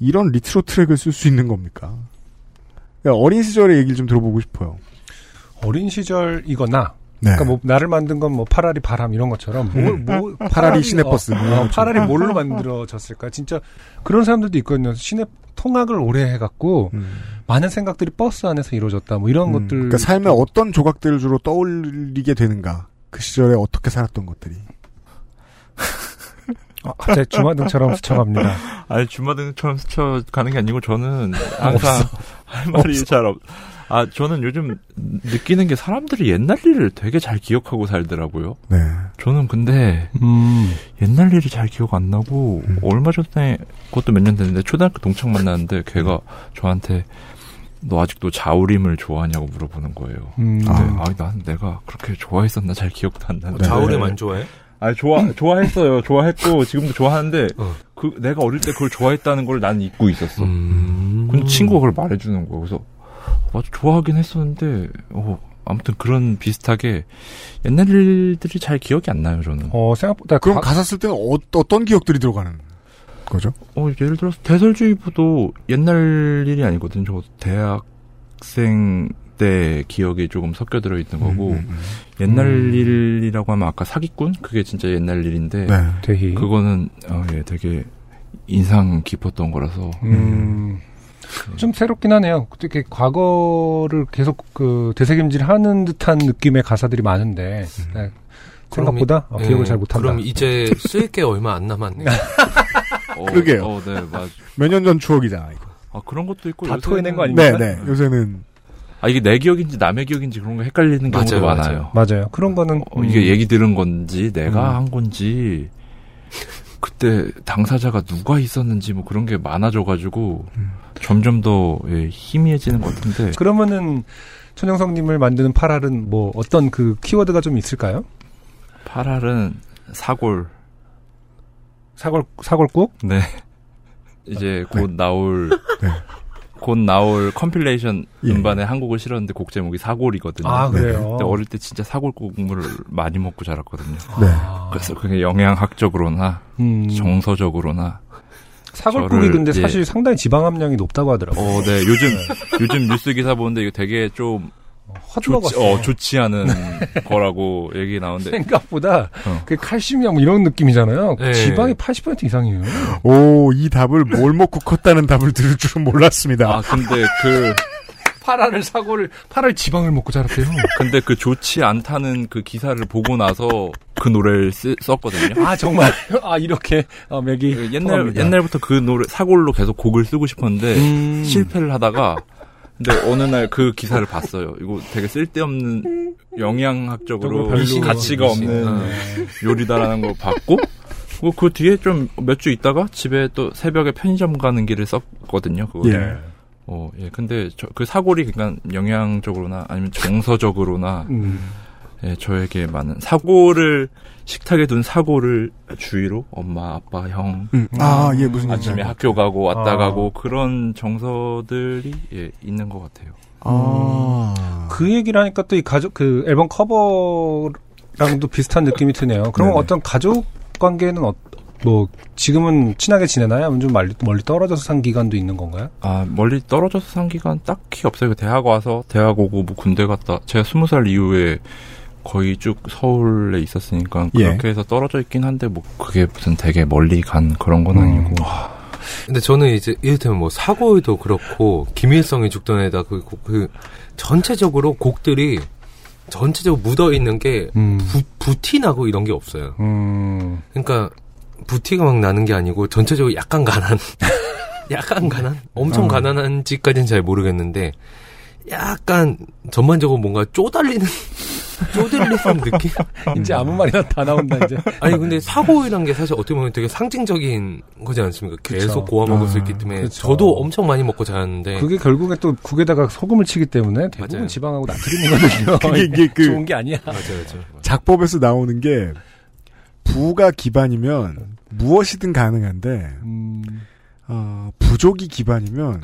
이런 레트로 트랙을 쓸 수 있는 겁니까? 어린 시절의 얘기를 좀 들어보고 싶어요. 어린 시절이거나 네. 그러니까 뭐 나를 만든 건 뭐 팔할이 바람 이런 것처럼 뭘, 뭐 팔할이 시내버스 어, 뭐 이런 어, 것처럼. 팔할이 뭘로 만들어졌을까? 진짜 그런 사람들도 있거든요. 시내 통학을 오래 해갖고 음. 많은 생각들이 버스 안에서 이루어졌다. 뭐 이런 음, 것들. 그러니까 삶의 어떤 조각들을 주로 떠올리게 되는가? 그 시절에 어떻게 살았던 것들이. 아, 갑자기 주마등처럼 스쳐갑니다. 아니 주마등처럼 스쳐가는 게 아니고 저는 항상 할 말이 잘 없. 아 저는 요즘 느끼는 게 사람들이 옛날 일을 되게 잘 기억하고 살더라고요. 네. 저는 근데 음. 옛날 일이 잘 기억 안 나고 얼마 전에 그것도 몇 년 됐는데 초등학교 동창 만났는데 걔가 저한테 너 아직도 자우림을 좋아하냐고 물어보는 거예요. 음. 근데 아. 아, 난 내가 그렇게 좋아했었나 잘 기억도 안 나는데. 자우림 안 좋아해? 아 좋아 좋아했어요. 좋아했고 지금도 좋아하는데 어. 그 내가 어릴 때 그걸 좋아했다는 걸 난 잊고 있었어. 음. 근데 친구가 그걸 말해주는 거야. 그래서 맞아 좋아하긴 했었는데 어 아무튼 그런 비슷하게 옛날 일들이 잘 기억이 안 나요 저는. 어, 생각보다 그럼 가- 가사 쓸 때는 어, 어떤 기억들이 들어가는 거죠? 어, 예를 들어서 대설주의보도 옛날 일이 아니거든요. 저 대학생 때 기억이 조금 섞여 들어 있는 거고 음, 음, 음. 옛날 음. 일이라고 하면 아까 사기꾼 그게 진짜 옛날 일인데 네. 그거는 어, 예, 되게 인상 깊었던 거라서 음. 좀 새롭긴 하네요. 어떻게 과거를 계속 그 되새김질하는 듯한 느낌의 가사들이 많은데 네, 생각보다 어, 기억을 예, 잘 못한다. 그럼 이제 쓸 게 얼마 안 남았네. 어, 그러게요. 어, 네, 맞. 몇년 전 추억이잖아, 이거. 아 그런 것도 있고 다 요새는- 토해낸 거 아닙니까? 네, 네. 요새는 아 이게 내 기억인지 남의 기억인지 그런 거 헷갈리는 경우도 맞아요, 많아요. 맞아요. 그런 거는 어, 음, 이게 얘기 들은 건지 내가 음. 한 건지 그때 당사자가 누가 있었는지 뭐 그런 게 많아져가지고 음. 점점 더 예, 희미해지는 것 같은데 그러면은 천용성님을 만드는 팔할은 뭐 어떤 그 키워드가 좀 있을까요? 팔할은 사골 사골 사골국? 네 이제 곧 나올 네. 곧 나올 컴필레이션 예. 음반에 한 곡을 실었는데 곡 제목이 사골이거든요. 아 네. 그래요. 근데 어릴 때 진짜 사골 국물을 많이 먹고 자랐거든요. 네. 아, 그래서 그게 영양학적으로나 음, 정서적으로나 사골국이 근데 예. 사실 상당히 지방 함량이 높다고 하더라고요. 어, 네. 요즘 요즘 뉴스 기사 보는데 이거 되게 좀 헛먹었어. 어, 좋지 않은 거라고 얘기 나오는데 생각보다 어. 그 칼슘이랑 뭐 이런 느낌이잖아요. 네. 지방이 80% 이상이에요. 오, 이 답을 뭘 먹고 컸다는 답을 들을 줄은 몰랐습니다. 아 근데 그 파라를 사골을 파랄 지방을 먹고 자랐대요. 근데 그 좋지 않다는 그 기사를 보고 나서 그 노래를 쓰, 썼거든요. 아 정말 아 이렇게 어, 맥이 그 옛날 통합니다. 옛날부터 그 노래 사골로 계속 곡을 쓰고 싶었는데 음. 실패를 하다가 근데 어느 날 그 기사를 봤어요. 이거 되게 쓸데없는 영양학적으로 가치가 없는 요리다라는 걸 봤고 그, 그 뒤에 좀 몇 주 있다가 집에 또 새벽에 편의점 가는 길을 썼거든요. 그거. 예. 어, 예. 근데 저, 그 사골이 그러니까 영양적으로나 아니면 정서적으로나 음. 예, 저에게 많은 사고를 식탁에 둔 사고를 주위로 엄마, 아빠, 형 음. 아, 예, 무슨 아침에 학교 가고 왔다 아. 가고 그런 정서들이 예, 있는 것 같아요. 아. 그 얘기를 하니까 또 이 가족 그 앨범 커버랑도 비슷한 느낌이 드네요. 그럼 네네. 어떤 가족 관계는 어, 뭐 지금은 친하게 지내나요? 아니면 좀 멀리, 멀리 떨어져서 산 기간도 있는 건가요? 아 멀리 떨어져서 산 기간 딱히 없어요. 그 대학 와서 대학 오고 뭐 군대 갔다 제가 스무 살 이후에 거의 쭉 서울에 있었으니까 예. 그렇게 해서 떨어져 있긴 한데 뭐 그게 무슨 되게 멀리 간 그런 건 음. 아니고 근데 저는 이제 이를테면 뭐 사고에도 그렇고 김일성이 죽던 애다 그, 곡- 그 전체적으로 곡들이 전체적으로 묻어 있는 게 음. 부, 부티 나고 이런 게 없어요. 음. 그러니까 부티가 막 나는 게 아니고 전체적으로 약간 가난, 약간 가난, 엄청 어. 가난한지까지는 잘 모르겠는데 약간 전반적으로 뭔가 쪼달리는 쪼들리는 느낌? 이제 아무 말이나 다 나온다 이제. 아니 근데 사고이란 게 사실 어떻게 보면 되게 상징적인 거지 않습니까? 계속 그쵸. 고아 먹을 수 아, 있기 때문에 그쵸. 저도 엄청 많이 먹고 자랐는데 그게 결국에 또 국에다가 소금을 치기 때문에 대부분 맞아요. 지방하고 나트륨이거든요. 그게 이게 그 좋은 게 아니야. 맞아요, 맞아요. 작법에서 나오는 게 부가 기반이면 무엇이든 가능한데 음, 어, 부족이 기반이면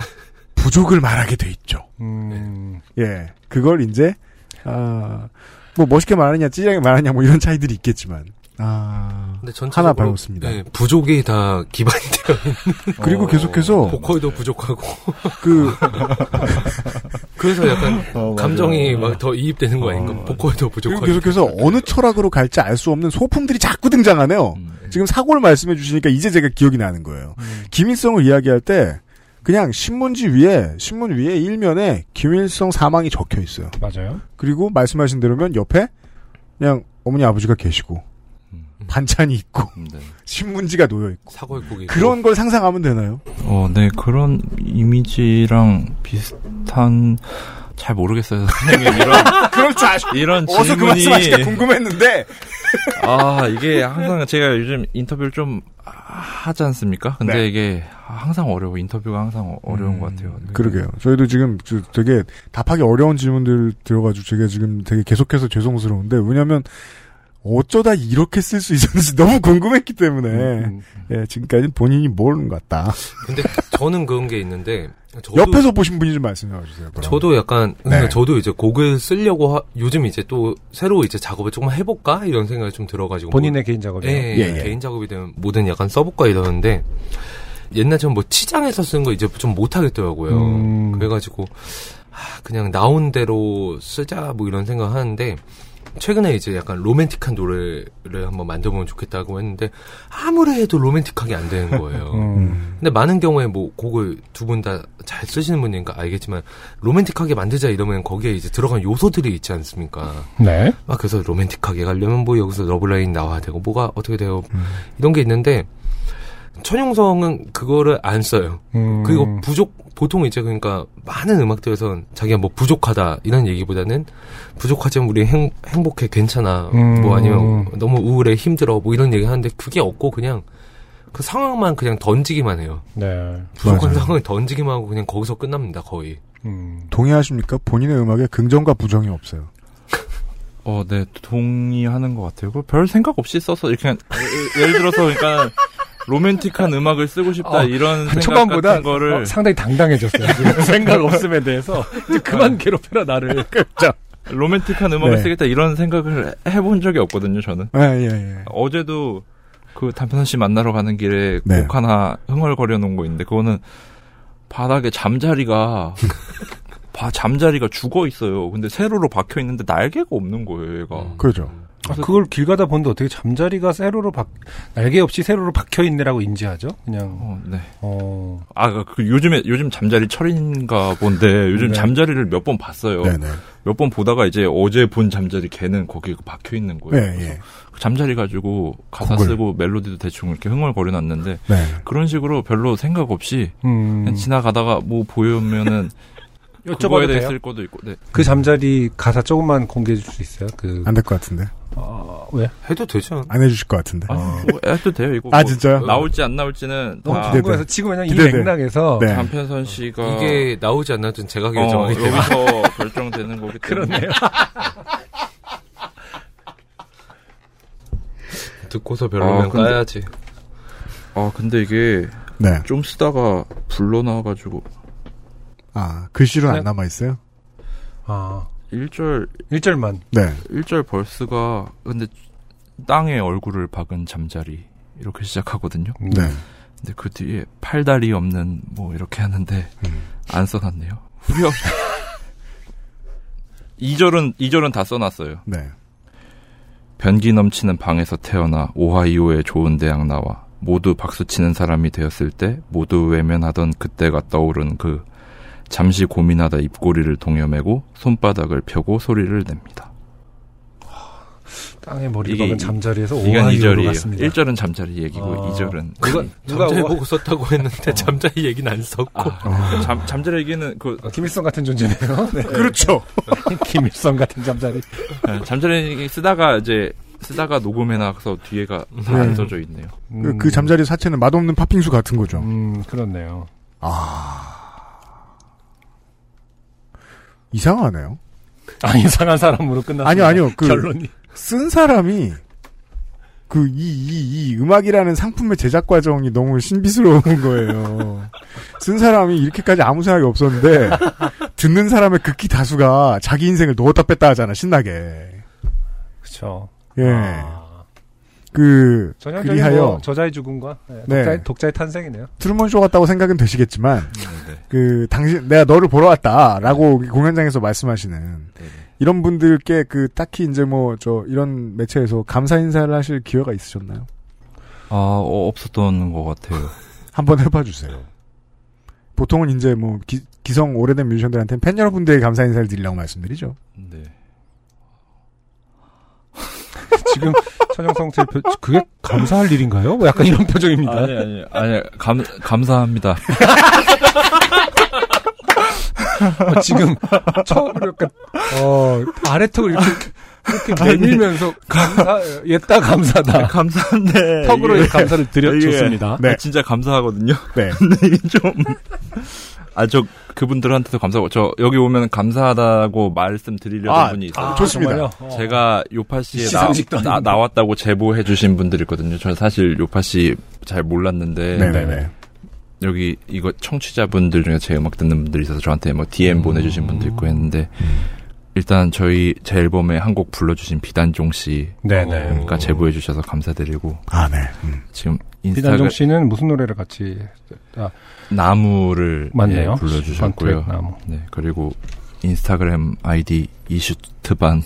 부족을 말하게 돼 있죠. 음, 예, 그걸 이제 아, 뭐 멋있게 말하냐 찌질하게 말하냐 뭐 이런 차이들이 있겠지만 아, 근데 전체적으로 하나 배웠습니다. 네, 부족이 다 기반이 되어 있는 그리고 어, 계속해서 보컬도 부족하고 그 그래서 약간 어, 감정이 막 더 이입되는 거 아닌가? 어, 보컬도 부족하고 계속해서 어느 철학으로 갈지 알 수 없는 소품들이 자꾸 등장하네요. 음. 지금 사고를 말씀해 주시니까 이제 제가 기억이 나는 거예요. 김일성을 이야기할 때 그냥 신문지 위에 신문 위에 일면에 김일성 사망이 적혀 있어요. 맞아요. 그리고 말씀하신 대로면 옆에 그냥 어머니 아버지가 계시고 반찬이 있고 네. 신문지가 놓여 있고 사골 고기. 그런 걸 상상하면 되나요? 어, 네, 그런 이미지랑 비슷한, 잘 모르겠어요, 선생님. 이런, 그럴 줄 아시. 이런 어서 그 질문이. 말씀하실까 궁금했는데 아, 이게 항상 제가 요즘 인터뷰를 좀 하지 않습니까? 근데 네. 이게 항상 어려워. 인터뷰가 항상 어려운 음, 것 같아요. 네. 그러게요. 저희도 지금 저 되게 답하기 어려운 질문들 들어가지고 제가 지금 되게 계속해서 죄송스러운데 왜냐하면 어쩌다 이렇게 쓸 수 있었는지 너무 궁금했기 때문에 음, 예, 지금까지 본인이 모르는 것 같다. 근데 저는 그런 게 있는데 저도 옆에서 보신 분이 좀 말씀해 주세요. 그럼. 저도 약간 네. 저도 이제 곡을 쓰려고 하- 요즘 이제 또 새로 이제 작업을 조금 해볼까 이런 생각이 좀 들어가지고 본인의 개인 작업이요. 예, 예, 예. 개인 작업이 되면 뭐든 약간 써볼까 이러는데 옛날처럼 뭐 치장에서 쓰는 거 이제 좀 못하겠더라고요. 음. 그래가지고 아, 그냥 나온 대로 쓰자 뭐 이런 생각 하는데 최근에 이제 약간 로맨틱한 노래를 한번 만들어보면 좋겠다고 했는데 아무리 해도 로맨틱하게 안 되는 거예요. 음. 근데 많은 경우에 뭐 곡을 두 분 다 잘 쓰시는 분이니까 알겠지만 로맨틱하게 만들자 이러면 거기에 이제 들어간 요소들이 있지 않습니까? 네. 아 그래서 로맨틱하게 가려면 뭐 여기서 러블라인 나와야 되고 뭐가 어떻게 돼요 이런 게 있는데 천용성은 그거를 안 써요. 음. 그리고 부족 보통 이제 그러니까 많은 음악들에선 자기가 뭐 부족하다 이런 얘기보다는 부족하지만 우리 행, 행복해 괜찮아 음. 뭐 아니면 너무 우울해 힘들어 뭐 이런 얘기 하는데 그게 없고 그냥 그 상황만 그냥 던지기만 해요. 네. 부족한 맞아요. 상황을 던지기만 하고 그냥 거기서 끝납니다 거의. 음. 동의하십니까? 본인의 음악에 긍정과 부정이 없어요. 어, 네, 동의하는 것 같아요. 그별 생각 없이 써서, 이렇게, 그냥 예- 예를 들어서, 그러니까, 로맨틱한 음악을 쓰고 싶다, 어, 이런 생각 초반보다 같은 거를. 어, 상당히 당당해졌어요. 지금 생각 없음에 대해서 이제 그만 괴롭혀라 나를. 그렇죠. 로맨틱한 음악을 네. 쓰겠다, 이런 생각을 해본 적이 없거든요, 저는. 예, 예, 예. 어제도 그 단편선 씨 만나러 가는 길에 네. 곡 하나 흥얼거려 놓은 거 있는데 그거는 바닥에 잠자리가 바, 잠자리가 죽어 있어요. 근데 세로로 박혀 있는데 날개가 없는 거예요, 얘가. 그렇죠. 아, 그걸 길 가다 보는데 어떻게 잠자리가 세로로 박 날개 없이 세로로 박혀 있네라고 인지하죠? 그냥 어, 네. 어. 아, 그- 그 요즘에 요즘 잠자리 철인가 본데 요즘 네. 잠자리를 몇 번 봤어요. 네 네. 몇번 보다가 이제 어제 본 잠자리 걔는 거기에 박혀 있는 거예요. 예, 그래서 예. 그 잠자리 가지고 가사 곡을. 쓰고 멜로디도 대충 이렇게 흥얼거려 놨는데 네. 그런 식으로 별로 생각 없이 음. 그냥 지나가다가 뭐 보이면은 여쭤봐도 돼요? 쓸 것도 있고. 네. 그 잠자리 가사 조금만 공개해 줄 수 있어요? 그 안 될 것 같은데. 어, 왜? 해도 되죠. 안 해주실 것 같은데. 아, 뭐 해도 돼요. 이거 아, 뭐 진짜요? 나올지 안 나올지는 너무 다 기대돼. 궁금해서 지금 그냥 이 기대돼. 맥락에서 네. 단편선 씨가 이게 나오지 않았든 제가 어, 결정하기 때문에 여기서 결정되는 거기 때문에. 그러네요. 듣고서 별로면 아, 근데- 까야지. 아 근데 이게 네. 좀 쓰다가 불러 나와가지고 아, 글씨로는 안 네. 남아 있어요? 아, 1절 1절만. 네. 1절 벌스가 근데 땅에 얼굴을 박은 잠자리 이렇게 시작하거든요. 음. 네. 근데 그 뒤에 팔다리 없는 뭐 이렇게 하는데 음. 안 써놨네요. 후렴 2절은 2절은 다 써놨어요. 네. 변기 넘치는 방에서 태어나 오하이오의 좋은 대학 나와 모두 박수치는 사람이 되었을 때 모두 외면하던 그때가 떠오른 그 잠시 고민하다 입꼬리를 동여매고 손바닥을 펴고 소리를 냅니다. 땅에 머리 박은 이- 잠자리에서 2절이에요. 갔습니다. 1절은 잠자리 얘기고 아. 2절은 누가 누가 잠자리 보고 썼다고 했는데 잠자리 얘기는 안 썼고. 어. 잠, 잠자리 얘기는 그 아, 김일성 같은 존재네요. 네. 그렇죠. 김일성 같은 잠자리. 네, 잠자리 얘기 쓰다가 이제 쓰다가 녹음해놔서 뒤에가 다 네. 안 써져 있네요. 그, 그 잠자리 사체는 맛없는 팥빙수 같은 거죠. 음, 그렇네요. 아. 이상하네요. 아, 이상한 사람으로 끝났어요. 아니요, 아니요. 그- 결론이. 쓴 사람이 그 이 이 이 음악이라는 상품의 제작 과정이 너무 신비스러운 거예요. 쓴 사람이 이렇게까지 아무 생각이 없었는데 듣는 사람의 극히 다수가 자기 인생을 넣었다 뺐다 하잖아 신나게. 그쵸. 예. 아, 그 그리하여 뭐 저자의 죽음과 네, 네. 독자의, 독자의 탄생이네요. 트루먼 쇼 같다고 생각은 되시겠지만 네. 그 당신 내가 너를 보러 왔다라고 공연장에서 말씀하시는 이런 분들께 그 딱히 이제 뭐 저 이런 매체에서 감사 인사를 하실 기회가 있으셨나요? 아 어, 없었던 것 같아요. 한번 해봐 주세요. 보통은 이제 뭐 기, 기성 오래된 뮤지션들한테는 팬 여러분들에게 감사 인사를 드리려고 말씀드리죠. 네. 지금 천영성 표 그게 감사할 일인가요? 뭐 약간 이런 표정입니다. 아니 아니 아니 감 감사합니다. 어, 지금 처음으로 약간 어 아래턱을 이렇게 이렇게 내밀면서 감사 옛다 감사다. 감사한데 턱으로 이게- 감사를 줬습니다. 네. 진짜 감사하거든요. 네. 근데 이게 좀. 아, 저, 그분들한테도 감사하고, 저, 여기 오면 감사하다고 말씀드리려는 아, 분이 있어요. 아, 좋습니다. 정말요? 어. 제가 요파 씨에 시상식도 나, 아니고. 왔다고 제보해 주신 분들 있거든요. 저는 사실 요파 씨 잘 몰랐는데. 네네네. 여기, 이거 청취자분들 중에 제 음악 듣는 분들이 있어서 저한테 뭐 DM 음. 보내 주신 분도 있고 했는데, 일단 저희 제 앨범에 한 곡 불러주신 비단종 씨. 네네. 그러니까 제보해 주셔서 감사드리고, 아, 네. 음. 지금 비단종 인스타gram 씨는 무슨 노래를 같이 아, 나무를 맞네요. 예, 불러주셨고요. 나무. 네 그리고 인스타그램 아이디 이슈트반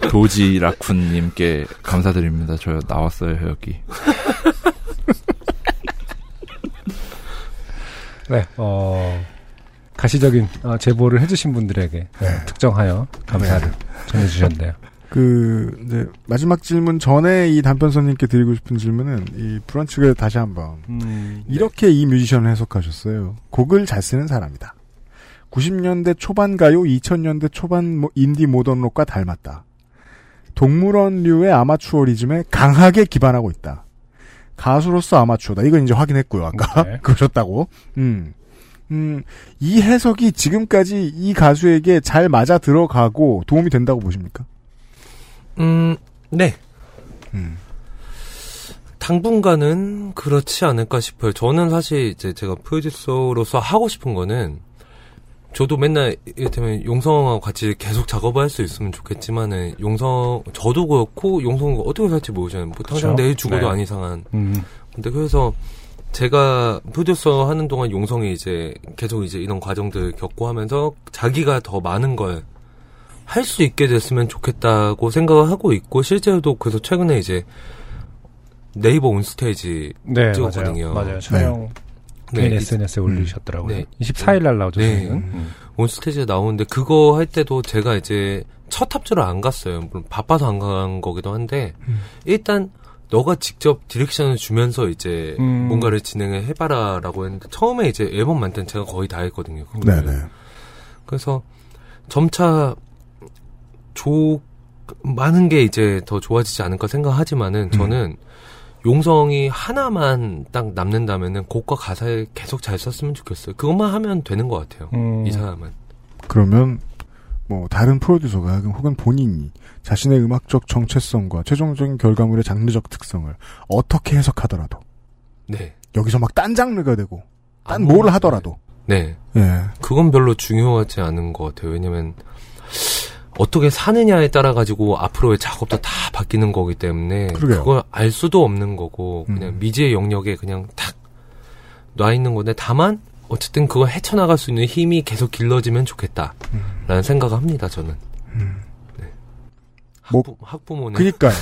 도, 도지 라쿤님께 감사드립니다. 저 나왔어요 여기. 네, 어, 가시적인 어, 제보를 해주신 분들에게 네. 특정하여 감사를 전해주셨네요. 그, 이제, 마지막 질문 전에 이 단편선님께 드리고 싶은 질문은, 이 브런치가 다시 한 번, 음, 이렇게 이 뮤지션을 해석하셨어요. 곡을 잘 쓰는 사람이다. 90년대 초반 가요, 2000년대 초반 모- 인디 모던록과 닮았다. 동물원류의 아마추어리즘에 강하게 기반하고 있다. 가수로서 아마추어다. 이건 이제 확인했고요, 아까. 네. 그러셨다고. 음. 음, 이 해석이 지금까지 이 가수에게 잘 맞아 들어가고 도움이 된다고 보십니까? 음, 네. 음. 당분간은 그렇지 않을까 싶어요. 저는 사실 이제 제가 프로듀서로서 하고 싶은 거는 저도 맨날 이를테면 용성하고 같이 계속 작업을 할 수 있으면 좋겠지만은 용성 저도 그렇고 용성이 어떻게 살지 모르잖아요. 뭐 당장. 내일 죽어도 네. 안 이상한. 음, 근데 그래서 제가 프로듀서 하는 동안 용성이 이제 계속 이제 이런 과정들 겪고 하면서 자기가 더 많은 걸 할 수 있게 됐으면 좋겠다고 생각을 하고 있고 실제로도 그래서 최근에 이제 네이버 온스테이지 네, 찍었거든요. 맞아요. 맞아요. 촬영 네, 개인 이- SNS에 올리셨더라고요. 네. 24일 날 나오죠, 네. 음. 온스테이지에 나오는데 그거 할 때도 제가 이제 첫 합주를 안 갔어요. 물론 바빠서 안 간 거기도 한데 일단 너가 직접 디렉션을 주면서 이제 음. 뭔가를 진행을 해봐라라고 했는데 처음에 이제 앨범 때 제가 거의 다 했거든요. 네네. 그래서 점차 조 많은 게 이제 더 좋아지지 않을까 생각하지만은 저는 용성이 하나만 딱 남는다면은 곡과 가사에 계속 잘 썼으면 좋겠어요. 그것만 하면 되는 것 같아요. 음. 이 사람은. 그러면 뭐 다른 프로듀서가 혹은 본인이 자신의 음악적 정체성과 최종적인 결과물의 장르적 특성을 어떻게 해석하더라도 네. 여기서 막 딴 장르가 되고 딴 아무- 뭘 하더라도 네. 예 그건 별로 중요하지 않은 것 같아요. 왜냐면 어떻게 사느냐에 따라 가지고 앞으로의 작업도 다 바뀌는 거기 때문에 그러게요. 그걸 알 수도 없는 거고 그냥 음. 미지의 영역에 그냥 탁 놔 있는 건데 다만 어쨌든 그걸 헤쳐나갈 수 있는 힘이 계속 길러지면 좋겠다라는 생각을 합니다. 저는 네. 뭐- 학부, 학부모는 그니까요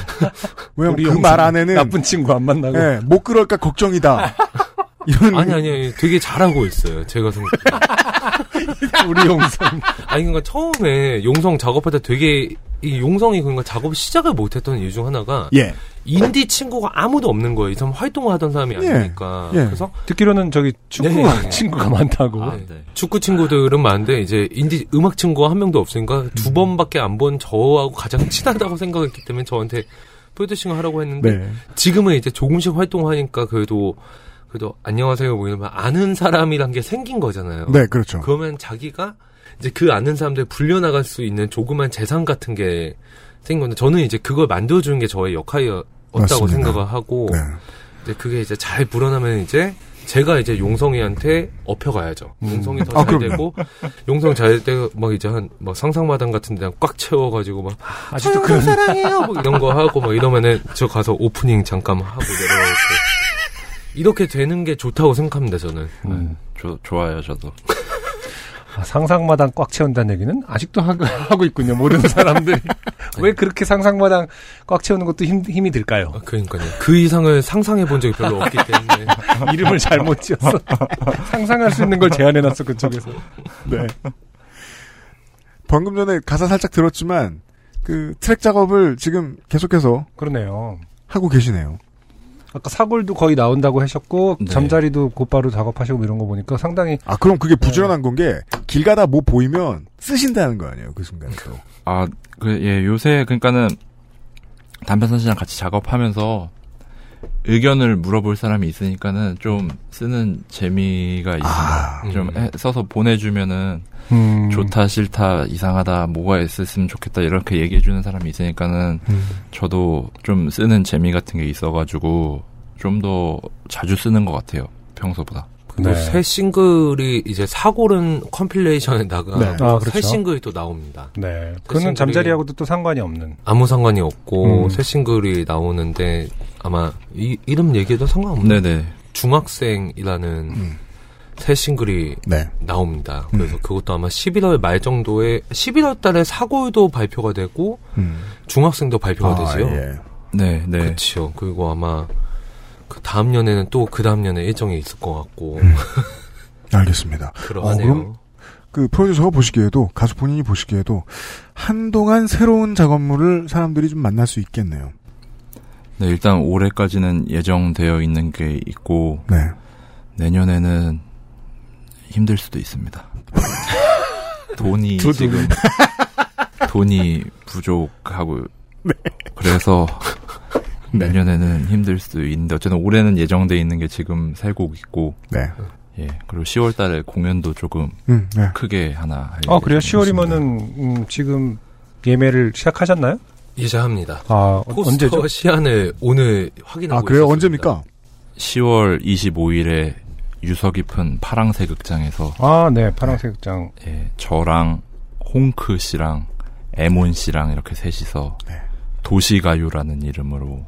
왜냐면 우리 그말 안에는 나쁜 친구 안 만나고. 예, 못 그럴까 걱정이다 이런 아니 아니 아니 되게 잘하고 있어요. 제가 생각. 우리 용성. 아니 그러니까 처음에 용성 작업할 때 되게 이 용성이 그러니까 작업 시작을 못했던 이유 중 하나가 예 인디 친구가 아무도 없는 거예요. 이 사람 활동을 하던 사람이 예. 아니니까. 예. 그래서 듣기로는 저기 축구 네. 친구가 많다고. 아, 네. 네. 축구 친구들은 많은데 이제 인디 음악 친구가 한 명도 없으니까 두 음. 번밖에 안 본 저하고 가장 친하다고 생각했기 때문에 저한테 프로듀싱을 하라고 했는데 네. 지금은 이제 조금씩 활동하니까 그래도 그래도 안녕하세요 뭐 이러면 아는 사람이란 게 생긴 거잖아요. 네, 그렇죠. 그러면 자기가 이제 그 아는 사람들 불려나갈 수 있는 조그만 재산 같은 게 생긴 건데 저는 이제 그걸 만들어주는 게 저의 역할이었다고 맞습니다. 생각을 하고 네. 이제 그게 이제 잘 불어나면 이제 제가 이제 용성이한테 업혀가야죠. 용성이 더 아, 잘. 되고 용성 잘 되고 막 이제 한 막 상상마당 같은 데랑 꽉 채워가지고 막 아직도 저 그런. 사랑해요 뭐 이런 거 하고 막 이러면은 저 가서 오프닝 잠깐 하고 내려오고 이렇게 되는 게 좋다고 생각합니다 저는. 음. 저, 좋아요 저도. 아, 상상마당 꽉 채운다는 얘기는 아직도 하고, 하고 있군요. 모르는 사람들이. 왜 그렇게 상상마당 꽉 채우는 것도 힘, 힘이 들까요? 아, 그러니까요. 그 이상을 상상해 본 적이 별로 없기 때문에. 이름을 잘못 지었어. 상상할 수 있는 걸 제안해놨어, 그쪽에서. 네. 방금 전에 가사 살짝 들었지만 그 트랙 작업을 지금 계속해서 그러네요. 하고 계시네요. 아까 사골도 거의 나온다고 하셨고 네. 잠자리도 곧바로 작업하시고 이런 거 보니까 상당히 아 그럼 그게 네. 부지런한 건게 길 가다 뭐 보이면 쓰신다는 거 아니에요 그 순간에 또. 아, 그, 예, 요새, 그러니까는, 단편선 씨랑 같이 작업하면서, 의견을 물어볼 사람이 있으니까는 좀 쓰는 재미가 있습니다. 아, 좀 해- 써서 보내주면은, 음, 좋다, 싫다, 이상하다, 뭐가 있었으면 좋겠다, 이렇게 얘기해주는 사람이 있으니까는, 음. 저도 좀 쓰는 재미 같은 게 있어가지고, 좀 더 자주 쓰는 것 같아요. 평소보다. 또 네. 새 싱글이 이제 사골은 컴필레이션에 나가 네. 아, 그렇죠. 새 싱글이 또 나옵니다. 네. 그는 잠자리하고도 또 상관이 없는. 아무 상관이 없고 음. 새 싱글이 나오는데 아마 이 이름 얘기해도 상관없나요? 네네. 중학생이라는 음. 새 싱글이 네. 나옵니다. 그래서 그것도 아마 11월 말 정도에 11월 달에 사골도 발표가 되고 음. 중학생도 발표가 되지요. 예. 네, 네. 그렇죠. 그리고 아마 그 다음 년에는 또 그 다음 년에 일정이 있을 것 같고 음. 알겠습니다. 그러하네요. 어, 그 프로듀서가 보시기에도 가수 본인이 보시기에도 한동안 새로운 작업물을 사람들이 좀 만날 수 있겠네요. 네, 일단 올해까지는 예정되어 있는 게 있고, 네. 내년에는 힘들 수도 있습니다. 돈이. 지금 돈이 부족하고 네. 그래서 내년에는 힘들 수도 있는데 어쨌든 올해는 예정돼 있는 게 지금 세곡 있고 네. 예 그리고 10월달에 공연도 조금 음, 네. 크게 하나 할 아, 그래요? 예정입니다. 10월이면은, 음, 지금 예매를 시작하셨나요? 이제 합니다. 아, 포스터 언제죠? 시안을 오늘 확인하고 아, 그래요? 있었습니다. 언제입니까? 10월 25일에 유서 깊은 파랑새 극장에서 아, 네. 파란색 장. 예, 저랑 홍크 씨랑 에몬 씨랑 이렇게 셋이서 네. 도시가요라는 이름으로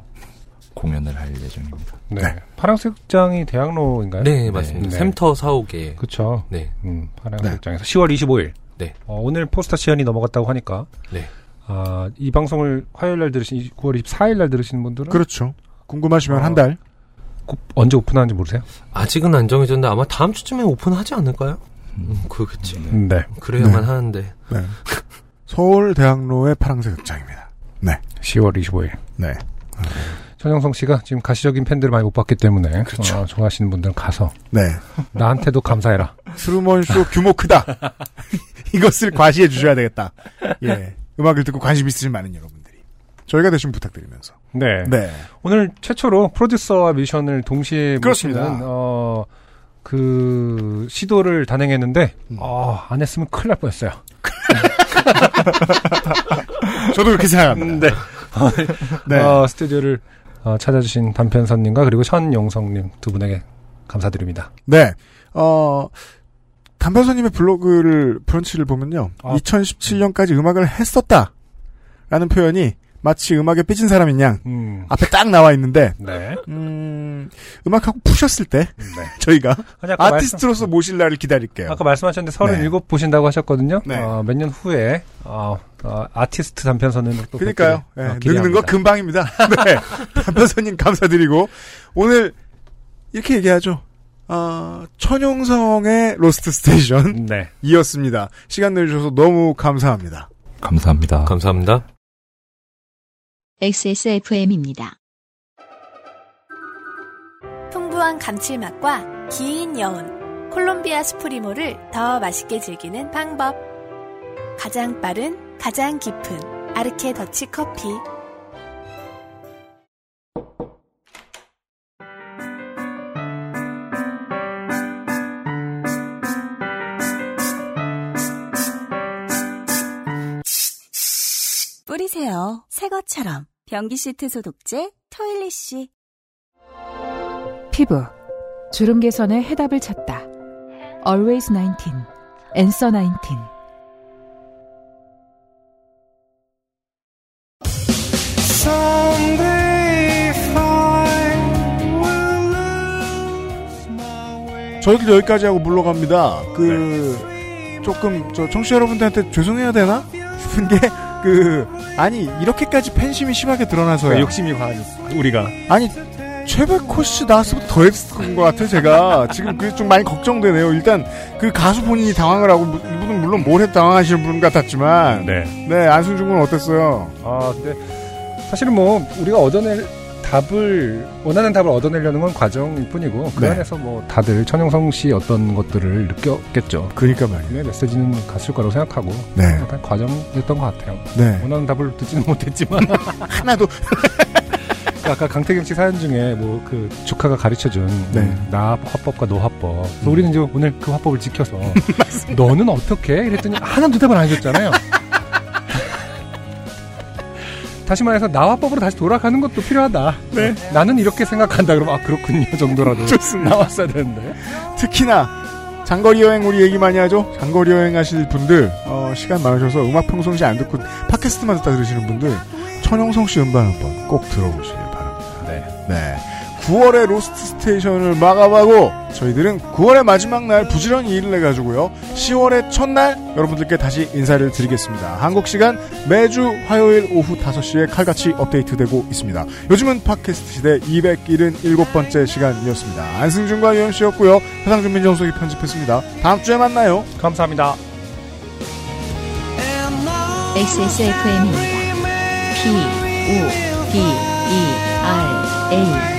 공연을 할 예정입니다. 네. 네. 파란색 장이 대학로인가요? 네, 맞습니다. 네. 샘터 사옥에 그쵸. 네. 음, 파란색 네. 장에서 10월 25일. 네. 어, 오늘 포스터 시연이 넘어갔다고 하니까. 네. 아, 이 방송을 화요일 날 들으신, 9월 24일 날 들으시는 분들은. 그렇죠. 궁금하시면 어. 한 달. 고- 언제 오픈하는지 모르세요? 아직은 안 정해졌는데 아마 다음 주쯤에 오픈하지 않을까요? 음, 그렇겠지. 네. 그래야만 네. 하는데. 네. 서울 대학로의 파랑새 극장입니다. 네. 10월 25일. 네. 전영성 씨가 지금 가시적인 팬들을 많이 못 봤기 때문에. 그렇죠. 어, 좋아하시는 분들은 가서. 네. 나한테도 감사해라. 트루먼 쇼 규모 크다. 이것을 과시해 주셔야 되겠다. 예. 음악을 듣고 관심 있으신 많은 여러분들이. 저희가 대신 부탁드리면서. 네. 네. 오늘 최초로 프로듀서와 미션을 동시에 그렇습니다. 어, 그 시도를 단행했는데 음. 어, 안 했으면 큰일 날 뻔했어요. 저도 그렇게 생각합니다. 네. 네. 어, 스튜디오를 어, 찾아주신 단편선님과 그리고 천용성님 두 분에게 감사드립니다. 네. 어, 담변서님의 블로그를, 브런치를 보면요. 아. 2017년까지 음악을 했었다. 라는 표현이 마치 음악에 삐진 사람인 양 음, 앞에 딱 나와 있는데, 네. 음, 음악하고 푸셨을 때, 네. 저희가 아티스트로서 모실 날을 기다릴게요. 말씀, 아까 말씀하셨는데 37 보신다고 하셨거든요. 네. 어, 몇년 후에 어, 어, 아티스트 단편선을 또 그러니까요. 뵙기를, 예, 어, 늙는. 거 금방입니다. 네. 단편선님 감사드리고, 오늘, 이렇게 얘기하죠. 아, 천용성의 로스트 스테이션 네. 이었습니다. 시간 내주셔서 너무 감사합니다. 감사합니다. 감사합니다. XSFM입니다. 풍부한 감칠맛과 긴 여운, 콜롬비아 스프리모를 더 맛있게 즐기는 방법. 가장 빠른, 가장 깊은 아르케 더치 커피. 뿌리세요. 새 것처럼. 변기 시트 소독제 토일리쉬. 피부 주름 개선의 해답을 찾다. Always 19, Answer 19. 저희들 여기까지 하고 물러갑니다. 그 조금 저 청취자 여러분들한테 죄송해야 되나 싶은 게 그 아니 이렇게까지 팬심이 심하게 드러나서요. 욕심이 과하니 우리가 아니 최백호 씨 나왔으면 더 했을 것 같아요, 제가. 지금 그게 좀 많이 걱정되네요. 일단, 그 가수 본인이 당황을 하고, 이분은 물론 뭘 해도 당황하시는 분 같았지만. 네. 네, 안승준 군은 어땠어요? 아, 근데 사실은 뭐 우리가 얻어낼 답을 원하는 답을 얻어내려는 건 과정일 뿐이고 그 네. 안에서 뭐 다들 천영성 씨 어떤 것들을 느꼈겠죠. 그러니까 말이에요. 네, 메시지는 갔을 거라고 생각하고 네. 약간 과정이었던 것 같아요. 네. 원하는 답을 듣지는 못했지만 하나도. 아까 강태경 씨 사연 중에 뭐 그 조카가 가르쳐준 네. 음, 나 화법과 너 화법. 그래서 우리는 이제 오늘 그 화법을 지켜서 너는 어떻게? 이랬더니 하나도 대답을 안 해줬잖아요. 다시 말해서 나화법으로 다시 돌아가는 것도 필요하다. 네. 나는 이렇게 생각한다. 그러면 아 그렇군요 정도라도 좋습니다. 나왔어야 되는데. 특히나, 장거리 여행 우리 얘기 많이 하죠? 장거리 여행 하실 분들, 어, 시간 많으셔서 음악 평상시 안 듣고 팟캐스트만 듣다 들으시는 분들, 천용성 씨 음반 한번 꼭 들어보시길 바랍니다. 네. 네. 9월에 로스트 스테이션을 마감하고 저희들은 9월의 마지막 날 부지런히 일을 해가지고요. 10월의 첫날 여러분들께 다시 인사를 드리겠습니다. 한국 시간 매주 화요일 오후 5시에 칼같이 업데이트되고 있습니다. 요즘은 팟캐스트 시대 277번째 시간이었습니다. 안승준과 UMC였고요. 회상준 민정수석이 편집했습니다. 다음 주에 만나요. 감사합니다. XSFM입니다. P, O, D, E, R, A.